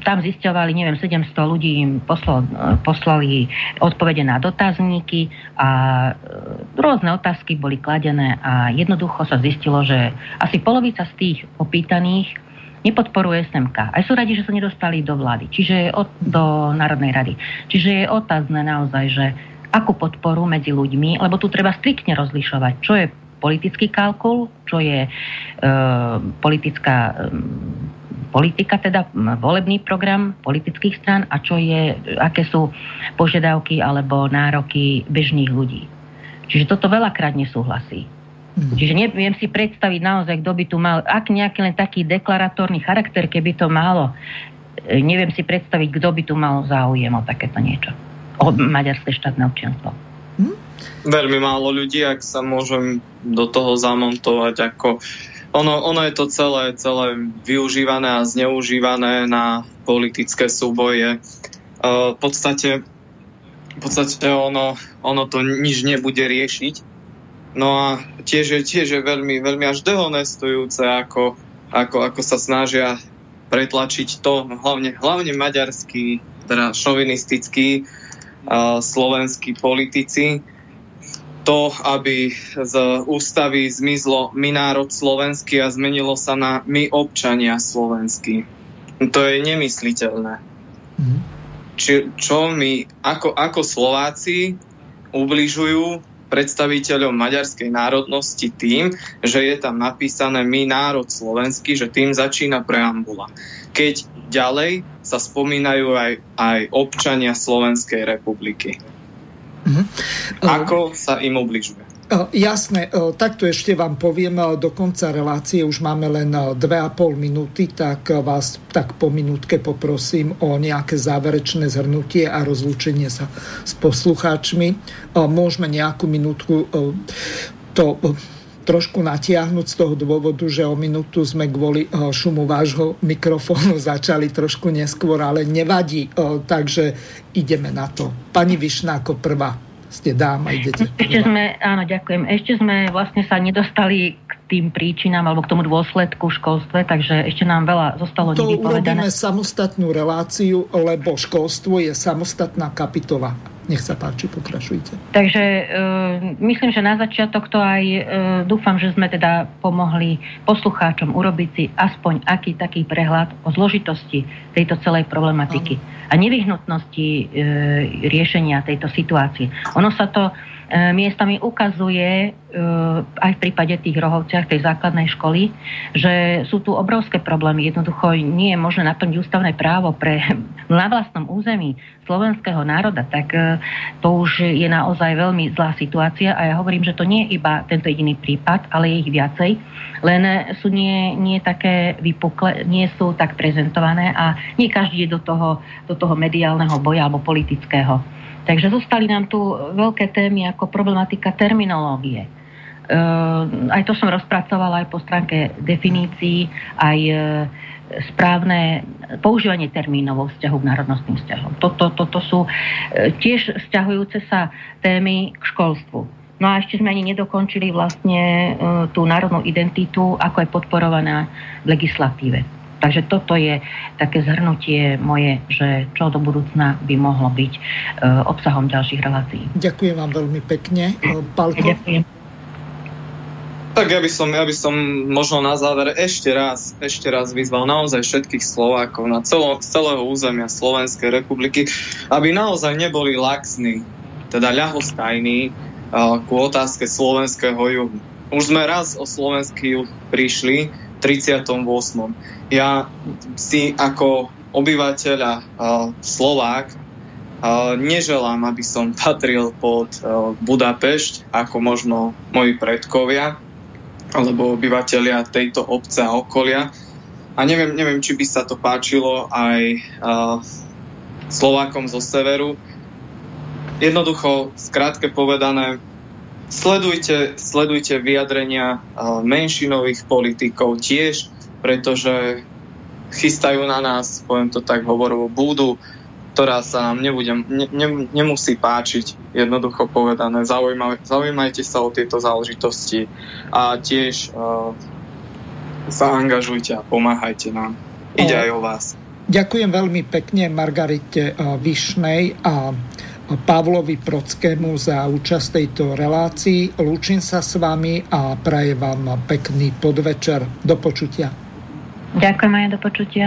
Speaker 2: tam zisťovali, neviem, 700 ľudí im poslal, poslali odpovede na dotazníky a e, rôzne otázky boli kladené a jednoducho sa zistilo, že asi polovica z tých opýtaných nepodporuje SMK. Aj sú radi, že sa nedostali do vlády, čiže od, do Národnej rady. Čiže je otázne naozaj, že akú podporu medzi ľuďmi, lebo tu treba striktne rozlišovať, čo je politický kalkul, čo je e, politická e, politika, teda volebný program politických stran a čo je, aké sú požiadavky alebo nároky bežných ľudí. Čiže toto veľakrát nesúhlasí. Mm. Čiže neviem si predstaviť naozaj, kto by tu mal, ak nejaký len taký deklaratórny charakter, keby to malo, e, neviem si predstaviť, kto by tu mal záujem o takéto niečo. O maďarské štátne občianstvo.
Speaker 3: Mm. Veľmi málo ľudí, ak sa môžem do toho zamontovať ako ono, ono je to celé, celé využívané a zneužívané na politické súboje. Uh, v podstate, v podstate ono, ono to nič nebude riešiť. No a tiež tiež je veľmi, veľmi až dehonestujúce, ako, ako, ako sa snažia pretlačiť to, hlavne, hlavne maďarskí, teda šovinistickí uh, slovenskí politici, to, aby z ústavy zmizlo my národ slovenský a zmenilo sa na my občania slovenskí. To je nemysliteľné. Mm. Či, čo my ako, ako Slováci ubližujú predstaviteľom maďarskej národnosti tým, že je tam napísané my národ slovenský, že tým začína preambula. Keď ďalej sa spomínajú aj, aj občania Slovenskej republiky. Mm-hmm. Ako sa im obližuje?
Speaker 1: Jasné, takto ešte vám poviem, do konca relácie už máme len 2,5 minúty, tak vás tak po minútke poprosím o nejaké záverečné zhrnutie a rozlúčenie sa s poslucháčmi. Môžeme nejakú minútku to trošku natiahnuť z toho dôvodu, že o minútu sme kvôli šumu vášho mikrofónu začali trošku neskôr, ale nevadí, takže ideme na to. Pani Višná ako prvá ste dáma, idete.
Speaker 2: Ešte sme, áno, ďakujem. Ešte sme vlastne sa nedostali k tým príčinám alebo k tomu dôsledku v školstve, takže ešte nám veľa zostalo
Speaker 1: to nevypovedané. To urobíme samostatnú reláciu, lebo školstvo je samostatná kapitola. Nech sa páči, pokračujte.
Speaker 2: Takže e, myslím, že na začiatok to aj e, dúfam, že sme teda pomohli poslucháčom urobiť si aspoň aký taký prehľad o zložitosti tejto celej problematiky. Ano a nevyhnutnosti e, riešenia tejto situácie. Ono sa to miestami ukazuje aj v prípade tých rohovciach tej základnej školy, že sú tu obrovské problémy. Jednoducho nie je možné naplniť ústavné právo pre na vlastnom území slovenského národa, tak to už je naozaj veľmi zlá situácia a ja hovorím, že to nie je iba tento jediný prípad, ale je ich viacej, len sú nie, nie také vypukle, nie sú tak prezentované a nie každý je do toho, do toho mediálneho boja alebo politického. Takže zostali nám tu veľké témy ako problematika terminológie. Uh, aj to som rozpracovala aj po stránke definícií, aj uh, správne používanie termínov vo vzťahu k národnostným vzťahom. Toto, toto sú uh, tiež vzťahujúce sa témy k školstvu. No a ešte sme ani nedokončili vlastne tú národnú identitu, ako je podporovaná v legislatíve. Takže toto je také zhrnutie moje, že čo do budúcna by mohlo byť e, obsahom ďalších relácií.
Speaker 1: Ďakujem vám veľmi pekne. E, Palko?
Speaker 2: Ďakujem.
Speaker 3: Tak ja by, som, ja by som možno na záver ešte raz, ešte raz vyzval naozaj všetkých Slovákov na celo, z celého územia Slovenskej republiky, aby naozaj neboli laxní, teda ľahostajní uh, ku otázke slovenského juhu. Už sme raz o slovenský juh prišli, 38. Ja si ako obyvateľ a Slovák neželám, aby som patril pod Budapešť, ako možno moji predkovia, alebo obyvateľia tejto obce a okolia. A neviem, neviem, či by sa to páčilo aj Slovákom zo severu. Jednoducho, skrátke povedané, Sledujte, sledujte vyjadrenia menšinových politikov tiež, pretože chystajú na nás, poviem to tak hovorovo, búdu, ktorá sa nám nebude, ne, ne, nemusí páčiť, jednoducho povedané. Zaujímaj, zaujímajte sa o tieto záležitosti a tiež uh, sa angažujte a pomáhajte nám. Ide aj o vás.
Speaker 1: Ďakujem veľmi pekne Margarite Višnej a Pavlovi Prockému za účasť tejto relácii. Lúčim sa s vami a prajem vám pekný podvečer. Do počutia.
Speaker 2: Ďakujem aj do počutia.